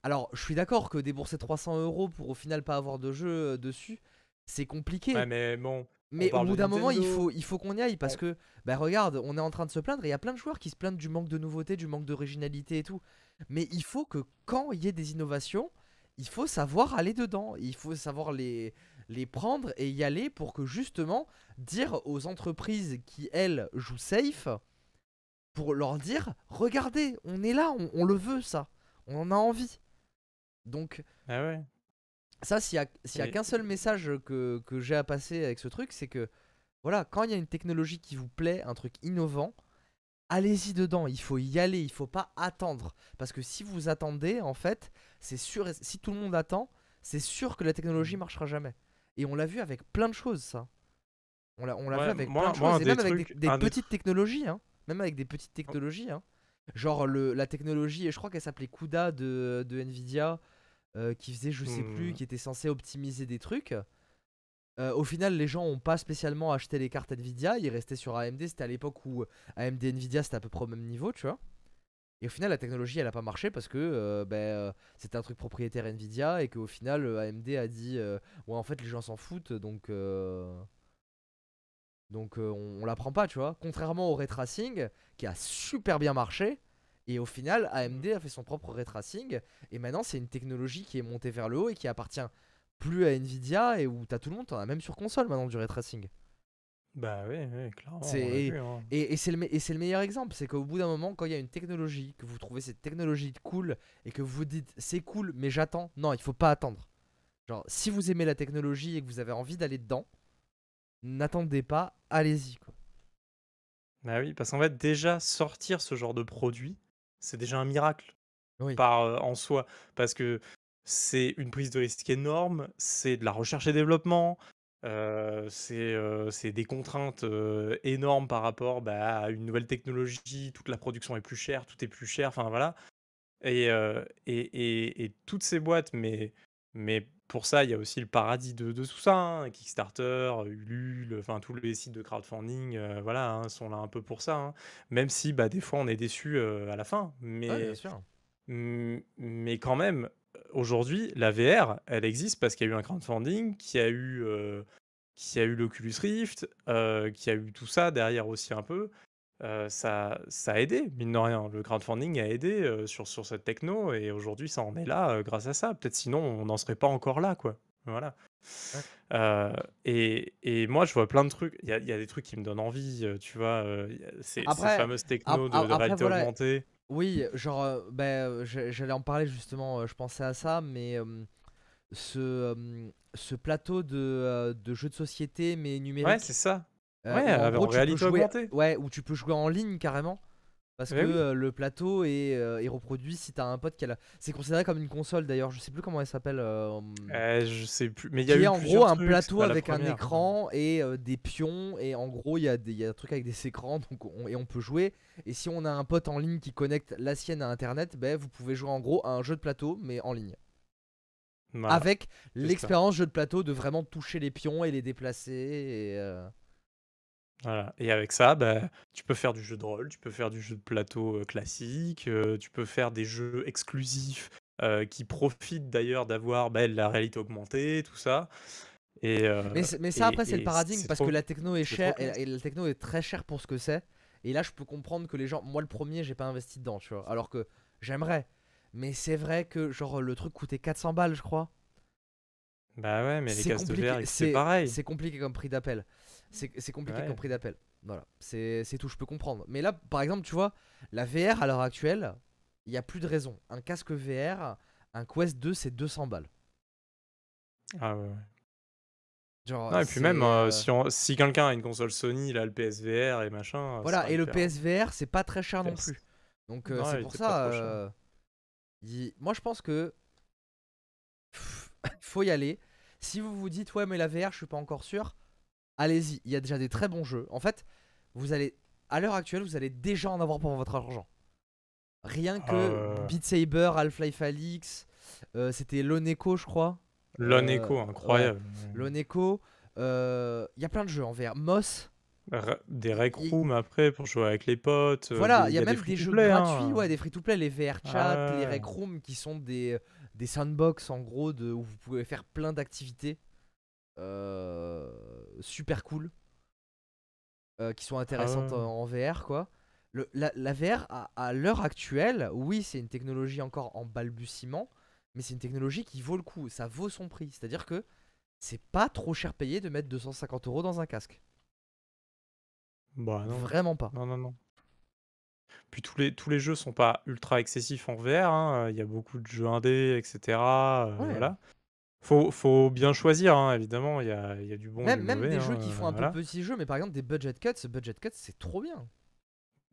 alors je suis d'accord que débourser 300 euros pour au final pas avoir de jeu euh, dessus c'est compliqué Ouais, mais bon, mais au bout d'un moment, il faut, il faut qu'on y aille parce que, bah regarde, on est en train de se plaindre et il y a plein de joueurs qui se plaignent du manque de nouveauté, du manque d'originalité et tout. Mais il faut que quand il y ait des innovations, il faut savoir aller dedans. Il faut savoir les, les prendre et y aller pour que justement dire aux entreprises qui, elles, jouent safe, pour leur dire, regardez, on est là, on, on le veut ça, on en a envie. Donc, ah ouais. ça, s'il y a, s'il y a Et- qu'un seul message que, que j'ai à passer avec ce truc, c'est que voilà, quand il y a une technologie qui vous plaît, un truc innovant, allez-y dedans. Il faut y aller, il faut pas attendre. Parce que si vous attendez, en fait, c'est sûr, si tout le monde attend, c'est sûr que la technologie marchera jamais. Et on l'a vu avec plein de choses, ça. On l'a, Ouais, vu avec moi- plein de moi, choses, et même avec des, petites technologies, hein. Même avec des petites technologies, hein. Genre le, la technologie, je crois qu'elle s'appelait CUDA de, de Nvidia, euh, qui faisait je sais plus, Hmm. qui était censé optimiser des trucs. Euh, au final, les gens ont pas spécialement acheté les cartes Nvidia, ils restaient sur AMD. C'était à l'époque où AMD et Nvidia c'était à peu près au même niveau, tu vois. Et au final, la technologie elle a pas marché parce que euh, ben, euh, c'était un truc propriétaire Nvidia et qu'au final, euh, AMD a dit Ouais, en fait, les gens s'en foutent donc. Donc on, on la prend pas, tu vois. Contrairement au ray tracing qui a super bien marché. Et au final, AMD a fait son propre ray tracing. Et maintenant, c'est une technologie qui est montée vers le haut et qui appartient plus à Nvidia et où t'as tout le monde, t'en as même sur console maintenant du ray tracing. Bah oui, oui, clairement, vu, hein. et, et c'est le, meilleur exemple, c'est qu'au bout d'un moment, quand il y a une technologie, que vous trouvez cette technologie cool et que vous vous dites c'est cool, mais j'attends. Non, il faut pas attendre. Genre, si vous aimez la technologie et que vous avez envie d'aller dedans, n'attendez pas, allez-y. Bah oui, parce qu'en fait, déjà, sortir ce genre de produit, c'est déjà un miracle Oui. par euh, en soi. Parce que c'est une prise de risque énorme, c'est de la recherche et développement, euh, c'est euh, c'est des contraintes euh, énormes par rapport bah, à une nouvelle technologie, toute la production est plus chère, tout est plus cher, enfin voilà. Et, et, et, et toutes ces boîtes, mais, mais pour ça, il y a aussi le paradis de, de tout ça, hein, Kickstarter, Ulule, enfin tous les sites de crowdfunding, voilà, hein, sont là un peu pour ça. hein. Même si bah, des fois on est déçu à la fin, Ouais, bien mais, sûr. mais quand même, aujourd'hui, la VR, elle existe parce qu'il y a eu un crowdfunding, qui a eu, euh, a eu l'Oculus Rift, euh, qui a eu tout ça derrière aussi un peu. Euh, ça, ça a aidé, mine de rien. Le crowdfunding a aidé euh, sur, sur cette techno et aujourd'hui, ça en est là euh, grâce à ça. Peut-être sinon, on n'en serait pas encore là, quoi. Voilà. Ouais. Euh, et, et moi, je vois plein de trucs. Il y a, il y a des trucs qui me donnent envie, euh, tu vois. euh, ces, fameuses ap- technos de, de après réalité voilà, augmentée. oui, genre, euh, ben, euh, j'a- j'allais en parler justement, euh, je pensais à ça, mais euh, ce, euh, ce plateau de, euh, de jeux de société, mais Ouais, numérique, c'est ça. Euh, Ouais, en avec- gros en tu peux réalité jouer, augmentée. ouais, où tu peux jouer en ligne carrément. Parce que Eh oui. euh, le plateau est, euh, est reproduit si t'as un pote qui a la... C'est considéré comme une console d'ailleurs, je sais plus comment elle s'appelle. euh, Euh, je sais plus. Mais il y a eu en gros un trucs, plateau avec un écran et des pions. Et en gros, il y, a des- y a un truc avec des écrans donc on- et on peut jouer. Et si on a un pote en ligne qui connecte la sienne à internet, ben, vous pouvez jouer en gros à un jeu de plateau mais en ligne. Voilà. Avec l'expérience jeu de plateau de vraiment toucher les pions et les déplacer. Et, euh, Voilà. Et avec ça, bah, tu peux faire du jeu de rôle, tu peux faire du jeu de plateau euh, classique, euh, tu peux faire des jeux exclusifs euh, qui profitent d'ailleurs d'avoir bah, la réalité augmentée, tout ça. Et, euh, Mais, ça, et- après, c'est le paradigme parce trop- que la techno est chère et, la techno est très chère pour ce que c'est. Et là, je peux comprendre que les gens, moi le premier, j'ai pas investi dedans, tu vois. Alors que j'aimerais. Mais c'est vrai que, genre, le truc coûtait 400 balles, je crois. Bah ouais, mais les casques de c'est c'est pareil. c'est compliqué comme prix d'appel. C'est c'est compliqué Ouais. comme prix d'appel. Voilà, c'est c'est tout, je peux comprendre. Mais là, par exemple, tu vois, la VR à l'heure actuelle, il y a plus de raison. Un casque VR, un Quest 2, c'est 200 balles. Ah ouais, ouais. Genre, Non, et puis même, euh, euh, si, si quelqu'un a une console Sony, il a le PSVR et machin. ça Voilà, et le. PSVR, c'est pas très cher non plus. Donc euh, Non, c'est pour ça. euh, il- Moi, je pense que *laughs* faut y aller. Si vous vous dites ouais, mais la VR, je suis pas encore sûr, allez-y. Il y a déjà des très bons jeux. En fait, vous allez à l'heure actuelle, vous allez déjà en avoir pour votre argent. Rien que Euh. Beat Saber, Half-Life Alix, euh, c'était Loneco, je crois. Euh, Echo, incroyable. Loneco, euh, il y a plein de jeux en VR. Moss, Des rec rooms après pour jouer avec les potes. euh, Voilà, il y a même des jeux hein. gratuits, ouais, des free-to-play, les VR chat, les Ouais. rec rooms qui sont des, des sandbox en gros de, où vous pouvez faire plein d'activités euh, super cool euh, qui sont intéressantes Ah ouais. en, en VR quoi. Le, la, la VR à, à l'heure actuelle, oui, c'est une technologie encore en balbutiement, mais c'est une technologie qui vaut le coup, ça vaut son prix. C'est-à-dire que c'est pas trop cher payé de mettre 250 euros dans un casque. Bah non. Vraiment pas. Non, non, non. Puis tous les, tous les jeux sont pas ultra excessifs en VR. hein. Il y a beaucoup de jeux indés, etc. euh, Ouais. Voilà. Faut, faut bien choisir, hein, évidemment. Il y a, y a du bon Même, du même mauvais. des jeux hein, qui font un voilà. peu petits jeux, mais par exemple des budget cuts, budget cuts c'est trop bien.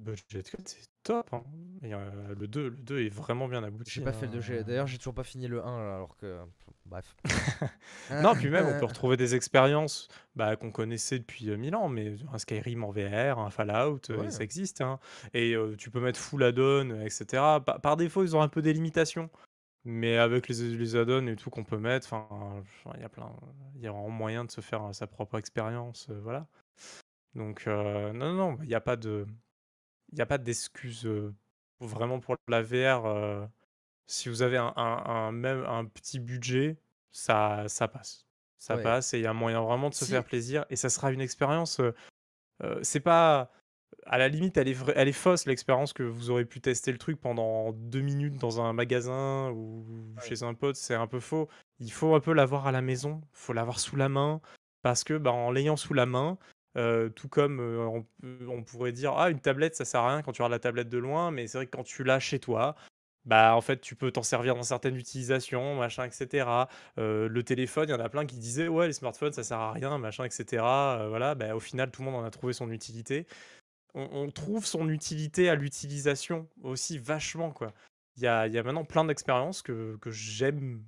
Budget Cut, c'est top. hein. Et, euh, le 2, le 2 est vraiment bien abouti. J'ai pas fait le 2, hein. j'ai- d'ailleurs j'ai toujours pas fini le 1 alors que. Bref. *laughs* *laughs* Non, puis même, on peut retrouver des expériences bah, qu'on connaissait depuis euh, mille ans, mais un Skyrim en VR, un Fallout, euh, ça existe. hein. Et euh, tu peux mettre full add-on, etc. Pa- par défaut, ils ont un peu des limitations. Mais avec les, les add-ons et tout qu'on peut mettre, enfin, il y a plein, il y a vraiment moyen de se faire euh, sa propre expérience, euh, voilà. Donc, euh, non, non, non, il n'y a pas de, il a pas d'excuse euh, vraiment pour la VR. si vous avez un, un- un- même un petit budget, ça, ça passe. Ça Ouais. passe et il y a moyen vraiment de se Si- faire plaisir. Et ça sera une expérience. c'est pas. À la limite, elle est, vra- elle est fausse l'expérience que vous aurez pu tester le truc pendant deux minutes dans un magasin ou chez un pote. C'est un peu faux. Il faut un peu l'avoir à la maison. Il faut l'avoir sous la main. Parce que bah, en l'ayant sous la main, Euh, tout comme euh, on, on pourrait dire ah une tablette ça sert à rien quand tu regardes la tablette de loin, mais c'est vrai que quand tu l'as chez toi, bah en fait tu peux t'en servir dans certaines utilisations, machin, etc. Euh, le téléphone, il y en a plein qui disaient ouais les smartphones ça sert à rien, machin, etc. Voilà, bah, au final tout le monde en a trouvé son utilité. On, on trouve son utilité à l'utilisation aussi vachement quoi. Il y a, y a maintenant plein d'expériences que, que j'aime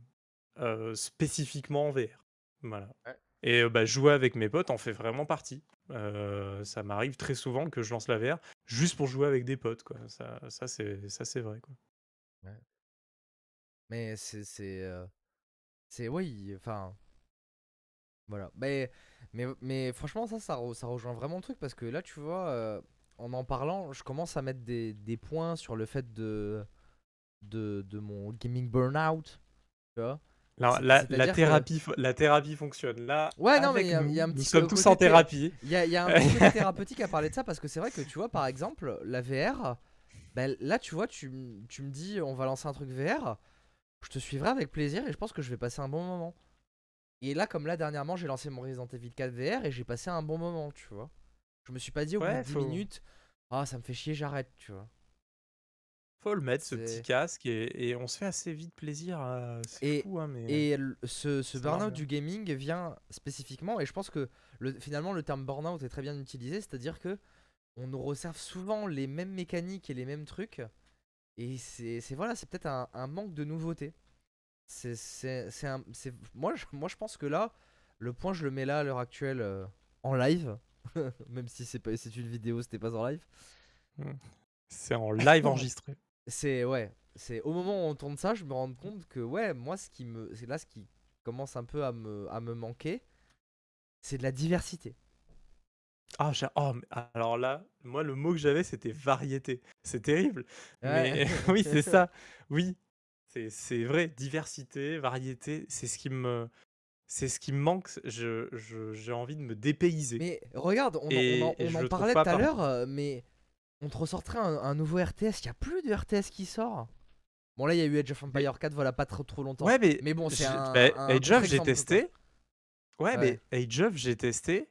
euh, spécifiquement en VR. Voilà. Ouais. Et euh, bah, jouer avec mes potes en fait vraiment partie. Euh, ça m'arrive très souvent que je lance la VR juste pour jouer avec des potes. Quoi. Ça, ça c'est ça, c'est vrai. Quoi. Mais c'est. C'est. euh, c'est- oui, enfin. Voilà. Mais, mais, mais franchement, ça, ça, re- ça rejoint vraiment le truc parce que là, tu vois, euh, en en parlant, je commence à mettre des, des points sur le fait de, de, de mon gaming burnout. Tu vois La, la- la c'est-à-dire que- thérapie, la thérapie fonctionne. Là, Ouais, non, mais y a- nous, il y a un nous petit sommes co- tous en thé- thérapie. Il y y a un petit côté thérapeutique à parler de ça parce que c'est vrai que tu vois, par exemple, la VR, ben, là, tu vois, tu, tu me dis on va lancer un truc VR, je te suivrai avec plaisir et je pense que je vais passer un bon moment. Et là, comme là, dernièrement, j'ai lancé mon Resident Evil 4 VR et j'ai passé un bon moment, tu vois. Je me suis pas dit au bout de 10 faut- minutes, ah, ça me fait chier, j'arrête, tu vois. Faut le mettre, ce petit casque, et, et on se fait assez vite plaisir. à- Et- fou, hein, mais. Et ce, burn-out du gaming vient spécifiquement, et je pense que le, finalement le terme burn-out est très bien utilisé, c'est-à-dire que on nous resserve souvent les mêmes mécaniques et les mêmes trucs, et c'est c'est- voilà, c'est peut-être un, un manque de nouveauté. C'est c'est- c'est un- c'est- moi, je, moi je pense que là, le point je le mets là à l'heure actuelle euh, en live, *laughs* même si c'est pas c'est une vidéo, c'était pas en live. C'est en live *coughs* enregistré. C'est ouais, c'est au moment où on tourne ça, je me rends compte que ouais, moi ce qui me c'est là ce qui commence un peu à me à me manquer, c'est de la diversité. Ah, oh, alors là, moi, le mot que j'avais, c'était variété. C'est terrible. Mais *laughs* oui, *laughs* c'est ça. Oui, c'est vrai. Diversité, variété, c'est ce qui me, c'est ce qui me manque. Je, je- j'ai envie de me dépayser. Mais regarde, on, en- on en, on en parlait tout à l'heure, euh, mais on te ressortirait un, un nouveau RTS. Il y a plus de RTS qui sort. Bon là, il y a eu Age of Empire 4, voilà, pas trop trop longtemps. Ouais, mais, Mais bon, c'est un- bah, un Age of, j'ai testé. Ouais, Ouais. mais Age of, j'ai testé.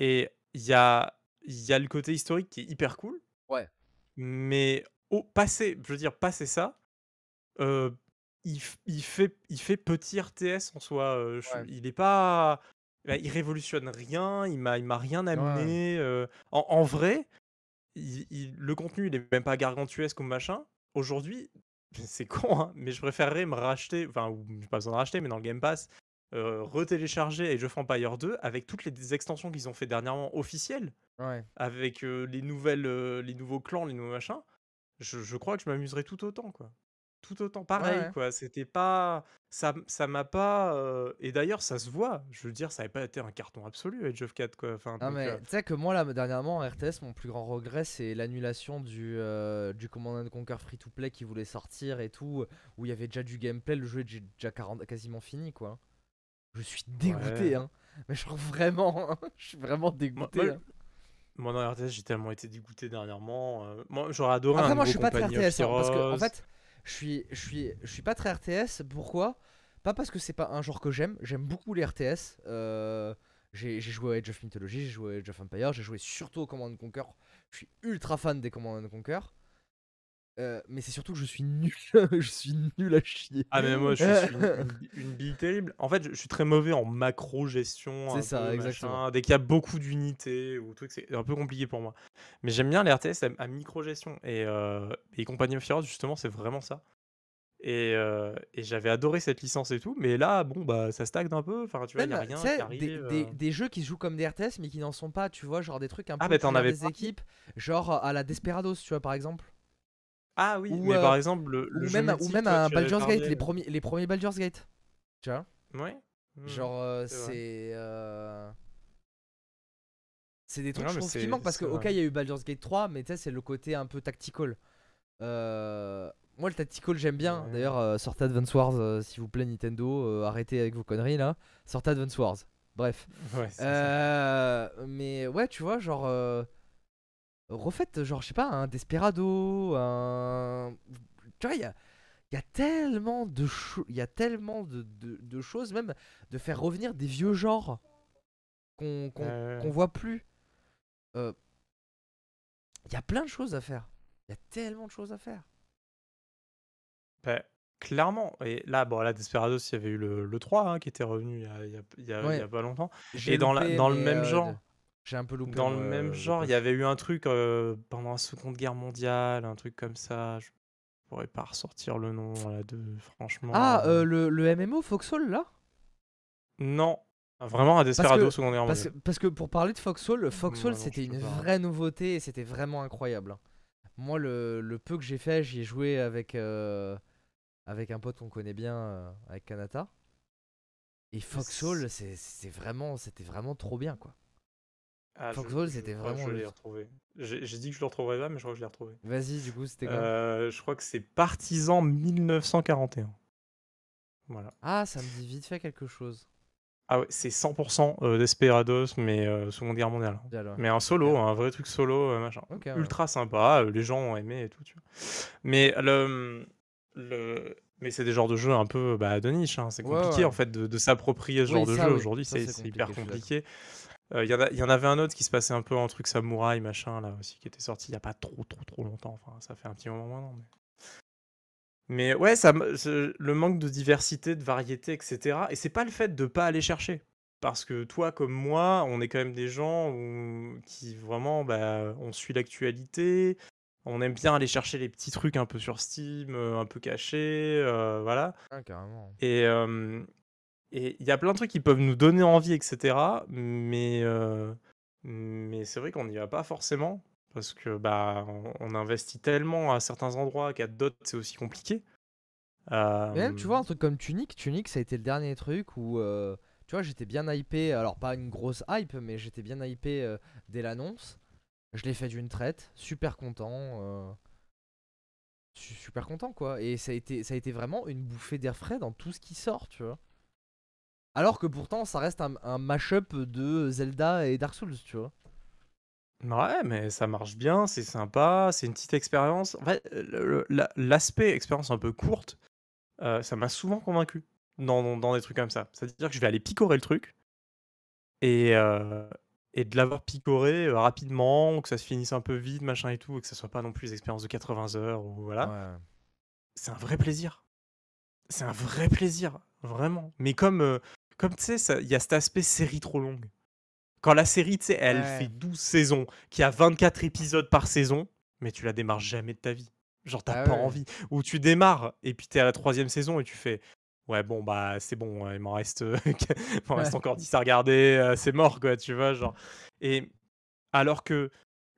Et il y a, il y a le côté historique qui est hyper cool. Ouais. Mais au passé, je veux dire, passer ça, euh, il, fait, il fait petit RTS en soi. euh, je- Ouais. Il est pas. bah, il révolutionne rien, il m'a il m'a rien amené. euh, en, en vrai, il- il- le contenu, il est même pas gargantuesque ou machin. Aujourd'hui, *laughs* c'est con, hein, mais je préférerais me racheter, enfin, ou pas besoin de racheter, mais dans le Game Pass, euh, retélécharger Age of Empire 2 avec toutes les extensions qu'ils ont fait dernièrement officielles, Ouais. avec euh, les, nouvelles, euh, les nouveaux clans, les nouveaux machins. Je, je crois que je m'amuserais tout autant, quoi. Tout autant, pareil, ouais. quoi. C'était pas. Ça ça m'a pas. euh, Et d'ailleurs, ça se voit. Je veux dire, ça n'avait pas été un carton absolu, Age of 4, quoi. Enfin, Non donc, mais euh, tu sais que moi là dernièrement en RTS mon plus grand regret c'est l'annulation du, euh, du Command and Conquer free to play qui voulait sortir et tout où il y avait déjà du gameplay le jeu est déjà 40 quasiment fini quoi. Je suis dégoûté Ouais. hein. Mais genre vraiment je suis vraiment dégoûté. moi, hein. Moi, dans RTS, j'ai tellement été dégoûté dernièrement. euh, Moi, j'aurais adoré Après un moi je nouveau suis pas très of RTS hein, parce que en Heroes. fait je suis pas très RTS pourquoi? Pas parce que c'est pas un genre que j'aime, j'aime beaucoup les RTS. euh, j'ai joué à Age of Mythology, j'ai joué à Age of Empire, j'ai joué surtout au Command and Conquer. Je suis ultra fan des Command and Conquer. Euh, mais c'est surtout que je suis nul, *laughs* je suis nul à chier. Ah mais moi je *laughs* suis une, bille terrible. En fait je, je suis très mauvais en macro gestion. C'est ça, exactement. Dès qu'il y a beaucoup d'unités ou trucs, c'est un peu compliqué pour moi. Mais j'aime bien les RTS à, à micro gestion et, euh, et Company of Heroes justement c'est vraiment ça. Et, euh, et j'avais adoré cette licence et tout, mais là bon bah ça stagne un peu. Enfin tu vois il y a rien qui arrive. des, euh. des- des jeux qui se jouent comme des RTS mais qui n'en sont pas, tu vois, genre des trucs un peu Ah, bah, gères avais des pas équipes, genre à la Desperados, tu vois, par exemple. Ah oui, ou, mais euh, par exemple le, le ou jeu même, ou même toi, un Baldur's Gate, les premiers, les premiers Baldur's Gate. Tu vois? Ouais. mm. Genre, euh, c'est c'est. euh, C'est des trucs Non, je trouve qui manquent parce que, ok, il y a eu Baldur's Gate 3, mais tu sais, c'est le côté un peu tactical. Euh, Moi, le tactical, j'aime bien. Ouais. D'ailleurs, euh, sortez Advance Wars, euh, s'il vous plaît, Nintendo. euh, arrêtez avec vos conneries là. Sortez Advance Wars. Bref. *laughs* Ouais. Euh, mais ouais, tu vois, genre. Refaites, genre, je sais pas, un Desperado, un. Tu vois, il y a, il y a tellement de y a tellement de, de- de choses, même de faire revenir des vieux genres qu'on Euh, qu'on voit plus. euh, il y a plein de choses à faire. Il y a tellement de choses à faire. Bah, clairement. Et là, bon, là, Desperados, il y avait eu le, le 3 hein, qui était revenu il y a, il y a- il y a- il y a Ouais. pas longtemps. Et dans, la- loupé, dans le même euh, genre, J'ai un peu loupé. dans le même euh, genre, il y avait eu un truc euh, pendant la Seconde Guerre mondiale, un truc comme ça. Je pourrais pas ressortir le nom là de franchement. Ah, euh, euh, le, le MMO Foxhole là? Non, vraiment un Desperado que- Seconde Guerre parce que, parce que pour parler de Foxhole, Foxhole c'était une pas. vraie nouveauté et c'était vraiment incroyable. hein. Moi, le, le peu que j'ai fait, j'y ai joué avec, euh, avec un pote qu'on connaît bien, euh, avec Kanata. Et Foxhole, c'est c'est vraiment, c'était vraiment trop bien quoi. Ah, Foxhole, je c'était vraiment Je l'ai retrouvé. J'ai dit que je le retrouverais pas, mais je crois que je l'ai retrouvé. Vas-y, du coup, c'était quoi Euh, je crois que c'est Partisan 1941. Voilà. Ah, ça me dit vite fait quelque chose. Ah ouais, c'est 100% euh, Desperados, mais euh, Seconde Guerre mondiale. hein. Alors. Mais un solo, Ok. un vrai truc solo, euh, machin. Ok, ouais. Ultra sympa, euh, les gens ont aimé et tout, tu vois. Mais le. le... Mais c'est des genres de jeux un peu bah, de niche, hein. c'est Ouais, compliqué ouais. en fait de, de s'approprier ce Oui, genre de ça, jeu oui. aujourd'hui, c'est hyper compliqué, compliqué. Euh, Il y, en a- il y en avait un autre qui se passait un peu en truc samouraï, machin, là aussi, qui était sorti il y a pas trop, trop, trop longtemps, enfin ça fait un petit moment maintenant. Mais, mais ouais, ça, le manque de diversité, de variété, etc. Et c'est pas le fait de pas aller chercher. Parce que toi, comme moi, on est quand même des gens où- qui vraiment, bah, on suit l'actualité, on aime bien aller chercher les petits trucs un peu sur Steam, euh, un peu cachés, euh, voilà. Ah, carrément. Et euh, et il y a plein de trucs qui peuvent nous donner envie, etc. Mais, euh, mais c'est vrai qu'on n'y va pas forcément. Parce que bah, on, investit tellement à certains endroits qu'à d'autres, c'est aussi compliqué. Mais même, tu vois, Euh, un truc comme Tunic, Tunic, ça a été le dernier truc où, euh, tu vois, j'étais bien hypé. Alors, pas une grosse hype, mais j'étais bien hypé euh, dès l'annonce. Je l'ai fait d'une traite, super content. euh, su- super content, quoi. Et ça a, été, ça a été vraiment une bouffée d'air frais dans tout ce qui sort, tu vois. Alors que pourtant, ça reste un, un mash-up de Zelda et Dark Souls, tu vois. Ouais, mais ça marche bien, c'est sympa, c'est une petite expérience. En fait, l'aspect expérience un peu courte, euh, ça m'a souvent convaincu dans, dans- dans des trucs comme ça. C'est-à-dire que je vais aller picorer le truc et, euh, et de l'avoir picoré euh, rapidement, que ça se finisse un peu vite, machin et tout, et que ça soit pas non plus des expériences de 80 heures ou voilà. Ouais. C'est un vrai plaisir. C'est un vrai plaisir, vraiment. Mais comme, comme tu sais, il y a cet aspect série trop longue. Quand la série, tu sais, elle Ouais. fait 12 saisons, qu'il y a 24 épisodes par saison, mais tu la démarres jamais de ta vie. Genre, t'as Ah pas ouais. envie. Ou tu démarres, et puis t'es à la troisième saison, et tu fais Ouais, bon, bah, c'est bon, il m'en reste, *laughs* il m'en reste encore 10 à regarder, euh, c'est mort, quoi, tu vois. Genre. Et alors que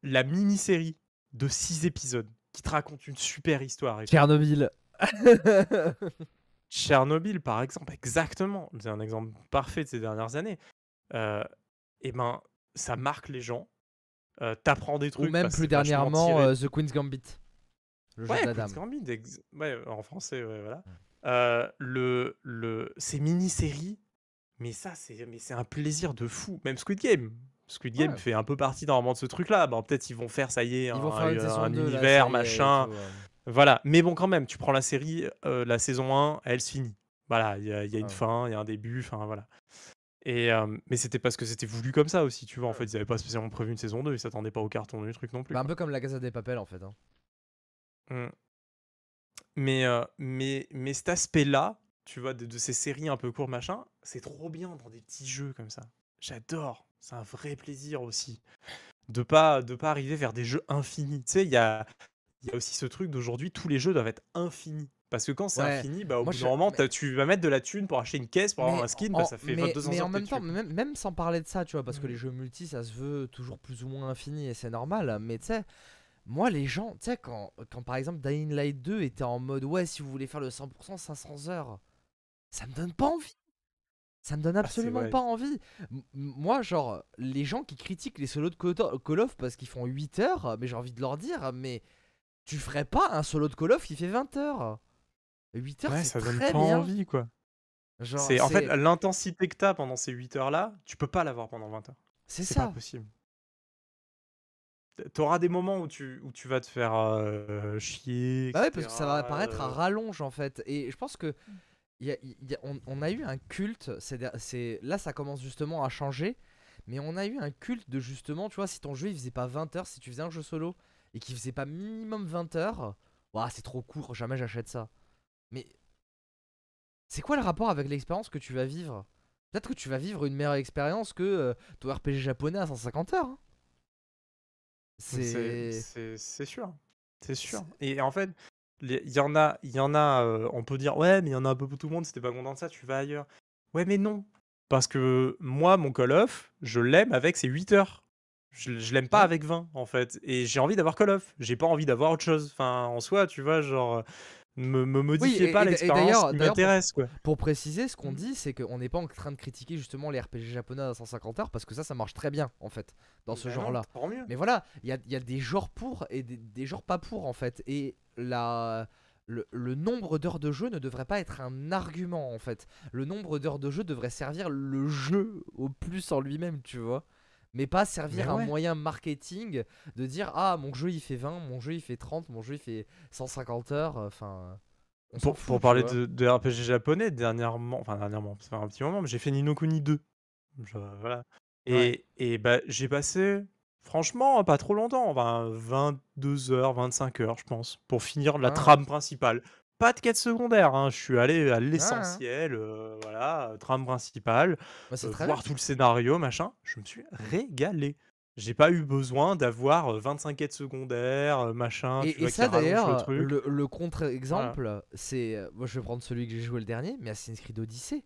la mini-série de 6 épisodes, qui te raconte une super histoire, Tchernobyl. *laughs* Tchernobyl, par exemple, exactement. C'est un exemple parfait de ces dernières années. Euh, et ben, ça marque les gens. Euh, T'apprends des Ou trucs. même parce que plus dernièrement, euh, The Queen's Gambit. Le jeu Ouais, de la Queen's. Gambit, ex- ouais, en français, ouais, voilà. Euh, le, le, ces mini-séries, mais ça, c'est mais c'est un plaisir de fou. Même Squid Game. Squid Game Ouais. fait un peu partie normalement de ce truc-là. Bon, peut-être ils vont faire, ça y est, Ils un, vont faire une un saison 2, là, univers, est, machin. tout. Voilà, mais bon, quand même, tu prends la série, euh, la saison 1, elle se finit. Voilà, il y a, il y a une Ouais. fin, il y a un début, enfin voilà. Et, euh, mais c'était parce que c'était voulu comme ça aussi, tu vois. En fait, ils n'avaient pas spécialement prévu une saison 2, ils s'attendaient pas au carton du truc non plus. Bah, un peu comme la Casa des Papel en fait. hein. Mm. Mais, euh, mais, mais cet aspect-là, tu vois, de, de ces séries un peu courtes, machin, c'est trop bien dans des petits jeux comme ça. J'adore. C'est un vrai plaisir aussi. De pas, de pas arriver vers des jeux infinis. Tu sais, il y a, il y a aussi ce truc d'aujourd'hui, tous les jeux doivent être infinis. Parce que quand c'est Ouais. infini, bah, au Moi, bout je- d'un moment, mais- tu vas mettre de la thune pour acheter une caisse, pour avoir Mais un skin, en- bah, ça fait mais, 2200 mais heures en même temps, même, même sans parler de ça, tu vois, parce que Mhm. les jeux multi, ça se veut toujours plus ou moins infini et c'est normal. Mais tu sais, moi, les gens, tu sais, quand, quand par exemple Dying Light 2 était en mode ouais, si vous voulez faire le 100%, 500 heures, ça me donne pas envie. Ça me donne absolument vrai. pas envie. M- moi, genre, les gens qui critiquent les solos de Call of parce qu'ils font 8 heures, mais j'ai envie de leur dire, mais tu ferais pas un solo de Call of qui fait 20 heures. 8 heures, Ouais, c'est ça donne très pas bien. envie, quoi. Genre, C'est en fait l'intensité que t'as pendant ces 8 heures-là, tu peux pas l'avoir pendant 20 heures. c'est C'est pas ça. possible. T'auras des moments où tu, où tu vas te faire euh, chier. Bah ouais, parce que ça va etc., apparaître à rallonge en fait. Et je pense que y a- y a- on, on a eu un culte. c'est- là, ça commence justement à changer. Mais on a eu un culte de justement, tu vois, si ton jeu il faisait pas 20 heures, si tu faisais un jeu solo et qu'il faisait pas minimum 20 heures, ouah, c'est trop court, jamais j'achète ça. Mais c'est quoi le rapport avec l'expérience que tu vas vivre? Peut-être que tu vas vivre une meilleure expérience que euh, ton RPG japonais à 150 heures. hein. C'est sûr. C'est sûr. Et en fait, il y en a, il y en a euh, on peut dire, ouais, mais il y en a un peu pour tout le monde, si t'es pas content de ça, tu vas ailleurs. Ouais, mais non. Parce que moi, mon Call of, je l'aime avec ses 8 heures. Je, je l'aime pas Ouais. avec 20, en fait. Et j'ai envie d'avoir Call of. J'ai pas envie d'avoir autre chose. Enfin, en soi, tu vois, genre, me, me modifiez pas l'expérience d'ailleurs- qui pour- m'intéresse, quoi. Pour préciser, ce qu'on dit, c'est qu'on n'est pas en train de critiquer justement les RPG japonais à 150 heures parce que ça, ça marche très bien en fait dans ce Bah genre-là. Mais voilà, il y a, il y a des genres pour et des, des genres pas pour en fait. Et la, le, le nombre d'heures de jeu ne devrait pas être un argument en fait. Le nombre d'heures de jeu devrait servir le jeu au plus en lui-même, tu vois. Mais pas servir Mais un moyen marketing de dire Ah, mon jeu il fait 20, mon jeu il fait 30, mon jeu il fait 150 heures. Enfin. on s'en Pour, fout, pour parler de, de RPG japonais, dernièrement, enfin dernièrement, ça fait un petit moment, mais j'ai fait Nino Kuni 2. Je- voilà. Et, Ouais. et bah, j'ai passé, franchement, pas trop longtemps, enfin, 22 heures, 25 heures, je pense, pour finir la Ah. trame principale. Pas de quête secondaire, hein, je suis allé Ah, à l'essentiel, euh, voilà, trame principale, Bah, euh, voir bien. tout le scénario, machin. Je me suis régalé. J'ai pas eu besoin d'avoir euh, 25 quêtes secondaires, euh, machin, Et, vois, ça le d'ailleurs, le, le contre-exemple, c'est. euh, Moi je vais prendre celui que j'ai joué le dernier, mais Assassin's Creed Odyssey.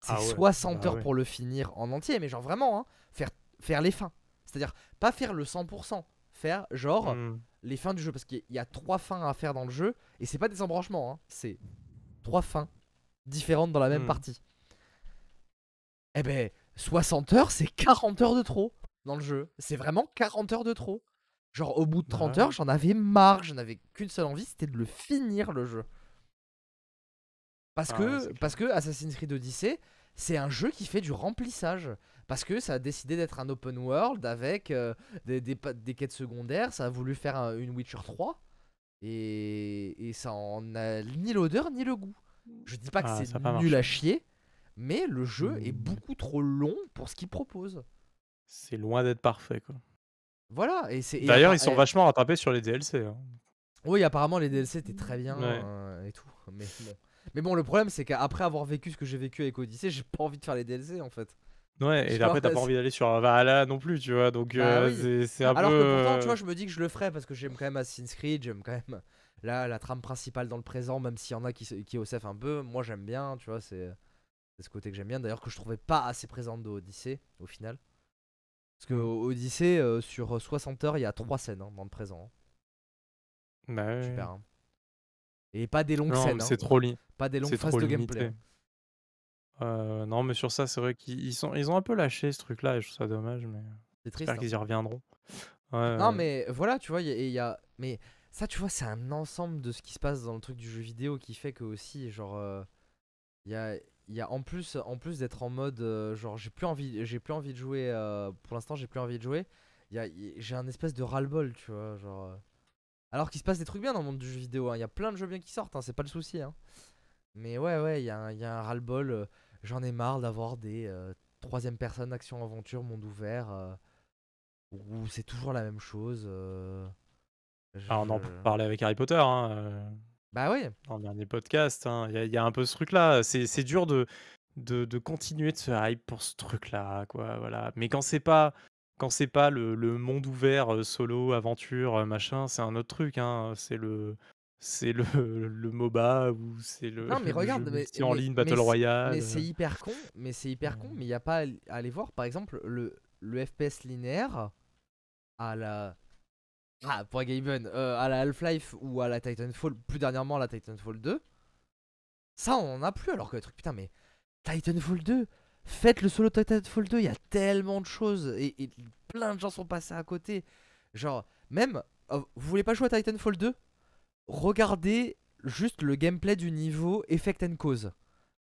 C'est Ah ouais, 60 bah heures ouais. pour le finir en entier, mais genre vraiment, hein, faire, faire les fins. C'est-à-dire, pas faire le 100%, faire genre Hmm. Les fins du jeu, parce qu'il y a- trois fins à faire dans le jeu, et c'est pas des embranchements, hein, c'est trois fins différentes dans la même Hmm. partie. Eh ben, 60 heures, c'est 40 heures de trop dans le jeu. C'est vraiment 40 heures de trop. Genre, au bout de 30 Ouais. heures, j'en avais marre, je n'avais qu'une seule envie, c'était de le finir le jeu. Parce Ah que, parce que Assassin's Creed Odyssey, c'est un jeu qui fait du remplissage. Parce que ça a décidé d'être un open world avec euh, des, des, des quêtes secondaires, ça a voulu faire un- une Witcher 3. Et, et ça en a ni l'odeur ni le goût. Je dis pas que Ah, c'est nul à chier, mais le jeu est Hmm. beaucoup trop long pour ce qu'il propose. C'est loin d'être parfait, quoi. Voilà, et c'est. D'ailleurs, ils sont et- vachement rattrapés sur les DLC. hein. Oui, apparemment les DLC étaient très bien Ouais. euh, et tout. Mais bon. Mais bon, le problème c'est qu'après avoir vécu ce que j'ai vécu avec Odyssey, j'ai pas envie de faire les DLC en fait. Ouais, et après, t'as pas envie d'aller sur Valhalla non plus, tu vois. Donc, Bah euh, oui. c'est- un Alors peu. que pourtant, tu vois, euh, je me dis que je le ferais parce que j'aime quand même Assassin's Creed, j'aime quand même la, la trame principale dans le présent, même s'il y en a qui, qui osef un peu. Moi j'aime bien, tu vois, c'est ce côté que j'aime bien. D'ailleurs, que je trouvais pas assez présente de Odyssey au final. Parce que Mm. Odyssey, euh, sur 60 heures, il y a 3 scènes hein, dans le présent. bah ouais, Super. hein. Et pas des longues Non, scènes. hein. c'est trop, li- Pas des longues phases de limité. gameplay. Euh, non, mais sur ça, c'est vrai qu'ils ils sont, ils ont un peu lâché ce truc-là et je trouve ça dommage, mais C'est triste. j'espère hein. qu'ils y reviendront. Ouais, Non, ouais. mais voilà, tu vois, il y, a- y. Mais ça, tu vois, c'est un ensemble de ce qui se passe dans le truc du jeu vidéo qui fait que aussi, genre, euh, il y a, il y a en plus, en plus d'être en mode, euh, genre, j'ai plus envie, j'ai plus envie de jouer. pour l'instant, j'ai plus envie de jouer. Il y a, j'ai un espèce de ras-le-bol, tu vois, genre. Alors qu'il se passe des trucs bien dans le monde du jeu vidéo. hein, Il y a plein de jeux bien qui sortent, hein, c'est pas le souci. Hein. Mais ouais, ouais, il y, a un- il y a un ras-le-bol. euh, J'en ai marre d'avoir des euh, troisième personne, action aventure, monde ouvert. euh, où c'est toujours la même chose. Ah, on en parlait avec Harry Potter Bah ouais, dans le dernier podcast. Il y, a- il y a un peu ce truc-là. C'est c'est dur de, de, de continuer de se hype pour ce truc-là, quoi. Voilà. Mais quand c'est pas. Quand c'est pas le, le monde ouvert, euh, solo, aventure, euh, machin, c'est un autre truc. Hein. C'est le, c'est le, *laughs* le MOBA ou c'est le, Non, mais le regarde, mais- en mais- ligne, Battle Royale. mais c'est hyper con. Mais c'est hyper con. Mais il y a pas à à aller voir, par exemple, le, le FPS linéaire à la. Ah, pour Gaben, euh, à la Half-Life ou à la Titanfall, plus dernièrement à la Titanfall 2. Ça, on en a plus. Alors que le truc, putain, mais Titanfall 2, faites le solo Titanfall 2, il y a tellement de choses. Et, et plein de gens sont passés à côté. Genre, même, euh, vous voulez pas jouer à Titanfall 2 Regardez juste le gameplay du niveau Effect and Cause.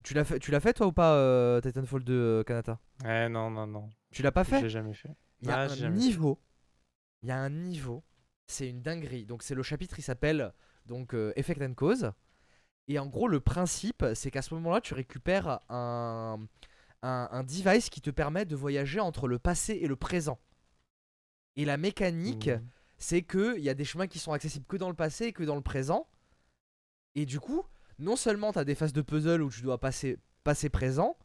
Tu l'as fait, tu l'as fait toi ou pas euh, Titanfall 2 euh, Kanata? Eh non, non, non. Tu l'as pas fait? l'ai jamais fait. Il y a Ah, un j'ai niveau. Il y a un niveau. C'est une dinguerie. Donc c'est le chapitre, il s'appelle donc euh, Effect and Cause. Et en gros, le principe, c'est qu'à ce moment-là, tu récupères un, un, un device qui te permet de voyager entre le passé et le présent. Et la mécanique, Mmh. c'est que il y a des chemins qui sont accessibles que dans le passé et que dans le présent. Et du coup, non seulement tu as des phases de puzzle où tu dois passer passé présent,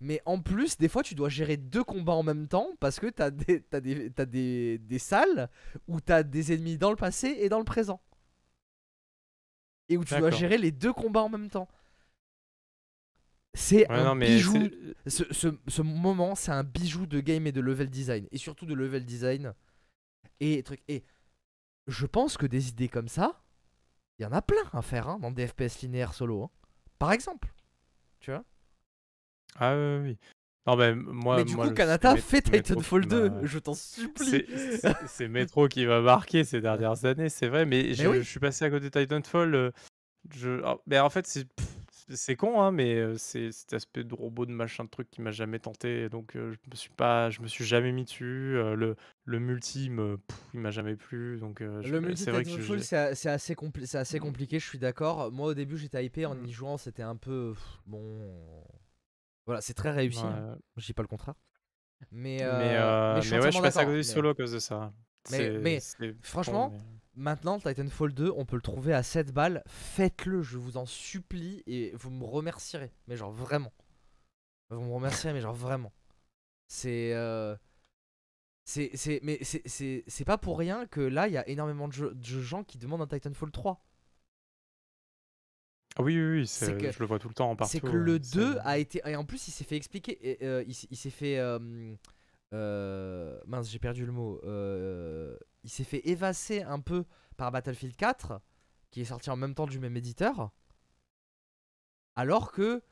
mais en plus, des fois, tu dois gérer deux combats en même temps parce que tu as, des, t'as des, t'as des, des salles où tu as des ennemis dans le passé et dans le présent. Et où tu dois gérer les deux combats en même temps. C'est Ouais, un non, mais bijou. Ce, ce- ce moment, c'est un bijou de game et de level design. Et surtout de level design. Et truc. Et je pense que des idées comme ça, il y en a plein à faire hein, dans des FPS linéaires solo. hein. Par exemple. Tu vois? Ah oui, oui. Non, mais moi, Mais du moi, coup, Kanata, Metro Titanfall qui 2. m'a- Je t'en supplie. C'est Metro qui m'a marqué ces dernières années, c'est vrai, mais, je, oui. je suis passé à côté de Titanfall. euh, Je... ah, mais en fait, c'est c'est con, hein, mais c'est cet aspect de robot, de machin, de truc qui m'a jamais tenté. Donc, euh, je me suis pas, je me suis jamais mis dessus. euh, le, le multi, me, pff, il m'a jamais plu. Donc, euh, je- Le multi c'est vrai que je- j'ai- c'est c'est assez, compli- c'est assez compliqué, je suis d'accord. Moi, au début, j'étais hypé en y jouant, c'était un peu. pff, Bon. Voilà, c'est très réussi. hein. ouais. Je dis pas le contraire. Mais, mais, mais je suis mais ouais, je suis passé à côté du solo à cause de ça. Mais- franchement, Maintenant, Titanfall 2, on peut le trouver à 7 balles. Faites-le, je vous en supplie, et vous me remercierez. Mais genre vraiment. Vous me remercierez, mais genre vraiment. C'est. euh, C'est, c'est, mais c'est, pas pour rien que là, il y a énormément de, jeux- de gens qui demandent un Titanfall 3. Ah oui, oui, oui, que- je le vois tout le temps partout. C'est que hein, le c'est- 2 a été. Et en plus, il s'est fait expliquer. et, euh, il s'est fait. euh, euh, mince, j'ai perdu le mot. euh, il s'est fait évasser un peu par Battlefield 4, qui est sorti en même temps du même éditeur. Alors que.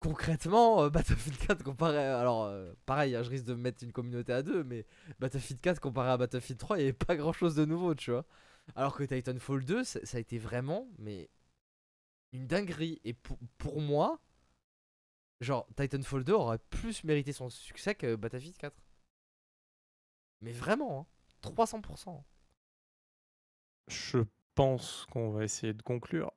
Concrètement, euh, Battlefield 4 comparé. Alors, pareil, hein, je risque de me mettre une communauté à deux, mais Battlefield 4 comparé à Battlefield 3, il n'y avait pas grand chose de nouveau, tu vois. Alors que Titanfall 2, ça, ça a été vraiment. Mais une dinguerie. Et pour, pour moi, genre, Titanfall 2 aurait plus mérité son succès que Battlefield 4. Mais vraiment, hein, 300%. Je pense qu'on va essayer de conclure.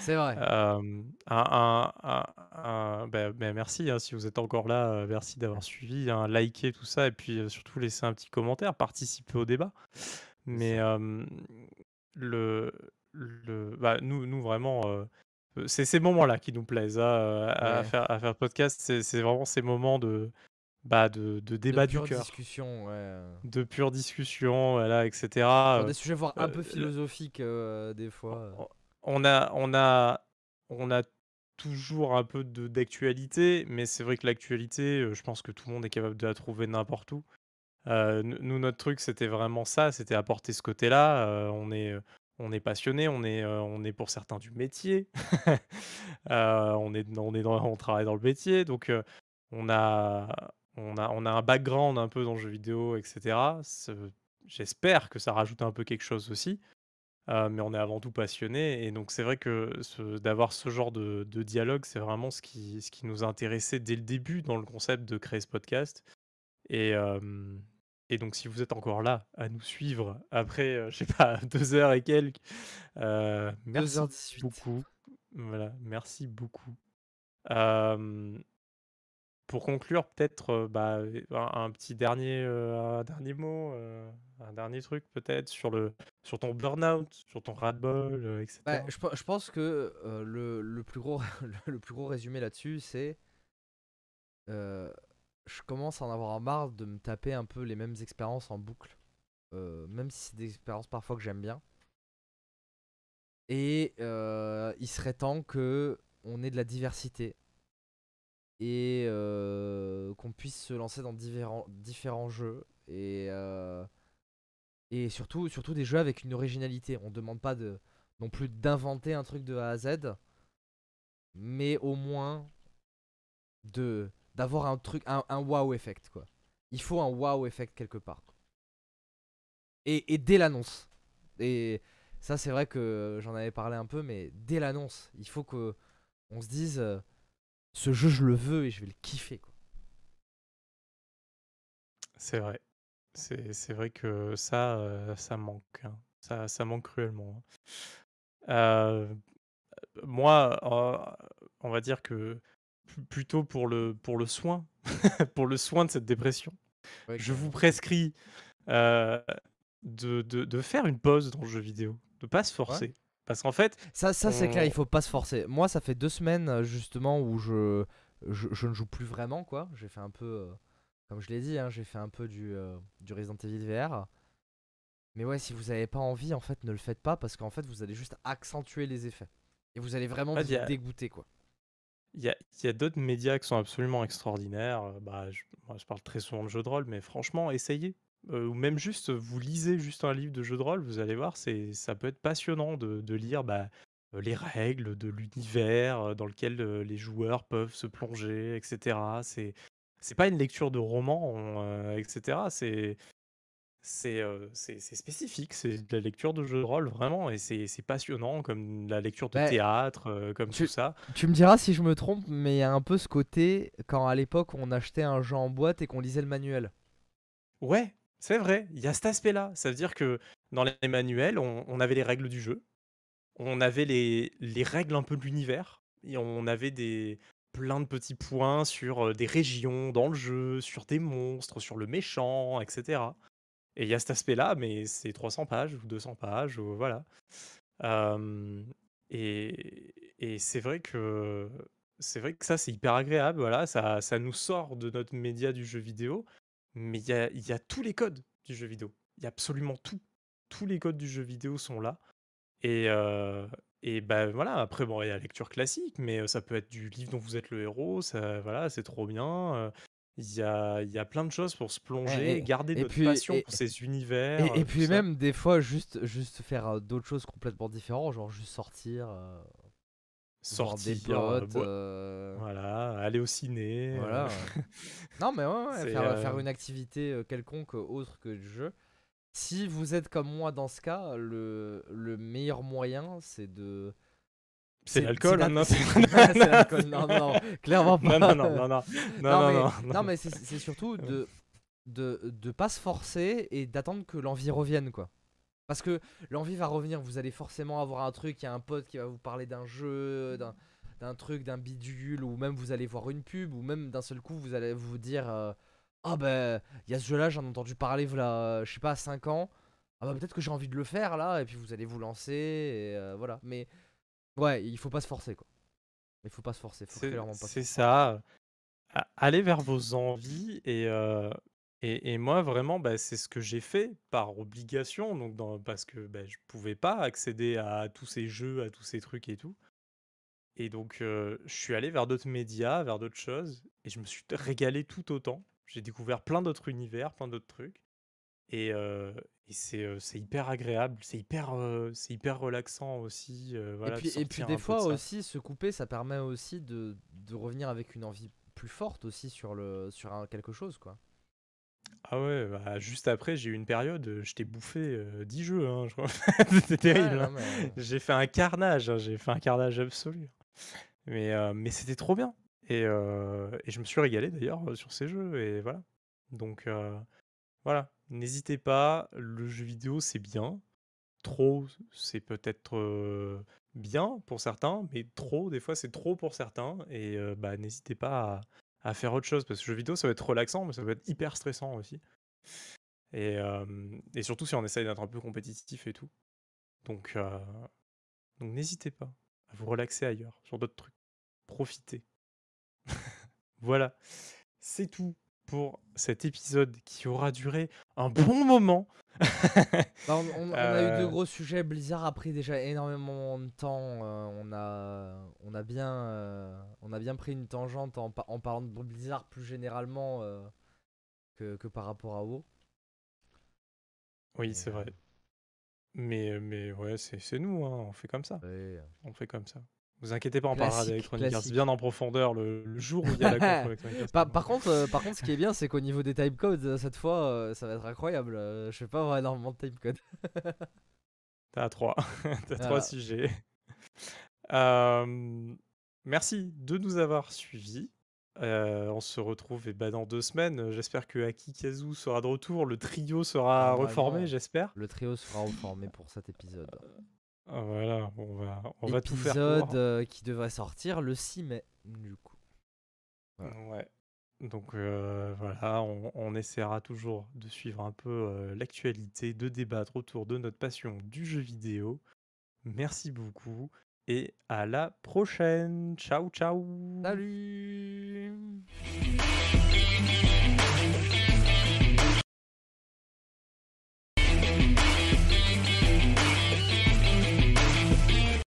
C'est vrai. *laughs* Euh, un- un- un- ben- ben merci hein, si vous êtes encore là, euh, merci d'avoir suivi, hein, liker tout ça et puis euh, surtout laisser un petit commentaire, participer au débat. Mais euh, le, le, bah, nous, nous vraiment, c'est ces moments-là qui nous plaisent hein, euh, à, Ouais. faire, à faire podcast. C'est vraiment ces moments de, bah, de, de débat de du pure cœur, discussion, ouais. de pure discussion, voilà, etc. Sur Euh, des sujets voire un euh, peu le- philosophiques euh, des fois. euh. on a, on a, on a toujours un peu d'actualité, mais c'est vrai que l'actualité, euh, je pense que tout le monde est capable de la trouver n'importe où. Euh, nous, notre truc, c'était vraiment ça, c'était apporter ce côté-là. euh, on est, euh, on est passionné, on est, euh, on est pour certains du métier. *laughs* Euh, on est, on est dans, on travaille dans le métier, donc euh, on a, on a, on a un background un peu dans le jeu vidéo, etc. J'espère que ça rajoute un peu quelque chose aussi. Mais on est avant tout passionné. Et donc, c'est vrai que d'avoir ce genre de, de dialogue, c'est vraiment ce qui, ce qui nous a intéressé dès le début dans le concept de créer ce podcast. Et, et donc, si vous êtes encore là à nous suivre après, euh, je sais pas, *laughs* deux heures et quelques, euh, merci 2h18. beaucoup. Voilà, merci beaucoup. Euh, pour conclure, peut-être euh, bah, un, un petit dernier, euh, un dernier mot, euh, un dernier truc peut-être sur le sur ton burn-out, sur ton ras-le-bol, euh, etc. Ouais, je, pe- je pense que le, le plus gros, *laughs* le plus gros résumé là-dessus, c'est. euh, je commence à en avoir marre de me taper un peu les mêmes expériences en boucle. euh, même si c'est des expériences parfois que j'aime bien. Et euh, il serait temps que on ait de la diversité. Et euh, qu'on puisse se lancer dans différents, jeux. Et, et surtout, surtout des jeux avec une originalité. On demande pas de, non plus d'inventer un truc de A à Z, mais au moins de d'avoir un truc, un, un wow effect quoi. Il faut un wow effect quelque part. Et, et dès l'annonce. Et ça c'est vrai que j'en avais parlé un peu, mais dès l'annonce, il faut que on se dise euh, ce jeu je le veux et je vais le kiffer quoi. C'est vrai. C'est vrai que ça, euh, ça manque. hein. Ça, ça manque cruellement. hein. Euh, moi, on va dire que plutôt pour le, pour le soin, *laughs* pour le soin de cette dépression, Ouais, je vous prescris euh, de, de, de faire une pause dans le jeu vidéo, de pas se Ouais. forcer. Parce qu'en fait, Ça, ça c'est clair, il faut pas se forcer. Moi, ça fait deux semaines euh, justement où je, je, je ne joue plus vraiment, quoi. J'ai fait un peu, euh, comme je l'ai dit, hein, j'ai fait un peu du, euh, du Resident Evil VR. Mais ouais, si vous avez pas envie, en fait, ne le faites pas parce qu'en fait, vous allez juste accentuer les effets. Et vous allez vraiment Ah, vous a, dégoûter, quoi. Il y a- d'autres médias qui sont absolument extraordinaires. euh, Bah, je, moi, je parle très souvent de jeux de rôle, mais franchement, essayez. Euh, ou même juste, vous lisez juste un livre de jeu de rôle, vous allez voir, ça peut être passionnant de, lire bah, euh, les règles de l'univers dans lequel les joueurs peuvent se plonger, etc. C'est, c'est pas une lecture de roman, etc. C'est, c'est, euh, spécifique, c'est de la lecture de jeu de rôle, vraiment, et c'est, passionnant, comme la lecture de Bah, théâtre, euh, comme tout ça. tu me diras si je me trompe, mais il y a un peu ce côté quand à l'époque on achetait un jeu en boîte et qu'on lisait le manuel. Ouais, c'est vrai, il y a cet aspect-là. Ça veut dire que dans les manuels, on, on avait les règles du jeu, on avait les, les règles un peu de l'univers, et on avait des plein de petits points sur des régions dans le jeu, sur des monstres, sur le méchant, etc. Et il y a cet aspect-là, mais c'est 300 pages ou 200 pages, ou voilà. Euh, et c'est vrai que c'est vrai que ça, c'est hyper agréable, voilà, ça, ça nous sort de notre média du jeu vidéo, mais il y a, y a tous les codes du jeu vidéo. Il y a absolument tout. Tous les codes du jeu vidéo sont là. Et, euh, et ben voilà, après, bon, il y a la lecture classique, mais euh, ça peut être du livre dont vous êtes le héros, ça, voilà, c'est trop bien. Il y a, il y a plein de choses pour se plonger, Et, garder et notre puis, passion et, pour ces univers, et, euh, puis ça. même des fois juste, juste faire euh, d'autres choses complètement différentes, genre juste sortir, euh, des Sortir, euh, potes, euh, voilà, aller au ciné. voilà. *laughs* Non mais ouais, faire, faire une activité quelconque autre que le jeu. Si vous êtes comme moi dans ce cas, le, le meilleur moyen c'est de... c'est l'alcool, hein, d'att- non, *laughs* *laughs* c'est- l'alcool, non, non, clairement non, pas. non, non, non, non, non, Non, non, mais, non, non, non. mais c'est surtout de, de de pas se forcer et d'attendre que l'envie revienne quoi. Parce que l'envie va revenir, vous allez forcément avoir un truc, il y a un pote qui va vous parler d'un jeu, d'un truc, d'un bidule, ou même vous allez voir une pub, ou même d'un seul coup vous allez vous dire euh, Ah ben, il y a ce jeu là, j'en ai entendu parler, voilà, je sais pas, à 5 ans. Ah bah peut-être que j'ai envie de le faire là, et puis vous allez vous lancer, et euh, voilà. Mais ouais, il faut pas se forcer quoi. Il faut pas se forcer, faut clairement pas c'est ça. Allez vers vos envies et, euh, et, et moi vraiment bah, c'est ce que j'ai fait par obligation donc dans, parce que bah, je pouvais pas accéder à tous ces jeux, à tous ces trucs et tout. Et donc euh, je suis allé vers d'autres médias, vers d'autres choses et je me suis régalé tout autant. J'ai découvert plein d'autres univers, plein d'autres trucs et, euh, et c'est euh, hyper agréable, c'est hyper, euh, c'est hyper relaxant aussi euh, Et de puis, et puis des de fois aussi, se couper, ça permet aussi de, de revenir avec une envie plus forte aussi sur, le, sur un, quelque chose, quoi. Ah ouais, bah, juste après, j'ai eu une période, je t'ai bouffé euh, 10 jeux, hein, je crois. *laughs* C'était terrible. Ouais, hein. mais... J'ai fait un carnage, hein, j'ai fait un carnage absolu. Mais, mais c'était trop bien. Et, et je me suis régalé d'ailleurs sur ces jeux. Et voilà. Donc voilà, n'hésitez pas, le jeu vidéo c'est bien. Trop, c'est peut-être euh, bien pour certains, mais trop, des fois c'est trop pour certains. Et euh, bah, n'hésitez pas à, faire autre chose, parce que le jeu vidéo ça va être relaxant, mais ça peut être hyper stressant aussi. Et, euh, et surtout si on essaye d'être un peu compétitif et tout. Donc, donc n'hésitez pas à vous relaxer ailleurs, sur d'autres trucs. Profitez. *laughs* voilà, c'est tout pour cet épisode qui aura duré un bon moment. Bah, on, on- on a eu de Euh, gros sujets. Blizzard a pris déjà énormément de temps. euh, on, a, on, a bien, euh, on a bien pris une tangente en, pa- en parlant de Blizzard plus généralement euh, que, que par rapport à WoW. oui, c'est vrai. Mais, mais ouais, c'est c'est nous, hein, on fait comme ça. ouais. On fait comme ça. Vous inquiétez pas, on parlera Classique, d'Electronic Arts classique. bien en profondeur le, le jour où il y a la *laughs* Arts. Par, par contre, euh, par contre, ce qui est bien, c'est qu'au niveau des timecodes, euh, cette fois, euh, ça va être incroyable. Euh, je vais pas avoir énormément de timecode. *laughs* T'as trois. *laughs* T'as trois sujets. Merci de nous avoir suivis. On se retrouve eh ben, dans deux semaines. J'espère que Aki Kazu sera de retour. Le trio sera Normalement. reformé, j'espère. Le trio sera reformé pour cet épisode. Ah, Voilà, on va, on va tout faire Épisode euh, qui devrait sortir le 6 mai, du coup. Ouais. Donc voilà, on, on essaiera toujours de suivre un peu l'actualité, de débattre autour de notre passion du jeu vidéo. Merci beaucoup et à la prochaine. Ciao, ciao. Salut